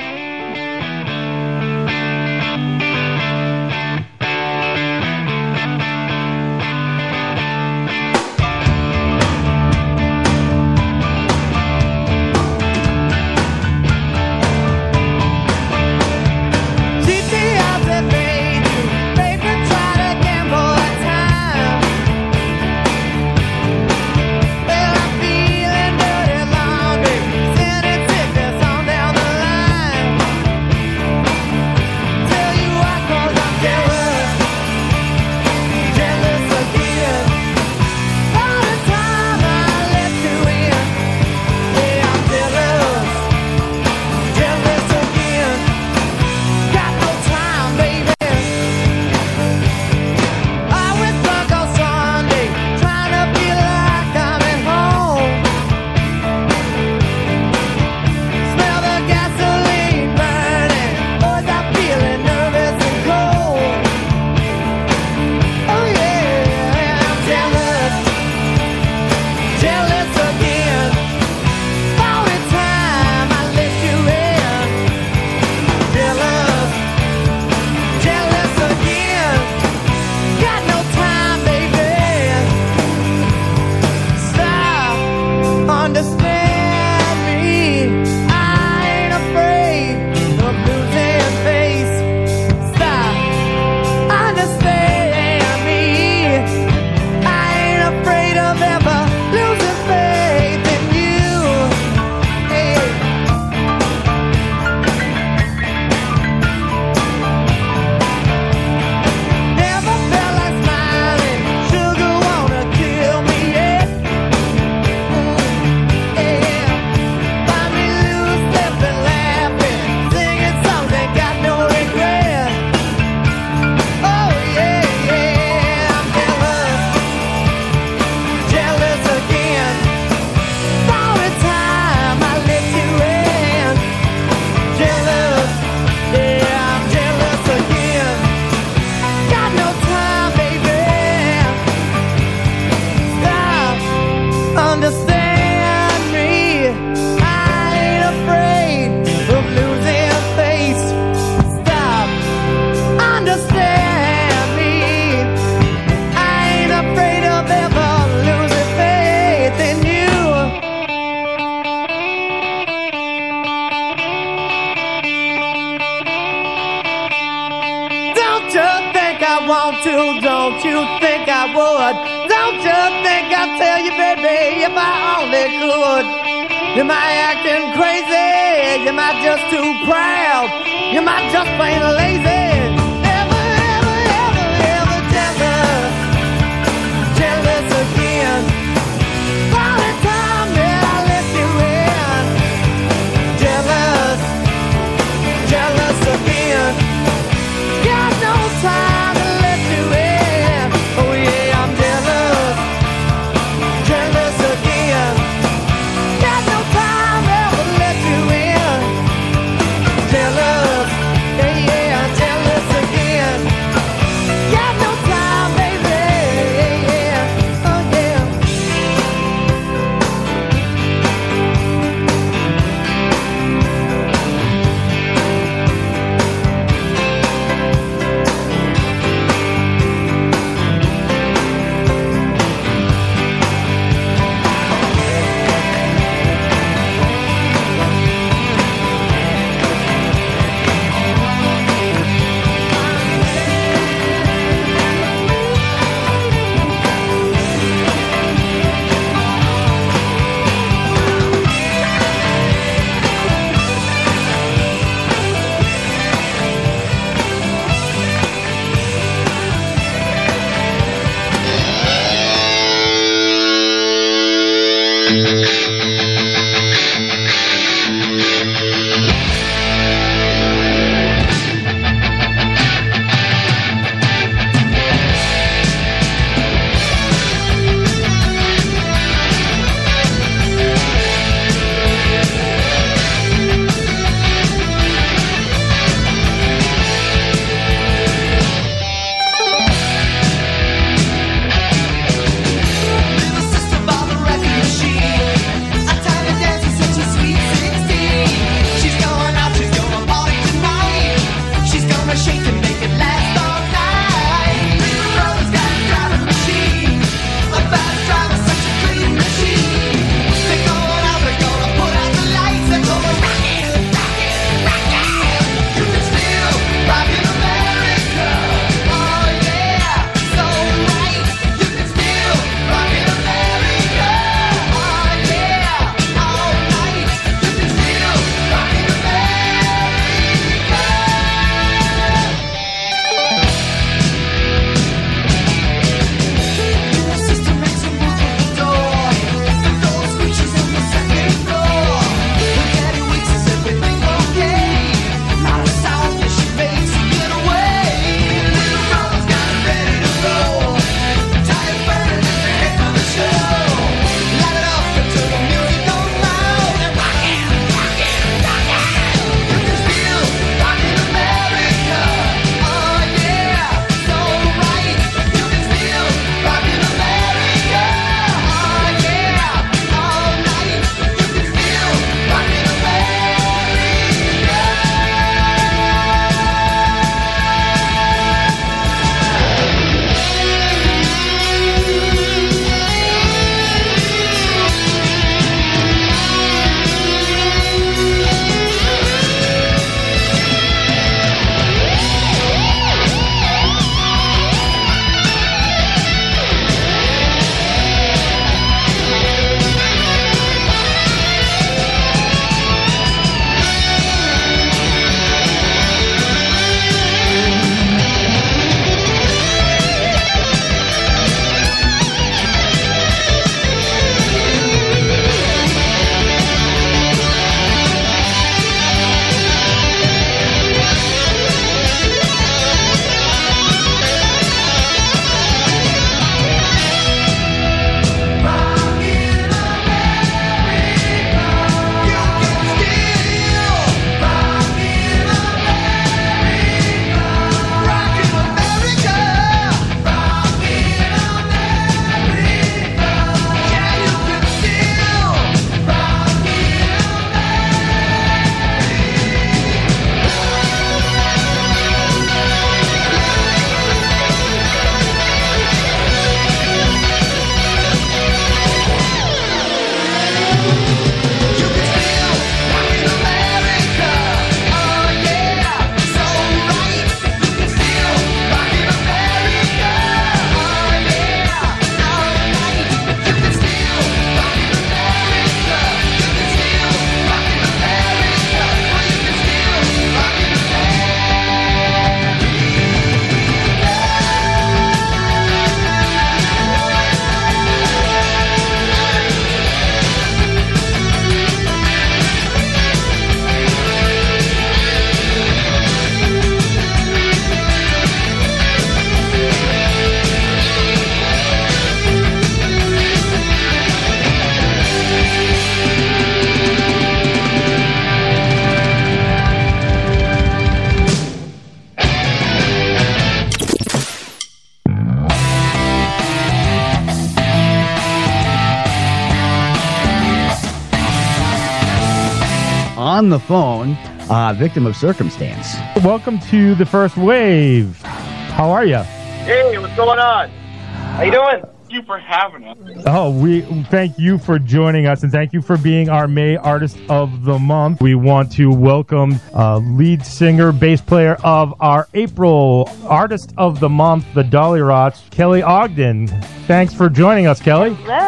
The phone, uh, victim of circumstance. Welcome to the first wave. How are you? Hey, what's going on? How you doing? Thank you for having us. Oh, we thank you for joining us and thank you for being our May Artist of the Month. We want to welcome uh, lead singer, bass player of our April Artist of the Month, the Dollyrots, Kelly Ogden. Thanks for joining us, Kelly. Hello, and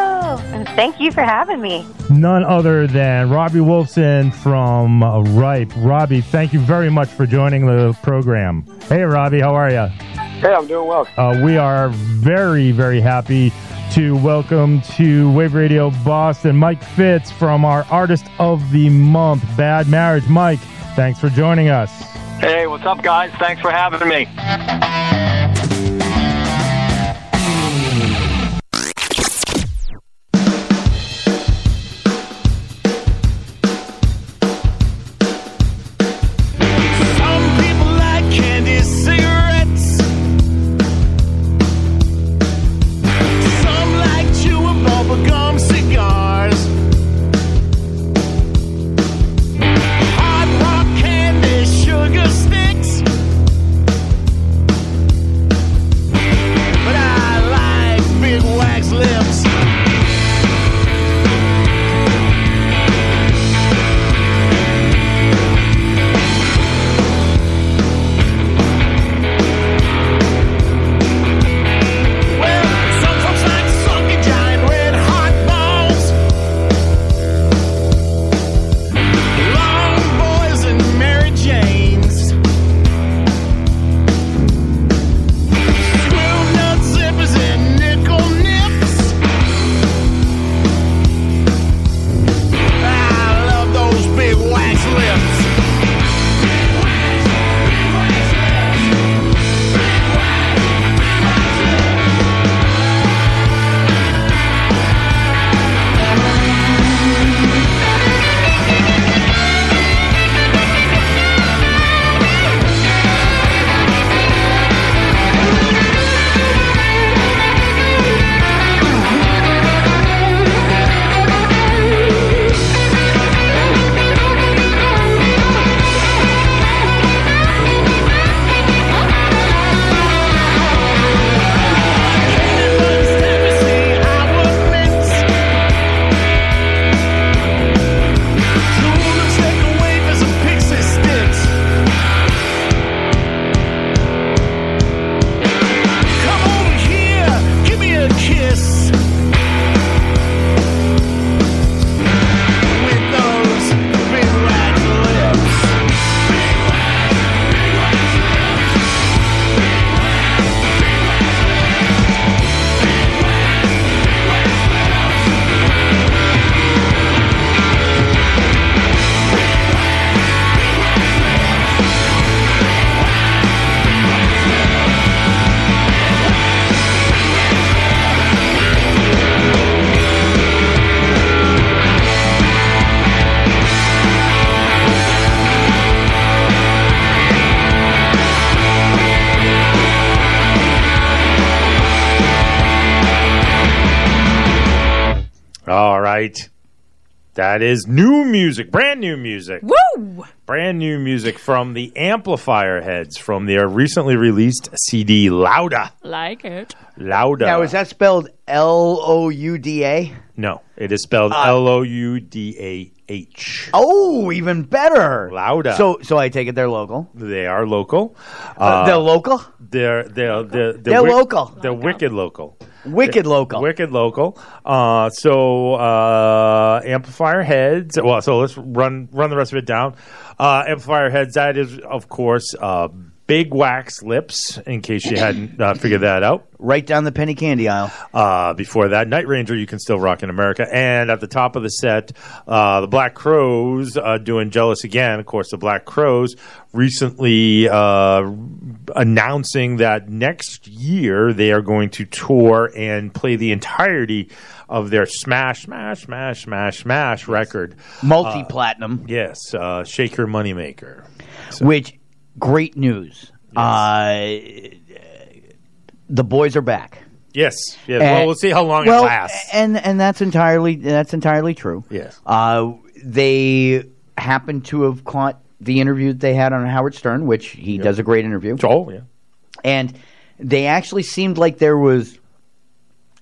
thank you for having me. None other than Robbie Wolfson from Ripe. Robbie, thank you very much for joining the program. Hey, Robbie, how are you? Hey, I'm doing well. Uh, we are very, very happy to welcome to Wave Radio Boston Mike Fitz from our Artist of the Month, Bad Marriage. Mike, thanks for joining us. Hey, what's up, guys? Thanks for having me. That is new music, brand new music. Woo! Brand new music from the Amplifier Heads from their recently released CD, Loudah. Like it. Loudah. Now, is that spelled L O U D A? No, it is spelled Uh, L O U D A H. Oh, even better. Loudah. So, so I take it they're local. They are local. Uh, they're local. They're they're they're, They're local. They're wicked local. Wicked local. Wicked local. Uh, so uh, amplifier heads. Well, so let's run run the rest of it down. Uh, amplifier heads. That is, of course, uh, big wax lips. In case you hadn't uh, figured that out. Right down the penny candy aisle. Uh, before that, Night Ranger, you can still rock in America. And at the top of the set, uh, the Black Crowes uh, doing Jealous Again. Of course, the Black Crowes recently uh, announcing that next year they are going to tour and play the entirety of their Smash, Smash, Smash, Smash, Smash record. Multi platinum. yes, uh, Shake Your Moneymaker. Which, great news. Uh, the boys are back. Yes, yes. And- well, we'll see how long well, it lasts. And and that's entirely that's entirely true. Yes. Uh, they happened to have caught the interview that they had on Howard Stern, which he does a great interview. Oh, yeah. And they actually seemed like there was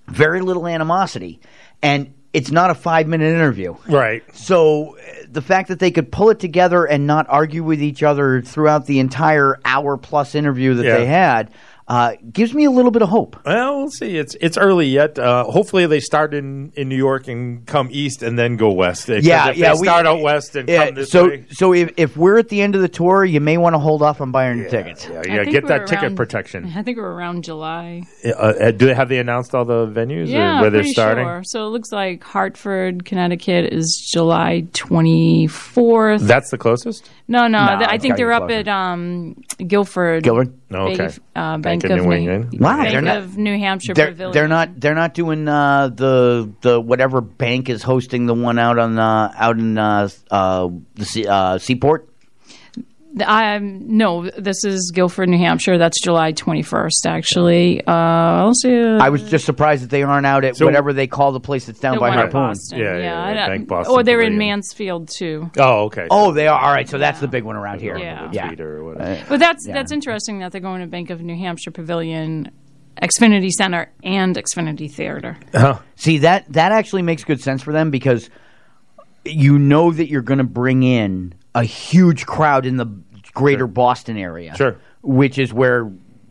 very little animosity. And it's not a five minute interview. Right. So uh, the fact that they could pull it together and not argue with each other throughout the entire hour plus interview that Yeah. they had uh, gives me a little bit of hope. Well, we'll see. It's it's early yet. Uh, hopefully, they start in, in New York and come east and then go west. Yeah, if yeah. They we- start out west and yeah, come this so, way. so if, if we're at the end of the tour, you may want to hold off on buying your tickets. Yeah, yeah. Get we're that ticket protection. I think we're around July. Uh, uh, do they have they announced all the venues Yeah, or where they're starting? sure. So it looks like Hartford, Connecticut is July 24th. That's the closest. no, no, No, th- I think they're up closer. at um, Gilford. Gilford? Oh, okay. Bank, uh, Bank Bank, of of, New New England? Wow, Bank they're not- of New Hampshire They're, Pavilion. they're not. They're not doing uh, the the whatever bank is hosting the one out on uh, out in uh, uh, the sea, uh, Seaport. Um, no, this is Gilford, New Hampshire. That's July 21st, actually. Uh, I'll see. I was just surprised that they aren't out at So- whatever they call the place that's down by one in Harpoon. Boston. Yeah, Yeah, yeah, yeah, don't- Bank Boston Or they're in Mansfield too. Oh, okay. Oh, they are. All right, so that's the big one around here. Yeah. yeah. Or. But that's Yeah. that's interesting that they're going to Bank of New Hampshire Pavilion, Xfinity Center, and Xfinity Theater. See that that actually makes good sense for them because you know that you're going to bring in a huge crowd in the greater Boston area. Sure. Which is where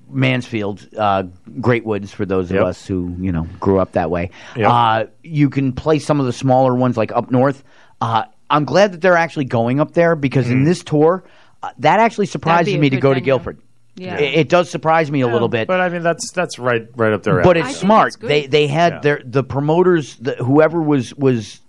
Mansfield, uh, Great Woods, for those of Yep. us who you know grew up that way. Yep. Uh, you can play some of the smaller ones like up north. Uh, I'm glad that they're actually going up there because Mm. in this tour, uh, that actually surprises me to good go to. Gilford. Yeah. It, it does surprise me a little bit. But I mean, that's that's right right up there. But it's smart. They they had Yeah. their the promoters, the, whoever was was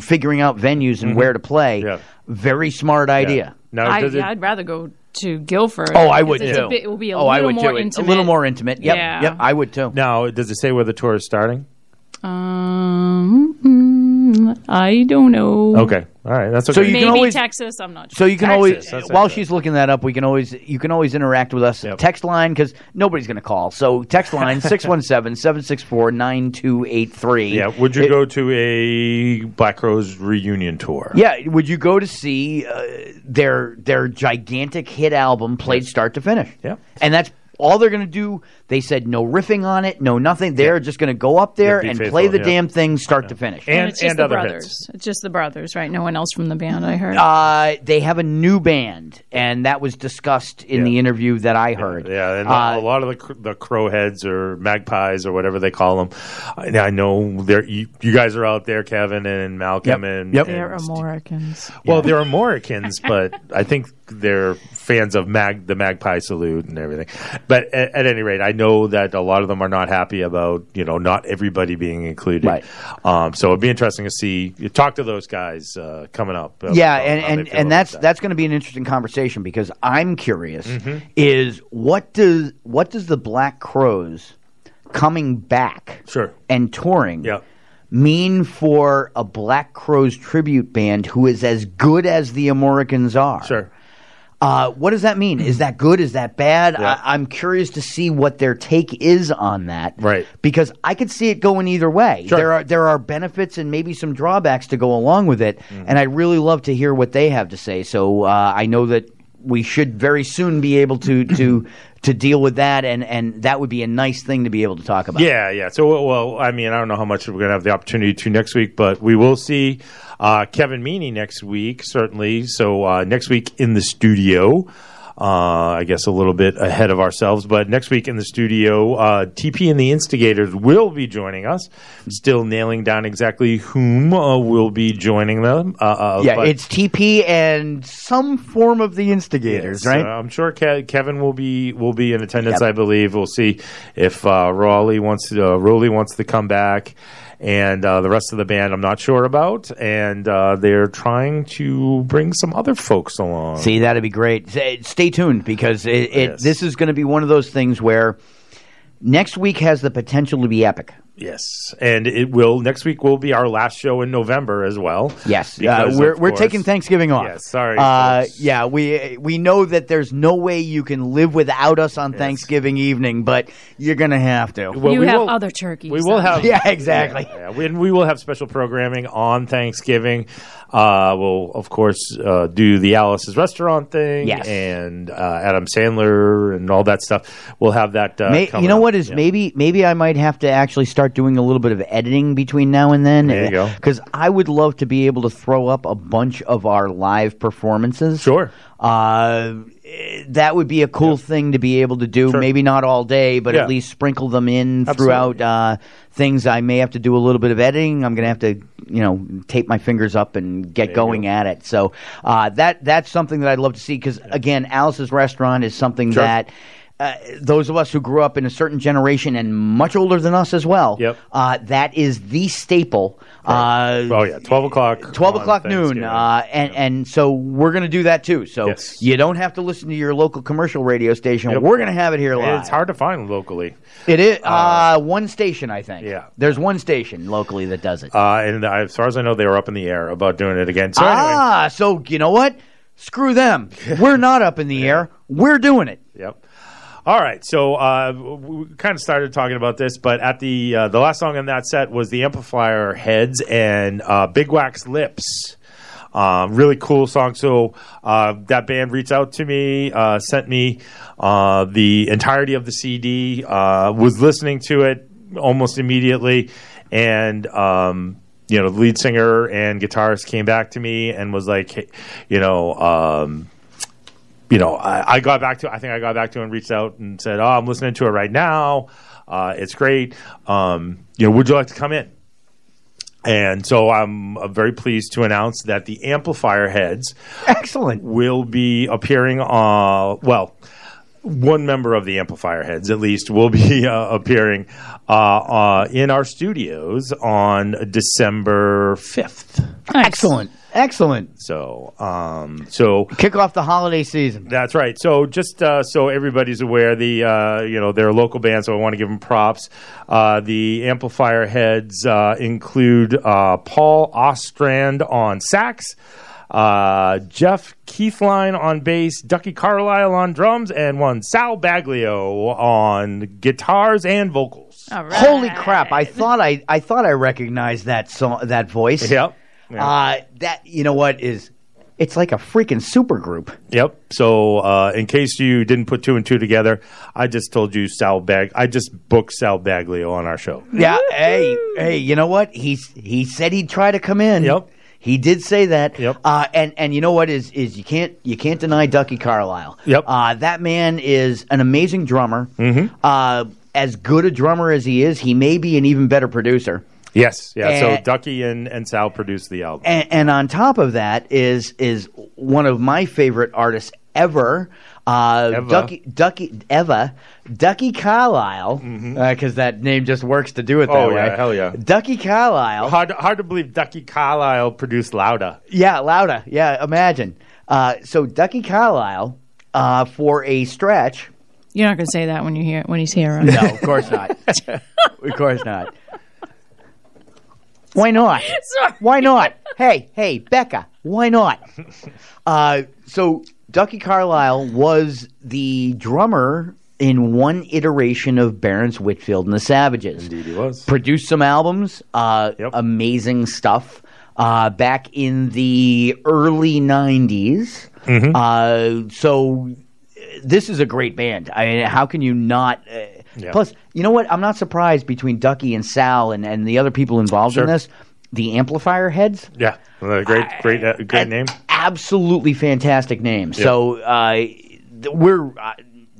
figuring out venues and Mhm. where to play. Yeah. Very smart idea. Now, I, does it, yeah, I'd rather go to Gilford. Oh, I would it's a too. bit- it will be a oh, I little would more too. intimate. A little more intimate. Yep. Yeah. Yep. I would too. now, does it say where the tour is starting? Um, mm, I don't know. Okay, all right, that's okay. So you Maybe can always Texas. I'm not sure. So you can Texas, always that's while she's looking that up, we can always you can always interact with us. Text line because nobody's going to call. So text line 617-764-9283. Yeah, would you It- go to a Black Crowes reunion tour? Yeah, would you go to see uh, their their gigantic hit album played start to finish? Yeah. and that's all they're going to do. They said no riffing on it, no nothing. They're just going to go up there Yeah, and faithful, play the yeah. damn thing start to finish. And, it's just the brothers. It's just the brothers, right? No one else from the band. I heard. Uh, they have a new band, and that was discussed in the interview that I heard. Yeah, and Uh, a lot of the cr- the crowheads or magpies or whatever they call them. I, I know there you, you guys are out there, Kevin and Malcolm, and and They're Americans. Well, they're Americans, but I think they're fans of mag the Magpie Salute and everything. But at, at any rate, I know that a lot of them are not happy about you know not everybody being included. Right. Um, so it'd be interesting to see you talk to those guys uh, coming up. uh, yeah, and and, and that's that. that's going to be an interesting conversation because I'm curious Mhm. is what does what does the Black Crowes coming back sure and touring Yeah. mean for a Black Crowes tribute band who is as good as the Americans are? Sure. Uh, what does that mean? Is that good? Is that bad? I, I'm curious to see what their take is on that. Right. Because I could see it going either way. Sure. There are there are benefits and maybe some drawbacks to go along with it, Mm-hmm. and I'd really love to hear what they have to say. So uh, I know that we should very soon be able to to to deal with that, and and that would be a nice thing to be able to talk about. Yeah, yeah. So, well, I mean, I don't know how much we're going to have the opportunity to next week, but we will see uh, Kevin Meaney next week, certainly. So, uh, next week in the studio. Uh, I guess a little bit ahead of ourselves, but next week in the studio, uh, TP and the Instigators will be joining us. Still nailing down exactly whom uh, will be joining them. Uh, uh, Yeah, it's TP and some form of the instigators, Yes, right? uh, I'm sure Ke- Kevin will be will be in attendance. Yep. I believe we'll see if uh, Raleigh wants to, uh, Rowley wants to come back, and uh, the rest of the band I'm not sure about. And uh, they're trying to bring some other folks along. See, that'd be great. Stay, tuned because it, it this is going to be one of those things where next week has the potential to be epic Yes, and it will next week will be our last show in November as well. Yes, uh, we're we're course- taking Thanksgiving off. Yes, sorry, Uh, yeah, we we know that there's no way you can live without us on Thanksgiving evening, but you're gonna have to. Well, you we have will- other turkeys. We will have Yeah, exactly. Yeah, yeah. We, and we will have special programming on Thanksgiving. Uh, we'll of course uh, do the Alice's restaurant thing, Yes. and uh, Adam Sandler and all that stuff. We'll have that. Uh, May, you know up. what is Yeah. maybe maybe I might have to actually start doing a little bit of editing between now and then. There you go. Because I would love to be able to throw up a bunch of our live performances. Sure. Uh, eh, that would be a cool thing to be able to do. Maybe not all day, but Yeah. at least sprinkle them in Absolutely. throughout uh, things. I may have to do a little bit of editing. I'm going to have to, you know, tape my fingers up and get going at it. So uh, that that's something that I'd love to see. Because again, Alice's Restaurant is something Sure. that. Uh, those of us who grew up in a certain generation and much older than us as well, Yep. uh, that is the staple. Uh, Oh yeah, twelve o'clock. 12 o'clock noon uh, and and so we're going to do that too so Yes. you don't have to listen to your local commercial radio station Yep. we're going to have it here live It's hard to find locally. it is uh, one station i think yeah. there's one station locally that does it Uh, and as far as I know, they were up in the air about doing it again. So anyway, ah so you know what screw them we're not up in the air we're doing it Yep. All right, so uh, we kind of started talking about this, but at the uh, the last song on that set was the Amplifier Heads and uh, Big Wax Lips. Um, really cool song. So uh, that band reached out to me, uh, sent me uh, the entirety of the CD. Uh, was listening to it almost immediately, and um, you know, the lead singer and guitarist came back to me and was like, hey, you know. Um, you know, I, I got back to. I think I got back to him and reached out and said, "Oh, I'm listening to it right now. Uh, it's great. Um, you know, would you like to come in?" And so I'm uh, very pleased to announce that the amplifier heads, excellent, will be appearing. Uh, well, one member of the amplifier heads, at least, will be uh, appearing uh, uh, in our studios on December fifth. excellent excellent So, um, so kick off the holiday season that's right. So just uh, so everybody's aware, the uh, you know they're a local band, so I want to give them props. Uh, the amplifier heads uh, include uh, Paul Ahlstrand on sax, uh, Jeff Keithline on bass, Ducky Carlisle on drums, and one Sal Baglio on guitars and vocals. holy crap i thought i i thought i recognized that song that voice Yep. Yeah. uh that you know what is it's like a freaking super group Yep. So, uh, in case you didn't put two and two together, I just told you Sal Bag. I just booked Sal Baglio on our show. Yeah. Hey, hey. You know what? He's he said he'd try to come in. Yep. He did say that. Yep. Uh, and and you know what is is you can't you can't deny Ducky Carlisle. Yep. Uh, that man is an amazing drummer. Mm-hmm. Uh, as good a drummer as he is, he may be an even better producer. Yes. Yeah. so Ducky and, and Sal produced the album. And, and on top of that is is one of my favorite artists ever. Uh, Eva. Ducky, Ducky, Eva, Ducky Carlisle, because that name just works to do it that Mm-hmm. Oh, way. yeah, hell yeah. Ducky Carlisle. Hard, hard to believe Ducky Carlisle produced Loudah. Yeah, Loudah. Yeah, imagine. Uh, so Ducky Carlisle, uh, for a stretch. You're not going to say that when you hear when he's here. right? No, of course not. of course not. Why not? Why not? Hey, hey, Becca, why not? Uh, so Ducky Carlisle was the drummer in one iteration of Barrence Whitfield and the Savages. Indeed, he was. Produced some albums, uh, amazing stuff. Uh, back in the early 90s. Mm-hmm. Uh, so uh, this is a great band. I mean, how can you not? Yeah. Plus, you know what? I'm not surprised between Ducky and Sal and, and the other people involved in this. The amplifier heads, Yeah. Great, great, uh, great name. absolutely fantastic name. Yeah. So uh, we're uh,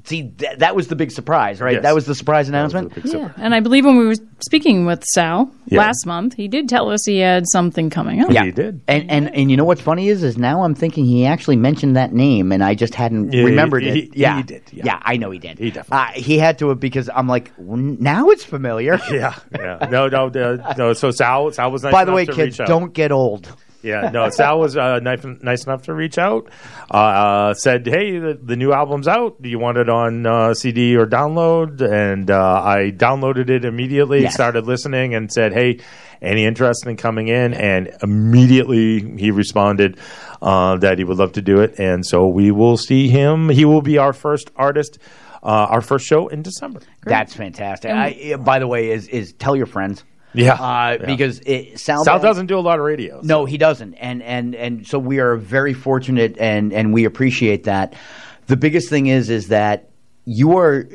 see th- that was the big surprise, right? Yes. That was the surprise announcement. Yeah, and I believe when we were speaking with Sal Yeah. last month, he did tell us he had something coming up. Yeah, he did. And and and you know what's funny is is now I'm thinking he actually mentioned that name and I just hadn't Yeah, remembered he- it. he- yeah, he did, yeah. Yeah. I know he did. He definitely Uh, he had to have because I'm like "W- now it's familiar. Yeah. Yeah. No, no, uh, no. So Sal, Sal was nice By the way, to kids, don't get old. Yeah, no, Sal was uh, nice, nice enough to reach out. Uh, uh, said, "Hey, the, the new album's out. Do you want it on uh, CD or download?" And uh, I downloaded it immediately. Yes. Started listening and said, "Hey, any interest in coming in?" And immediately he responded uh, that he would love to do it. And so we will see him. He will be our first artist, uh, our first show in December. That's fantastic. I, by the way, is is tell your friends. Yeah. uh, Yeah. because it, Sal, Sal doesn't do a lot of radio. No, he doesn't, and and and so we are very fortunate, and and we appreciate that. The biggest thing is is that you are.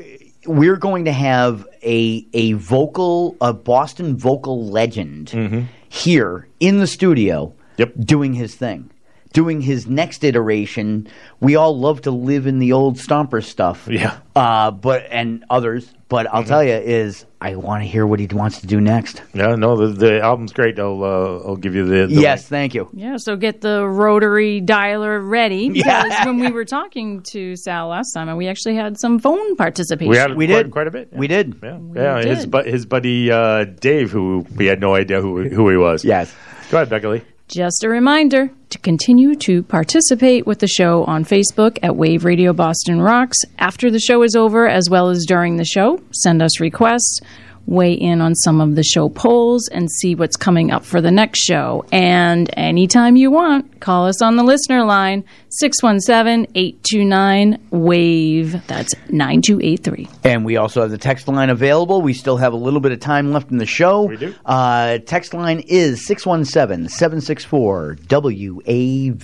We're going to have a a vocal, a Boston vocal legend Mm-hmm. here in the studio, yep. doing his thing, doing his next iteration. We all love to live in the old Stomper stuff, Yeah. uh, but and others. But I'll tell you, is I want to hear what he wants to do next. Yeah, no, the, the album's great. I'll uh, I'll give you the, the Yes, thank you. Yeah, so get the rotary dialer ready because when we were talking to Sal last time, and we actually had some phone participation. We had we quite, quite a bit. We did. Yeah, yeah. His did. bu- his buddy uh, Dave, who we had no idea who who he was. Yes. Go ahead, Becca Lee. Just a reminder to continue to participate with the show on Facebook at Wave Radio Boston Rocks after the show is over, as well as during the show. Send us requests, weigh in on some of the show polls, and see what's coming up for the next show. And anytime you want, call us on the listener line 617 829 WAVE. That's 9283. And we also have the text line available. We still have a little bit of time left in the show. We do. Uh, text line is 617 764 WAVE.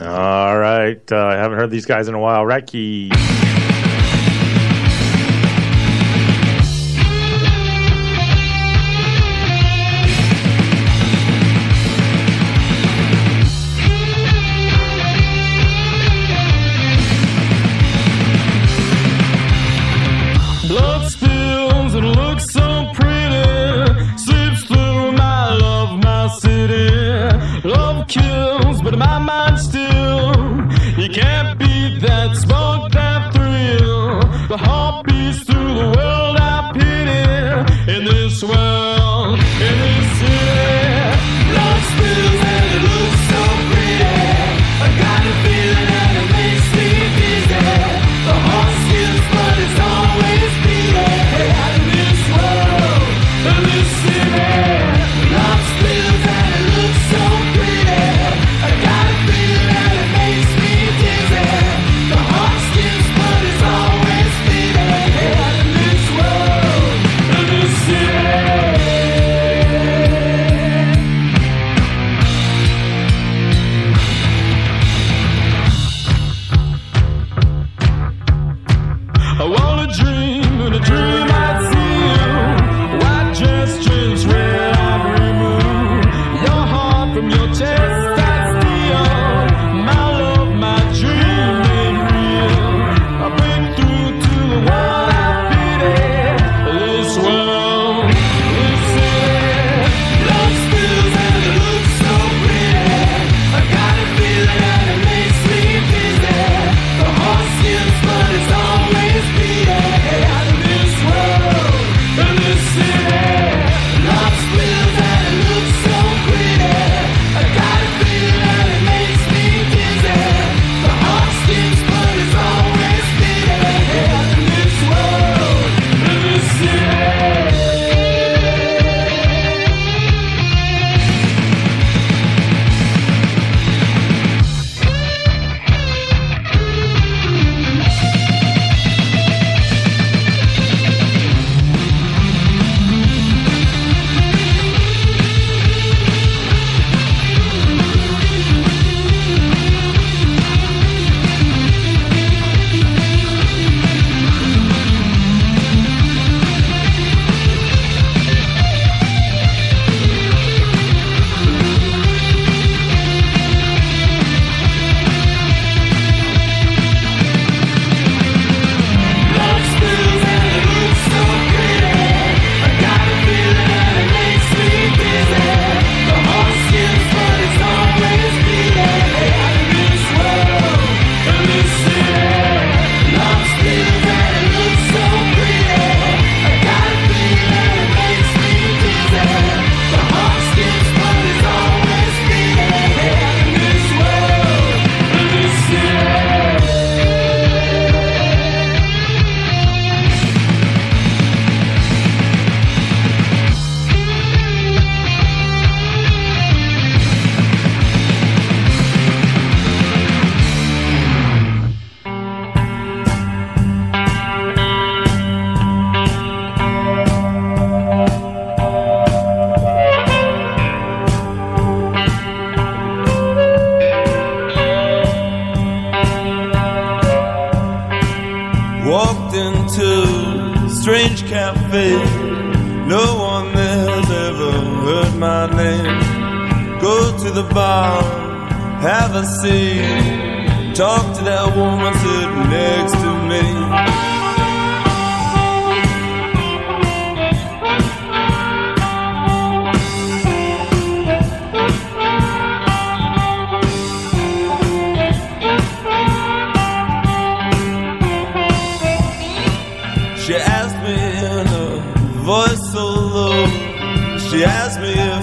All right. Uh, I haven't heard these guys in a while. Racky. City.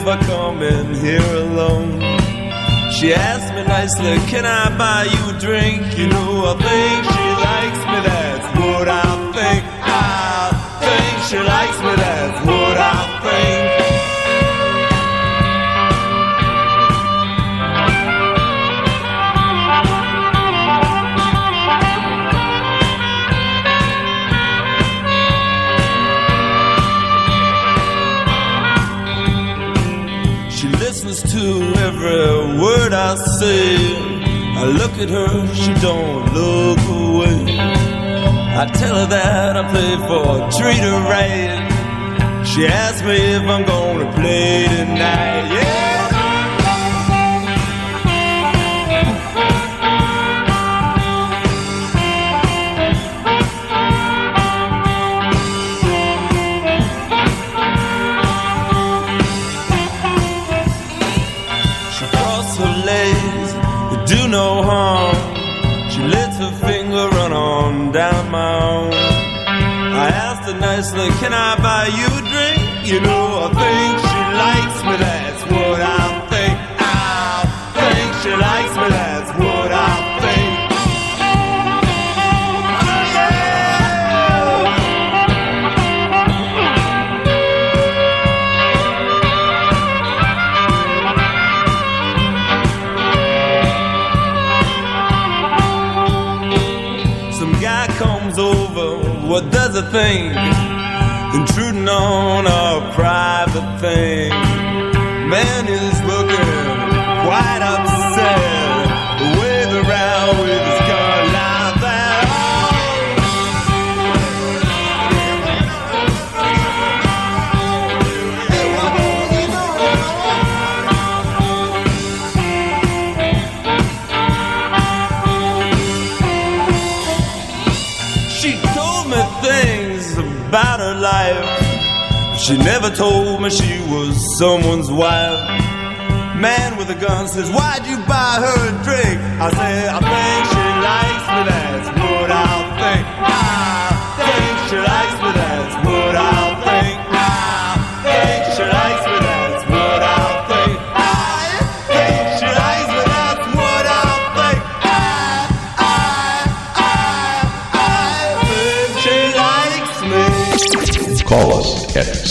Come in here alone. She asked me nicely, Can I buy you a drink? You know, I think she likes me, that's what I think. I think she likes me, that's I look at her, she don't look away. I tell her that I play for a treat her right. She asks me if I'm gonna play tonight. Yeah. Asked can I buy you a drink? You know, I think she likes me, that's what I think. I think she likes me, that's what I think. Yeah. Some guy comes over, what does a thing? Intruding on our private thing. Man is She never told me she was someone's wife. Man with a gun says, Why'd you buy her a drink? I say,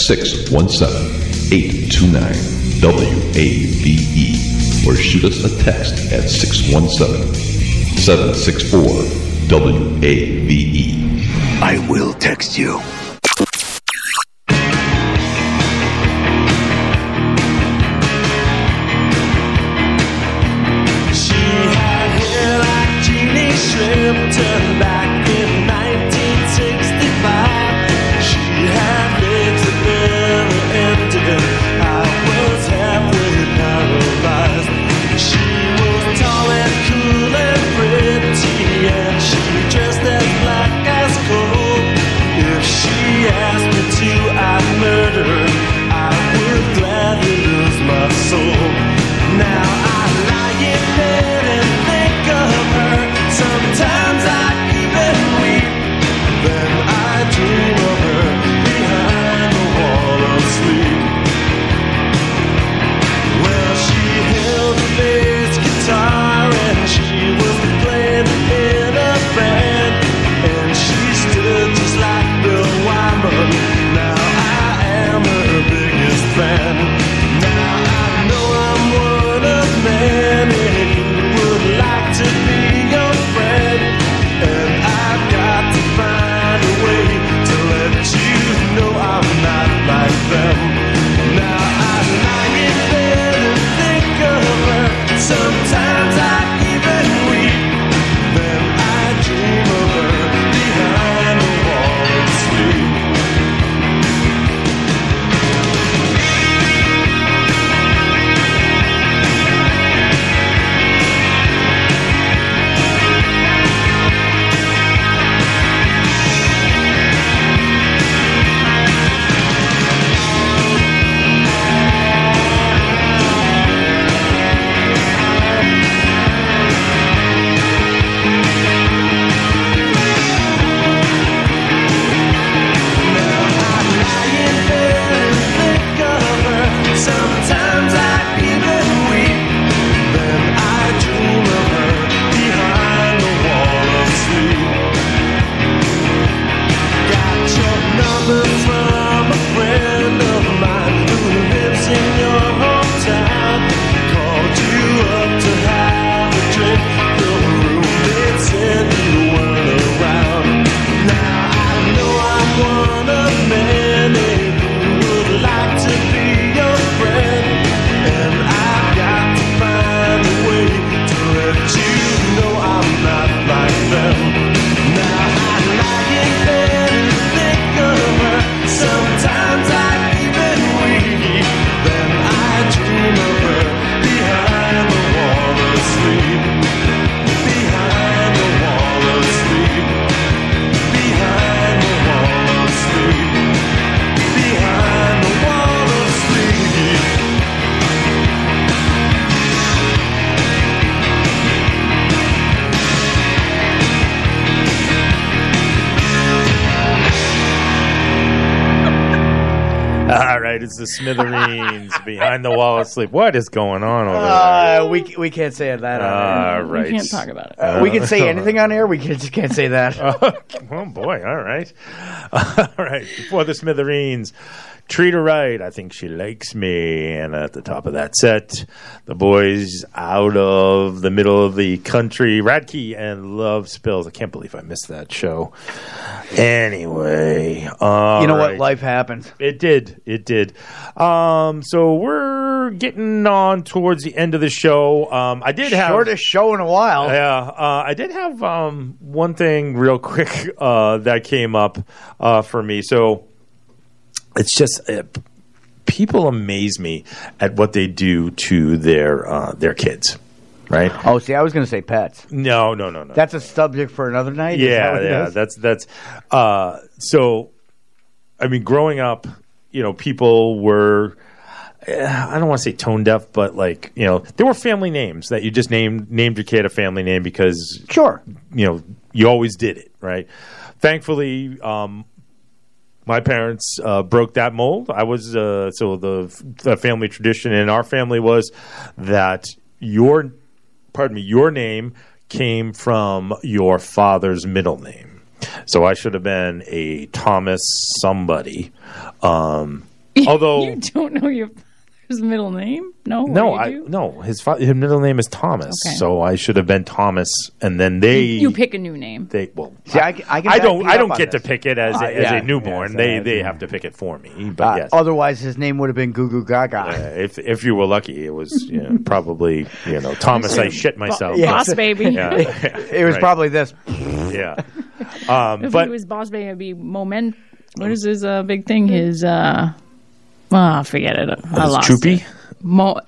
617-829-WAVE or shoot us a text at 617-764-WAVE. I will text you. It's the Smithereens behind the wall of sleep. What is going on over Uh, we we can't say that. On Ah, air. right. We can't talk about it. Uh, we can say anything on air. We can, just can't say that. oh boy! All right, all right. Before the Smithereens, treat her right. I think she likes me. And at the top of that set, the boys out of the middle of the country, Radkey and Love Spills. I can't believe I missed that show. Anyway, you know what? Life happens. It did. It did. Um, so we're getting on towards the end of the show. Um, I did have Shortest show in a while. Yeah, uh, I did have um, one thing real quick uh, that came up uh, for me. So it's just uh, people amaze me at what they do to their uh, their kids. Right? Oh, see, I was going to say pets. No, no, no, no. That's a subject for another night. Is that Yeah, yeah. is? That's that's. Uh, so, I mean, growing up, you know, people were. eh, I don't want to say tone deaf, but like you know, there were family names that you just named named your kid a family name because sure, you know, you always did it, right? Thankfully, um, my parents uh, broke that mold. I was uh, so the, the family tradition in our family was that your, pardon me, your name came from your father's middle name. So I should have been a Thomas somebody. Um, although you don't know your father's middle name? No, no, I do? no his fa- his middle name is Thomas, Okay. so I should have been Thomas, and then they you pick a new name. they well. See, I, I, can I back don't. I don't get this. to pick it as a, Uh, as yeah, a newborn. yes, they they have to pick it for me. But Uh, yes, Otherwise, his name would have been Goo Goo Gaga. uh, if if you were lucky, it was you know, probably you know Thomas. I shit myself. Yeah. Boss baby. Yeah. it was Right. probably this. yeah. Um, if but he was boss baby, it'd be moment. What is his uh, big thing? His uh, oh, forget it. I lost Choopy? it. Mo-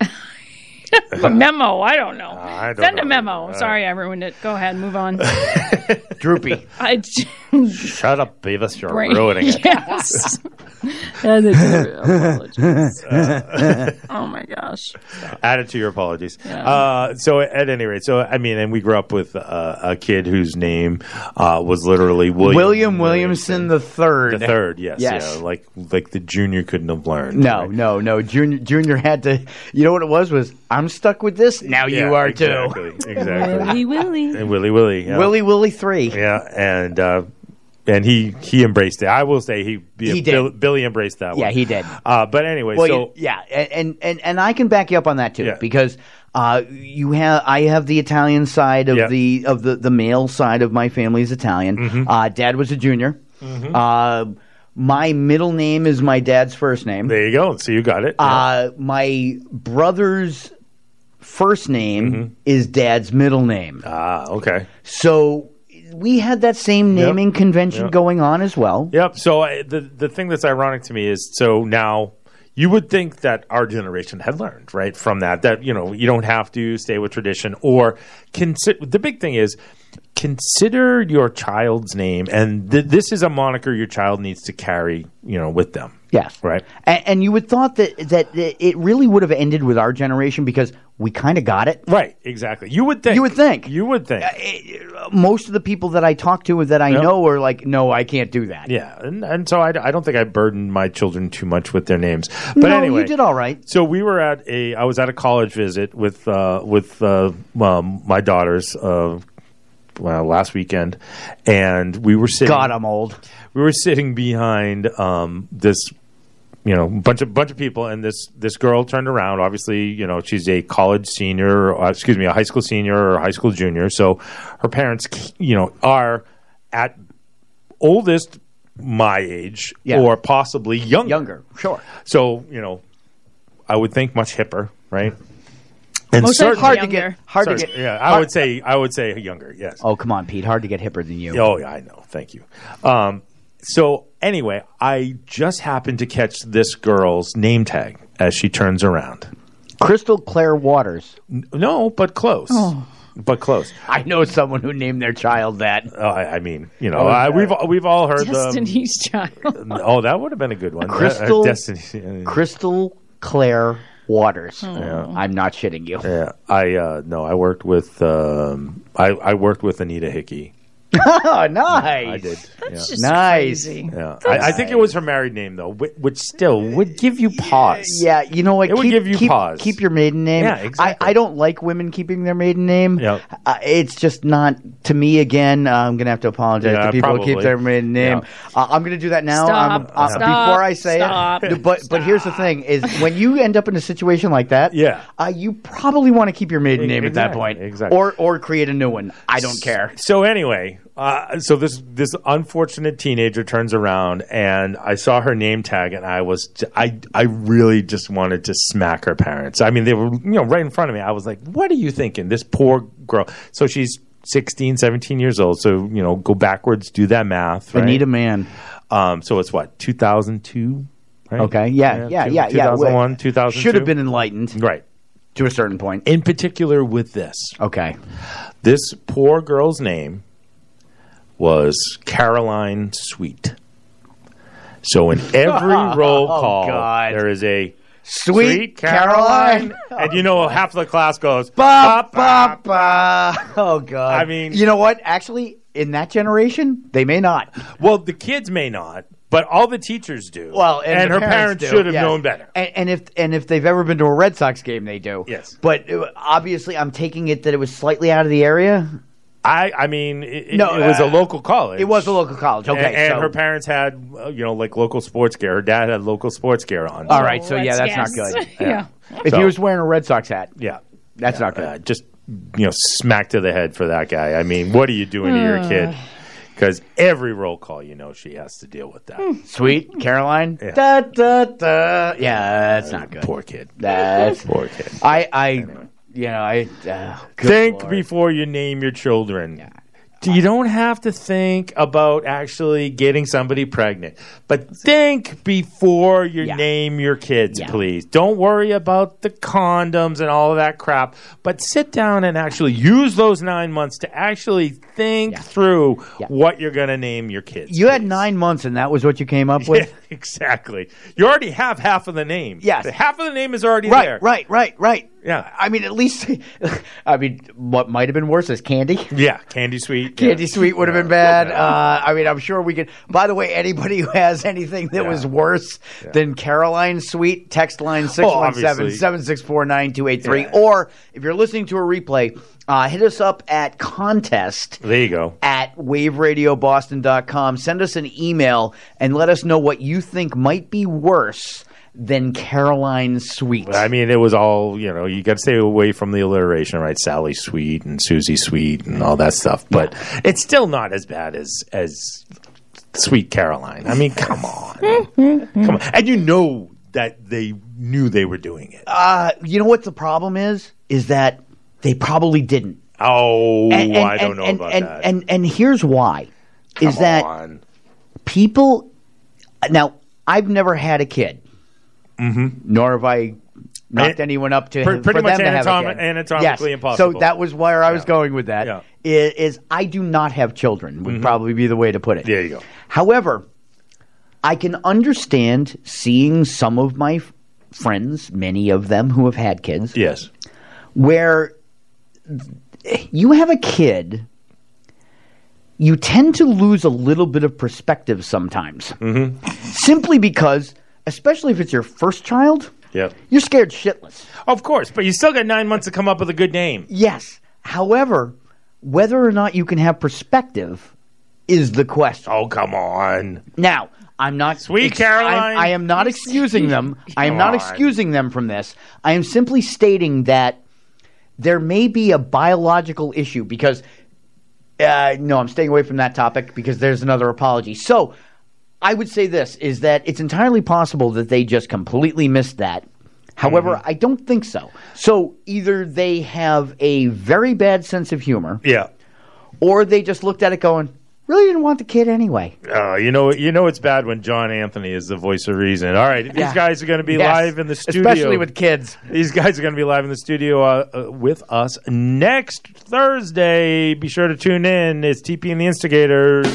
a memo. I don't know. I don't Send know. a memo. All right. Sorry, I ruined it. Go ahead, move on. Droopy. I shut up, Beavis. You're brain- ruining it. Yes. And it's a- apologies. oh my gosh. Add it to your apologies. Yeah. Uh, so at any rate, so I mean, and we grew up with uh, a kid whose name uh, was literally William, William Williamson the third. the third. Yes, Yes. yeah, like like the junior couldn't have learned. No, no, no. Junior, Junior had to. You know what it was? Was I'm stuck with this. Now Yeah, you are exactly, too. Exactly. Willy Willy. And Willy Willy. Yeah. Willy Willy three. Yeah, and uh, and he he embraced it. I will say he He did. Bill- Billy embraced that one. Yeah, one. he did. Uh, but anyway, Well, so you- yeah, and, and and I can back you up on that too Yeah. because uh, you have I have the Italian side of Yeah. the of the the male side of my family is Italian. Mm-hmm. Uh, dad was a junior. Uh, my middle name is my dad's first name. there you go. So you got it. Uh, my brother's first name Mm-hmm. is dad's middle name. ah, okay. So we had that same Yep. naming convention Yep. going on as well. Yep. So uh, the the thing that's ironic to me is so now you would think that our generation had learned right from that that you know you don't have to stay with tradition or consider the big thing is consider your child's name and th- this is a moniker your child needs to carry you know with them Yes. right And, and you would thought that that it really would have ended with our generation because we kind of got it. right exactly you would think You would think. you would think Most of the people that I talk to that I Yep. know are like, no, I can't do that. Yeah, and, and so I, I don't think I burdened my children too much with their names. But no, anyway, you did all right. So we were at a. I was at a college visit with uh, with uh, um, my daughters. Uh, well, last weekend, and we were sitting. God, I'm old. We were sitting behind um, this, you know, bunch of bunch of people, and this this girl turned around. Obviously, you know, she's a college senior, or, excuse me, a high school senior or a high school junior. So her parents, you know, are at oldest my age Yeah. or possibly younger. Younger, sure. So you know, I would think much hipper, right? And Most certainly- hard to get. Hard to get. Yeah, I hard- would say I would say younger. Yes. Oh, come on, Pete. Hard to get hipper than you. Oh, yeah, I know. Thank you. Um, so anyway, I just happened to catch this girl's name tag as she turns around. Crystal Claire Waters. N- No, but close. Oh. But close. I know someone who named their child that. Uh, I, I mean, you know, Oh, I, we've we've all heard the. Destiny's Child. Oh, that would have been a good one. Crystal- Uh, Destiny. Crystal Claire Waters. Yeah. I'm not shitting you. Yeah, I uh, no, I worked with um, I, I worked with Anita Hickey. oh, nice. I did. That's yeah. just Nice. crazy. Yeah. I, I think it was her married name though, whi- which still would give you pause. Yeah, you know what? It would keep, give you keep, pause. Keep your maiden name. Yeah, exactly. I, I don't like women keeping their maiden name. Yep. Uh, it's just not to me. Again, uh, I'm gonna have to apologize Yeah, to people who keep probably. their maiden name. Uh, I'm gonna do that now. Stop. I'm, uh, Stop. Before I say Stop. it, but but here's the thing: is when you end up in a situation like that, Yeah. uh, you probably want to keep your maiden name at that Exactly, point, exactly. or or create a new one. I don't care. So anyway, uh, so this this unfortunate teenager turns around and I saw her name tag and I was I I really just wanted to smack her parents. I mean, they were you know right in front of me. I was like, "What are you thinking? This poor girl." So she's 16, 17 years old. So you know, go backwards, do that math. Right? Anita Man. Um, so it's what 2002. Right? Okay. Yeah. Yeah. two- Yeah. Yeah. 2001, 2002. Should have been enlightened right to a certain point. in particular with this. Okay. This poor girl's name was Caroline Sweet. So in every roll Oh, call, God. there is a Sweet Caroline. and you know half the class goes Ba, ba, ba. Oh God! I mean- you know what? Actually, in that generation, they may not. Well, the kids may not, but all the teachers do. Well, and, her the parents, do, should have yes. known better. And, and if and if they've ever been to a Red Sox game, they do. Yes. But uh, obviously, I'm taking it that it was slightly out of the area. I, I mean, it, it- No, it was a uh, local college. It was a local college. Okay, and, and so her parents had, uh, you know, like local sports gear. Her dad had local sports gear on. all right. So yeah, Let's that's not good. yeah. If So- he was wearing a Red Sox hat, Yeah. that's not good. Uh, just you know, smack to the head for that guy. I mean, what are you doing to your kid? Because every roll call, you know, she has to deal with that. Sweet Caroline. Yeah. Da, da, da. Yeah, that's not good. Poor kid. That's Poor kid. I I you know I uh, think Lord. before you name your children. You don't have to think about actually getting somebody pregnant, but think before you Yeah. name your kids, Yeah. please. Don't worry about the condoms and all of that crap, but sit down and actually use those nine months to actually think through Yeah. what you're going to name your kids. You had nine months, and that was what you came up with. Yeah, exactly. You already have half of the name. Yes. The half of the name is already Right, there. right, right, right. Yeah. I mean, at least, I mean, what might have been worse is candy. Yeah, Candy Sweet. Candy yeah. Sweet would have been bad. Uh, I mean, I'm sure we could. By the way, anybody who has anything that Yeah. was worse than Caroline Sweet, text line 617 764 9283. Or if you're listening to a replay, uh, hit us up at contest There you go. at waveradioboston.com. Send us an email and let us know what you think might be worse than Caroline Sweet. I mean, it was all you know. You got to stay away from the alliteration, right? Sally Sweet and Susie Sweet and all that stuff. But it's still not as bad as as Sweet Caroline. I mean, come on, come on. And you know that they knew they were doing it. Uh, you know what the problem is? Is that they probably didn't. Oh, And- and- I don't and- know about that. And, and here's why: is that on. people? Now, I've never had a kid, Mhm. nor have I knocked anyone up to pre- for pretty much them to have a kid. anatomically Yes. impossible. So that was where I was Yeah. going with that. Yeah. i- Is I do not have children would probably be the way to put it. There you go. However, I can understand seeing some of my f- friends, many of them who have had kids, Yes. where you have a kid, you tend to lose a little bit of perspective sometimes. Mm-hmm. Simply because, especially if it's your first child, Yep. you're scared shitless. Of course, but you still got nine months to come up with a good name. Yes. However, whether or not you can have perspective is the question. Oh, come on. Now, I'm not Sweet Caroline. I'm- I am not excusing them. I am not excusing them from this. I am simply stating that there may be a biological issue because. Uh, no, I'm staying away from that topic because there's another apology. So, I would say this is that it's entirely possible that they just completely missed that. However, Mm-hmm. I don't think so. So either they have a very bad sense of humor, Yeah. or they just looked at it going, "Really didn't want the kid anyway." Uh, you know, you know it's bad when John Anthony is the voice of reason. All right, these Yeah. guys are going to be Yes. live in the studio, especially with kids. These guys are going to be live in the studio uh, uh, with us next Thursday. Be sure to tune in. It's TP and the Instigators.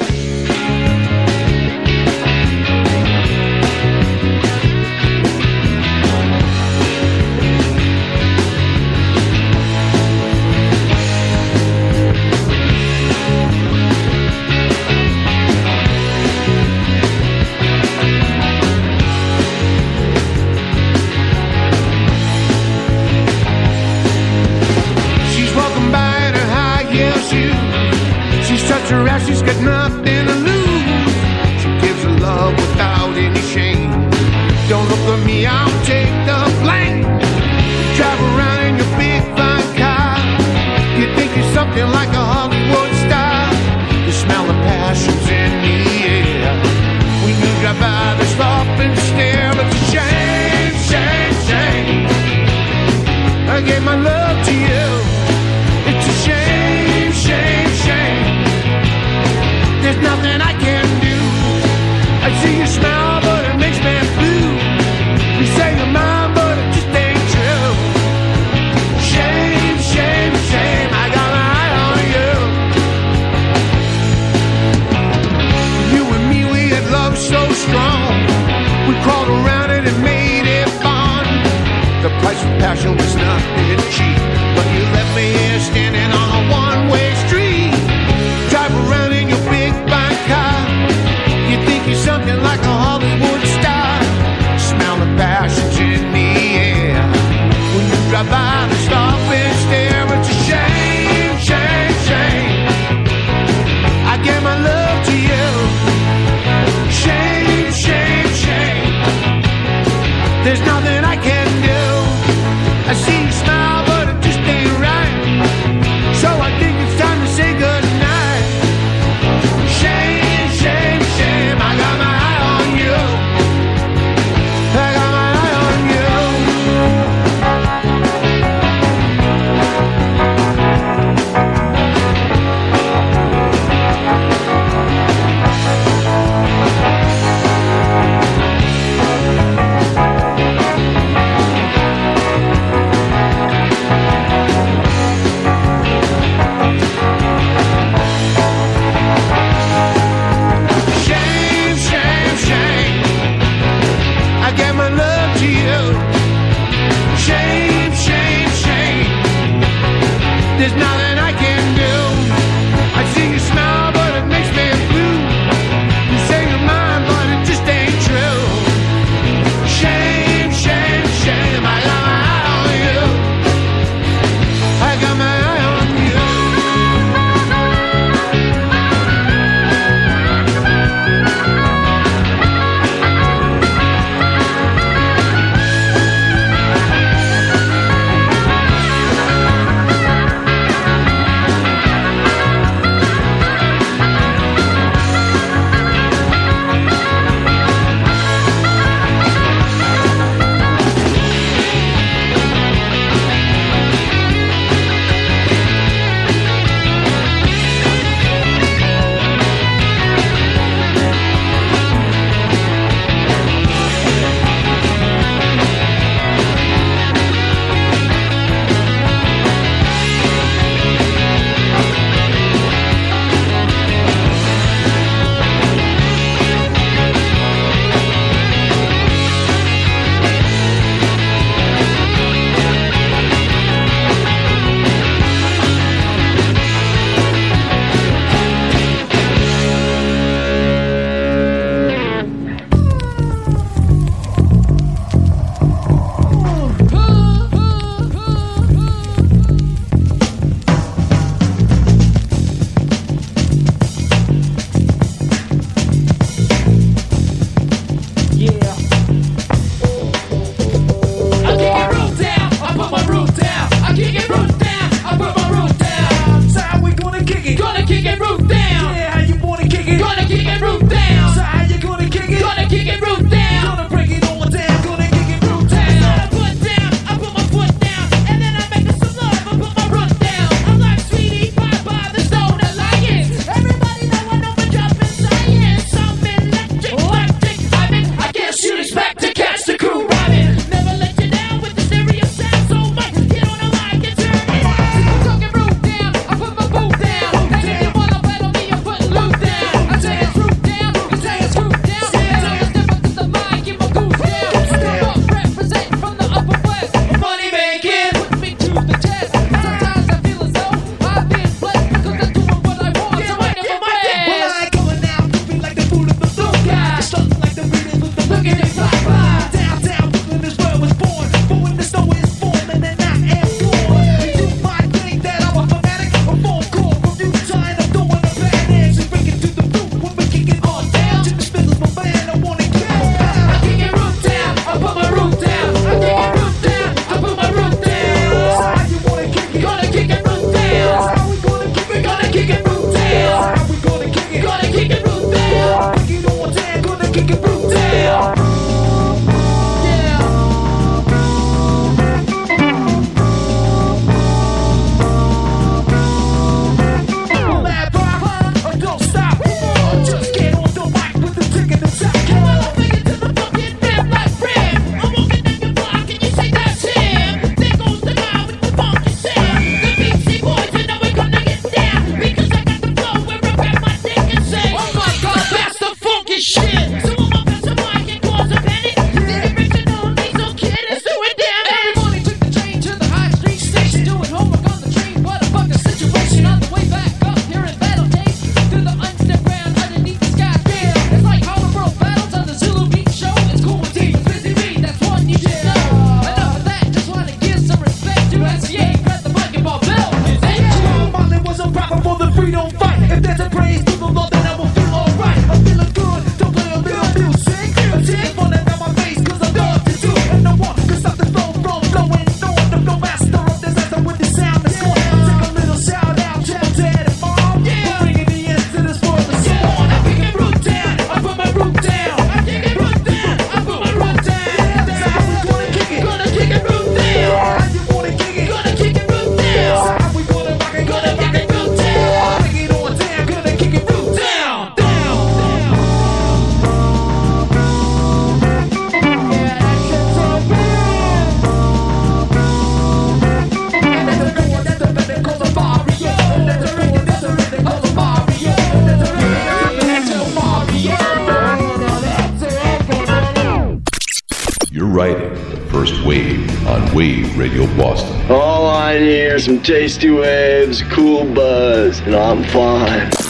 Tasty waves, cool buzz, and I'm fine.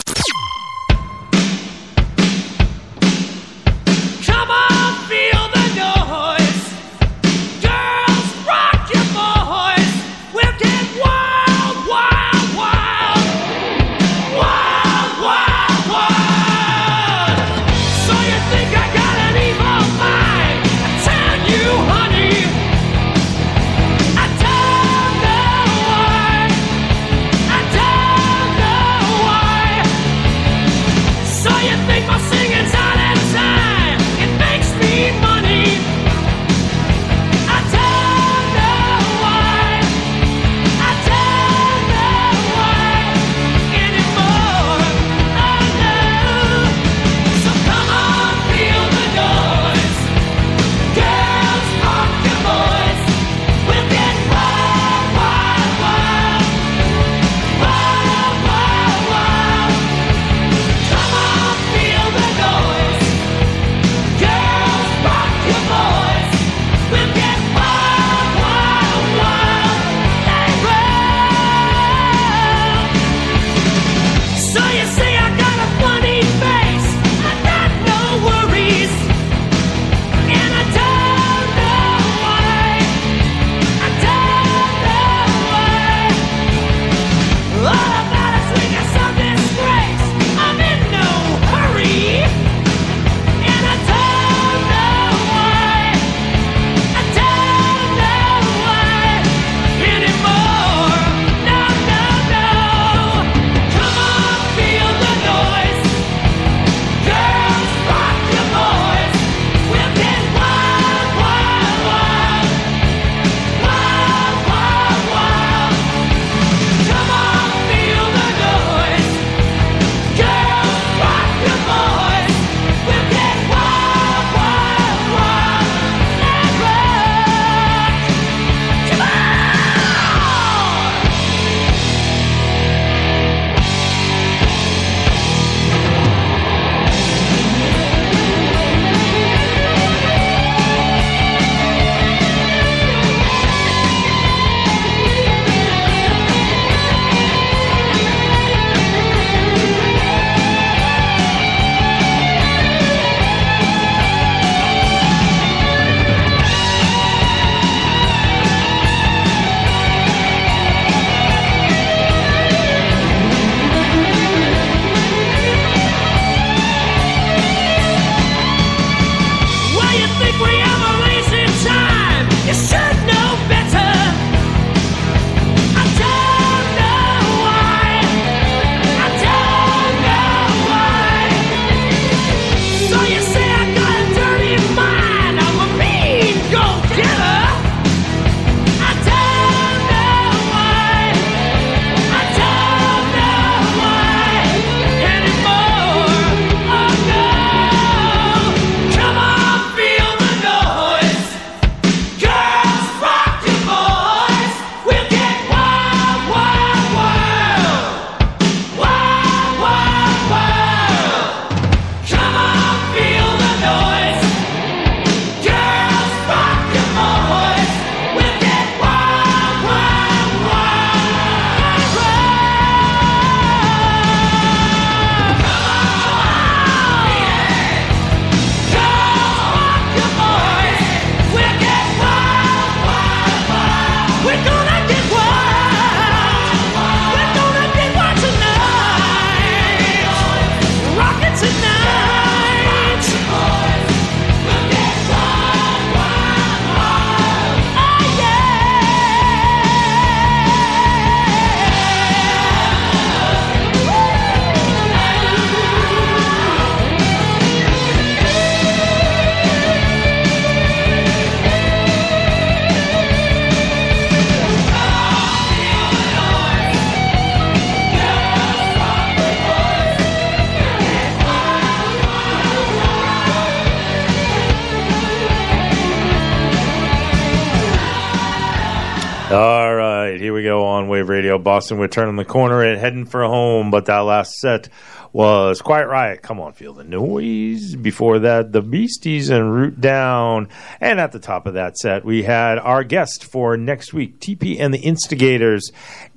Boston. would turn the corner and heading for home, but that last set was Quiet Riot. Come on, feel the noise. Before that, the Beasties and Root Down. And at the top of that set, we had our guest for next week, TP and the Instigators,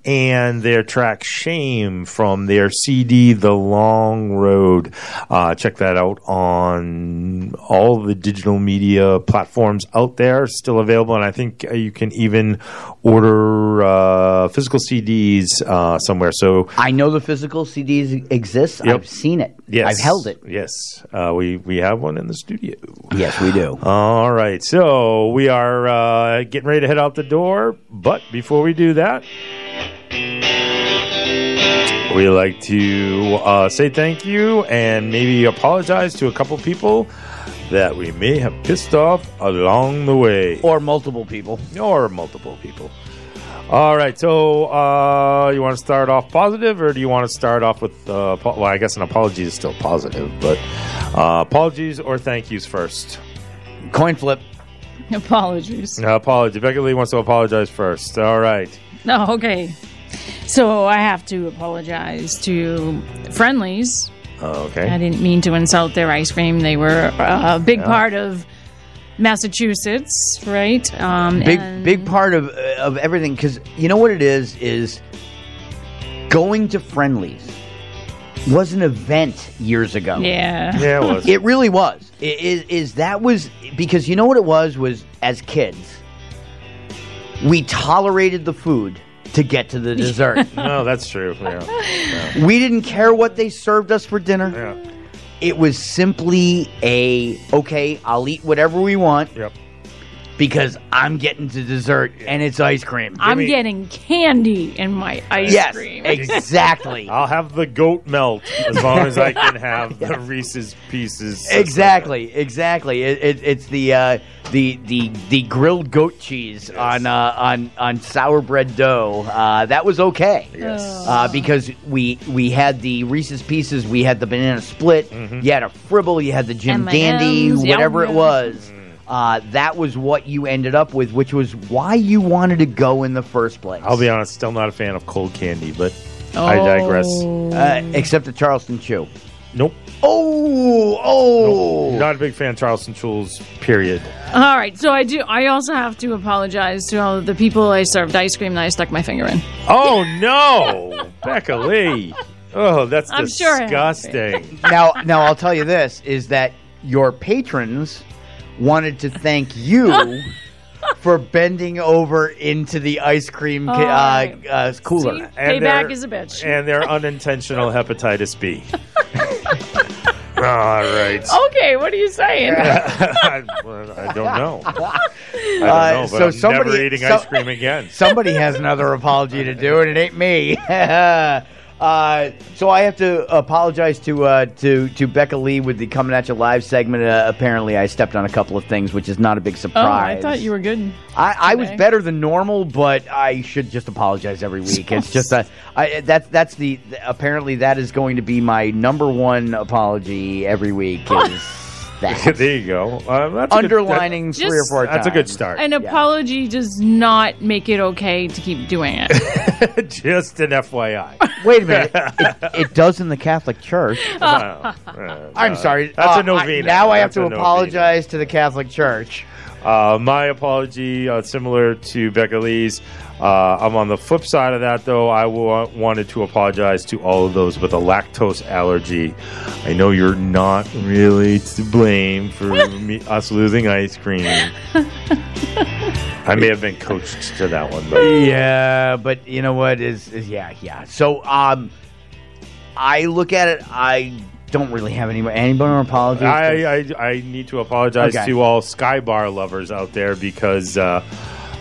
and their track Shame from their CD, The Long Road. Uh, check that out on all the digital media platforms out there, still available. And I think uh, you can even order uh, physical CDs uh, somewhere. So I know the physical CDs exist. Yep. I've seen it. Yes, I've held it. Yes, uh, we we have one in the studio. Yes, we do. All right, so we are uh, getting ready to head out the door, but before we do that, we like to uh, say thank you and maybe apologize to a couple people that we may have pissed off along the way, or multiple people, or multiple people. All right, so uh, you want to start off positive, or do you want to start off with? Uh, po- well, I guess an apology is still positive, but uh, apologies or thank yous first. Coin flip. Apologies. No, apology. Becca Lee wants to apologize first. All right. No, okay. So I have to apologize to Friendly's. Okay. I didn't mean to insult their ice cream. They were a big Yeah. part of Massachusetts, right? Um, big and- big part of of everything because you know what it is is going to Friendly's was an event years ago. Yeah. Yeah, it was. It really was. It is is that was because you know what it was was as kids we tolerated the food to get to the dessert. no, that's true. Yeah. Yeah. we didn't care what they served us for dinner. Yeah. It was simply a okay, I'll eat whatever we want. Yep. Because I'm getting to dessert and it's ice cream. I'm getting candy in my ice Yes, cream. exactly. I'll have the goat melt as long as I can have the Reese's Pieces. Exactly, exactly. It, it, it's the uh, the the the grilled goat cheese on uh, on on sour bread dough. Uh, that was okay. Yes. Uh, because we we had the Reese's Pieces, we had the banana split, Mm-hmm. you had a fribble, you had the Jim Dandy, M&Ms, whatever it yum, yum. was. Uh, that was what you ended up with, which was why you wanted to go in the first place. I'll be honest, still not a fan of cold candy, but I digress. Uh, except the Charleston Chew. Nope. Oh, oh. Not a big fan of Charleston Chews, period. All right, so I do. I also have to apologize to all of the people I served ice cream that I stuck my finger in. Oh, no. Becca Lee. Oh, that's I'm sure disgusting. now, now I'll tell you this: is that your patrons wanted to thank you for bending over into the ice cream ca- All uh, right. uh, cooler. See? And Payback they're- is a bitch. And their unintentional hepatitis B. All right. Okay, what are you saying? I, I don't know. I don't Uh, know, but so I'm somebody- never eating so- ice cream again. Somebody has another apology to do, and it ain't me. Uh, so I have to apologize to uh, to to Becca Lee with the coming at you live segment. Uh, apparently, I stepped on a couple of things, which is not a big Oh, surprise. I thought you were good. I, I was better than normal, but I should just apologize every week. It's just a, I, that's that's the apparently that is going to be my number one apology every week. Is that there you go. Uh, that's a good- underlining that- three or four That's a good start. An apology does not make it okay to keep doing it. Just an FYI. Wait a minute, it, it does in the Catholic Church. Well, uh, I'm sorry. That's Uh, a novena. I- now I have to a novena. apologize to the Catholic Church. Uh, my apology, uh, similar to Becca Lee's. Uh, I'm on the flip side of that, though. I wanted to apologize to all of those with a lactose allergy. I know you're not really to blame for me, us losing ice cream. I may have been coached to that one, but Yeah, but you know what is, is yeah, yeah. So um, I look at it. I don't really have any any more apologies. I, I, I need to apologize Okay. to all Sky Bar lovers out there because uh,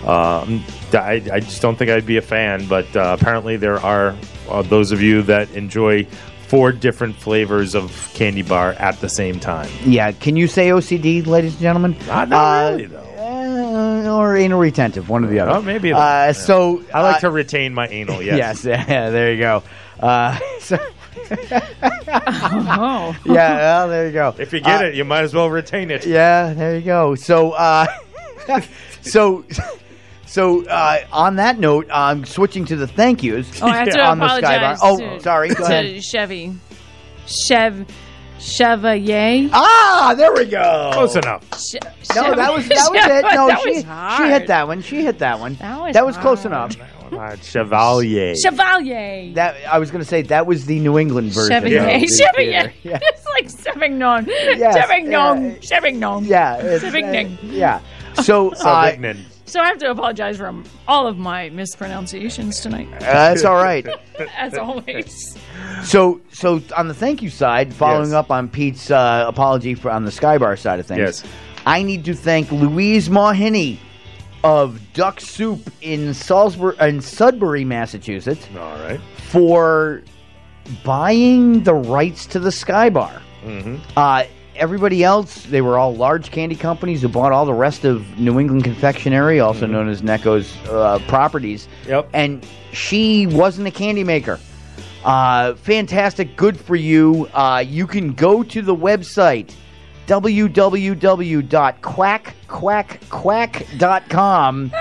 um, I, I just don't think I'd be a fan. But uh, apparently, there are uh, those of you that enjoy four different flavors of candy bar at the same time. yeah, can you say OCD, ladies and gentlemen? Not, not really, though. Uh, or anal retentive, one or the other. Oh, maybe. Uh, so I like uh, to retain my anal. Yes. Yes, yeah, there you go. Uh, so, oh. yeah, well, there you go. If you get Uh, it, you might as well retain it. Yeah, there you go. So, uh, so, So uh, on that note, I'm switching to the thank yous Oh, I have to on the apologize. Skybar. Oh, to, sorry. Go to ahead. Chevy. Chev. Chevalier. Ah, there we go. Close enough. Che- No, that was that was it. No, that she was she hit that one. She hit that one. That was that close hard. enough. Uh, Chevalier. Chevalier. That I was going to say that was the New England version. Chevalier. of Chevalier. Yeah. It's like Sevignon. Yes, Sevignon. Sevignon. Yeah, it's, uh, yeah. So uh, Sauvignon. So I have to apologize for all of my mispronunciations tonight. that's all right. As always. So, so on the thank you side, following Yes. up on Pete's uh, apology for on the Skybar side of things, Yes. I need to thank Louise Mahiney of Duck Soup in Salisbury, in Sudbury, Massachusetts, All right. for buying the rights to the Skybar. Mm-hmm. Uh, everybody else, they were all large candy companies who bought all the rest of New England Confectionery, also known as Necco's uh, properties. Yep. And she wasn't a candy maker. Uh, fantastic, good for you. Uh, you can go to the website www.quackquackquack.com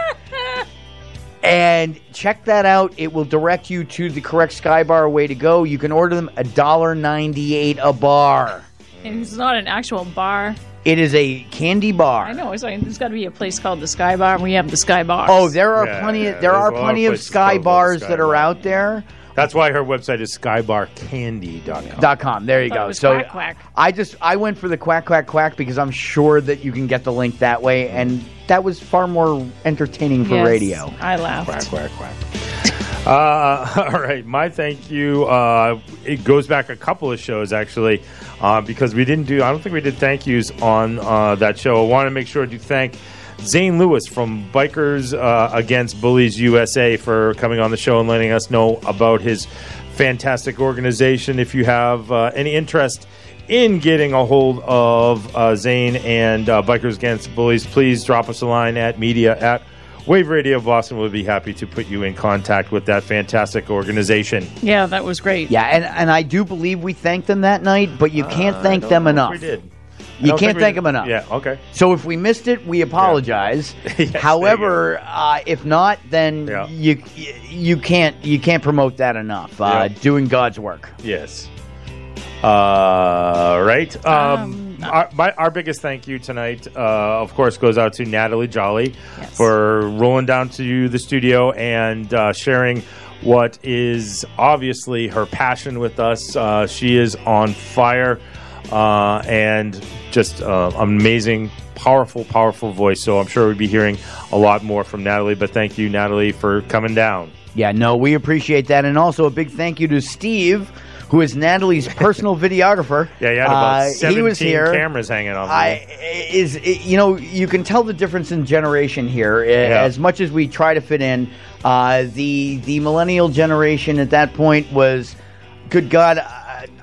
and check that out. It will direct you to the correct Skybar way to go. You can order them a dollar ninety-eight a bar. And it's not an actual bar. It is a candy bar. I know. It's like, there's got to be a place called the Sky Bar, and we have the Sky Bar. Oh, there are Yeah, plenty. yeah, there there's are a lot of plenty of places Sky called the bars Sky that are Bar. out there. That's why her website is skybarcandy.com. Dot com. There you thought it go. was So quack, quack. I just I went for the quack quack quack because I'm sure that you can get the link that way, and that was far more entertaining for Yes, radio. I laughed. Quack, quack, quack. Uh, all right, my thank you. Uh, it goes back a couple of shows actually, uh, because we didn't do. I don't think we did thank yous on uh, that show. I want to make sure to thank Zane Lewis from Bikers uh, Against Bullies USA for coming on the show and letting us know about his fantastic organization. If you have uh, any interest in getting a hold of Zane and Bikers Against Bullies, please drop us a line at media at Wave Radio Boston. We'll be happy to put you in contact with that fantastic organization. Yeah, that was great. Yeah, and and I do believe we thanked them that night, but you can't Uh, thank I them don't know if enough. We did. I You can't thank them enough. Yeah. Okay. So if we missed it, we apologize. Yes, However, uh, if not, then Yeah. you you can't you can't promote that enough. Uh, Yeah. Doing God's work. Yes. Uh, right. Um, our, my, our biggest thank you tonight, uh, of course, goes out to Natalie Joly for rolling down to the studio and uh, sharing what is obviously her passion with us. Uh, she is on fire uh, and just uh, amazing, powerful, powerful voice. So I'm sure we'll be hearing a lot more from Natalie. But thank you, Natalie, for coming down. Yeah, no, we appreciate that, and also a big thank you to Steve, who is Natalie's personal videographer. Yeah, you had about Uh, 17 he was here. cameras hanging on. I is you know you can tell the difference in generation here. Yeah. As much as we try to fit in, uh, the the millennial generation at that point was, good God,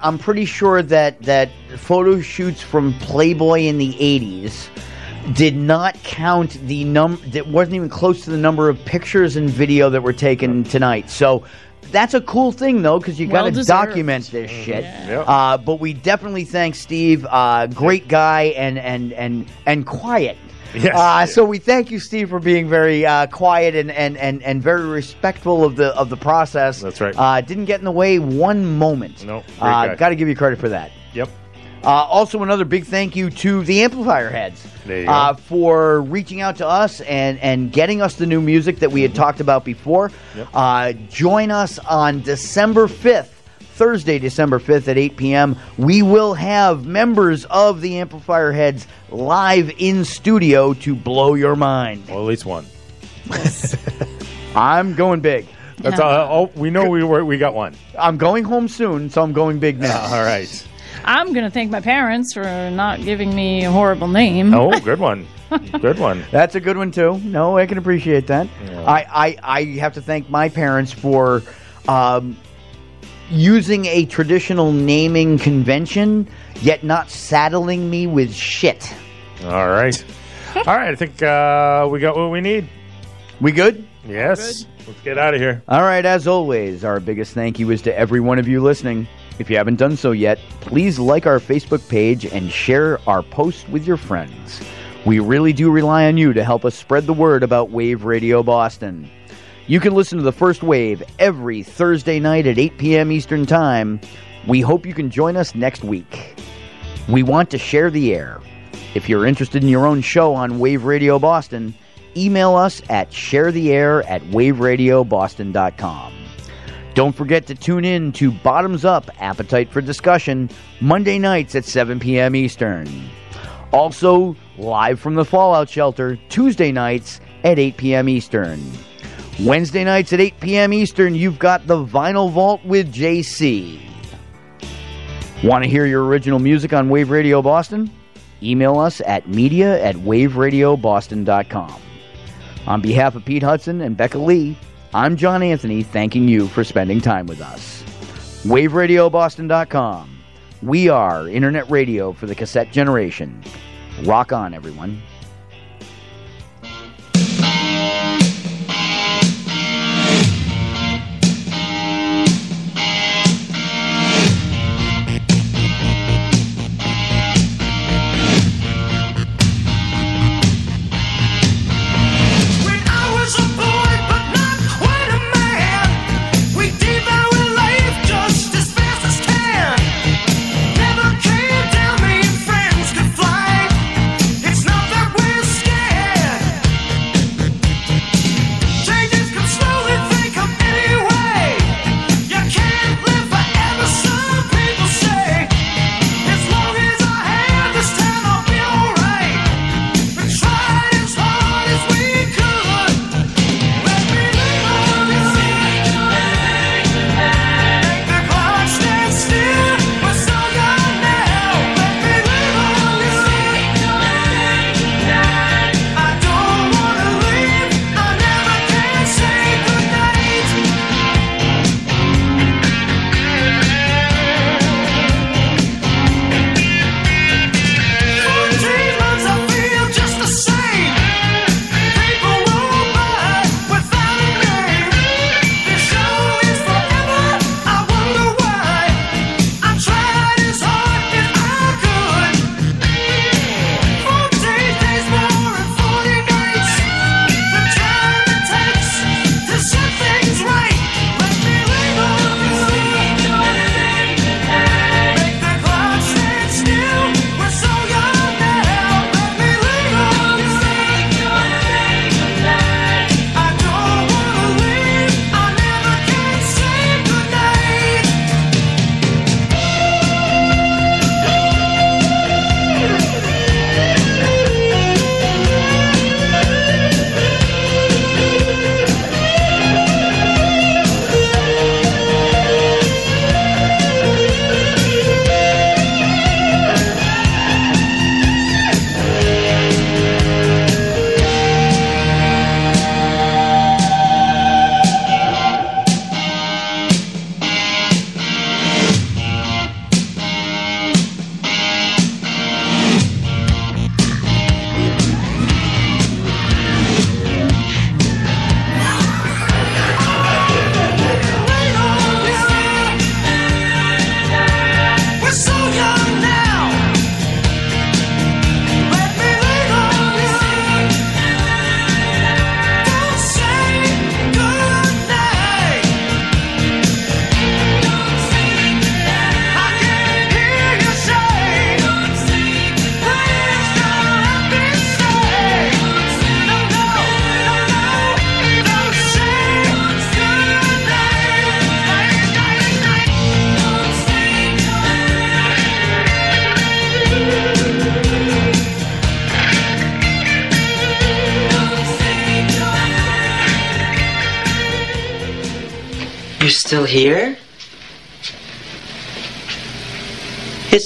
I'm pretty sure that that photo shoots from Playboy in the '80s did not count the num that wasn't even close to the number of pictures and video that were taken tonight. So. That's a cool thing, though, because you got to Well-deserved. document this shit. Uh, but we definitely thank Steve. Uh, great guy and and and and quiet. Yes. Uh, so we thank you, Steve, for being very uh, quiet and, and, and, and very respectful of the of the process. That's right. Uh, didn't get in the way one moment. No, great uh, got to give you credit for that. Yep. Uh, also, another big thank you to the amplifier heads There you go. uh, for reaching out to us and, and getting us the new music that we had talked about before. Mm-hmm. Yep. Uh, join us on December 5th. Thursday, December 5th at 8 p.m., we will have members of the Amplifier Heads live in studio to blow your mind. Well, at least one. I'm going big. That's all. Oh, we know we were. We got one. I'm going home soon, so I'm going big now. all right. I'm going to thank my parents for not giving me a horrible name. Oh, good one. Good one. That's a good one too. No, I can appreciate that. I, I I have to thank my parents for um, using a traditional naming convention, yet not saddling me with shit. All right. All right. I think uh, we got what we need. We good? Yes. Let's get out of here. All right, as always, our biggest thank you is to every one of you listening. If you haven't done so yet, please like our Facebook page and share our post with your friends. We really do rely on you to help us spread the word about Wave Radio Boston. You can listen to the first wave every Thursday night at 8 p.m. Eastern Time. We hope you can join us next week. We want to share the air. If you're interested in your own show on Wave Radio Boston, email us at sharetheair at waveradioboston.com. Don't forget to tune in to Bottoms Up Appetite for Discussion Monday nights at 7 p.m. Eastern. Also, live from the Fallout Shelter Tuesday nights at 8 p.m. Eastern. Wednesday nights at 8 p.m. Eastern, you've got the Vinyl Vault with JC. Want to hear your original music on Wave Radio Boston? Email us at media at waveradioboston.com. On behalf of Pete Hudson and Becca Lee, I'm John Anthony thanking you for spending time with us. WaveRadioBoston.com. We are internet radio for the cassette generation. Rock on, everyone.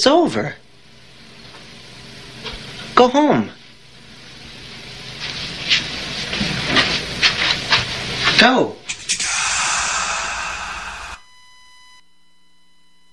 It's over.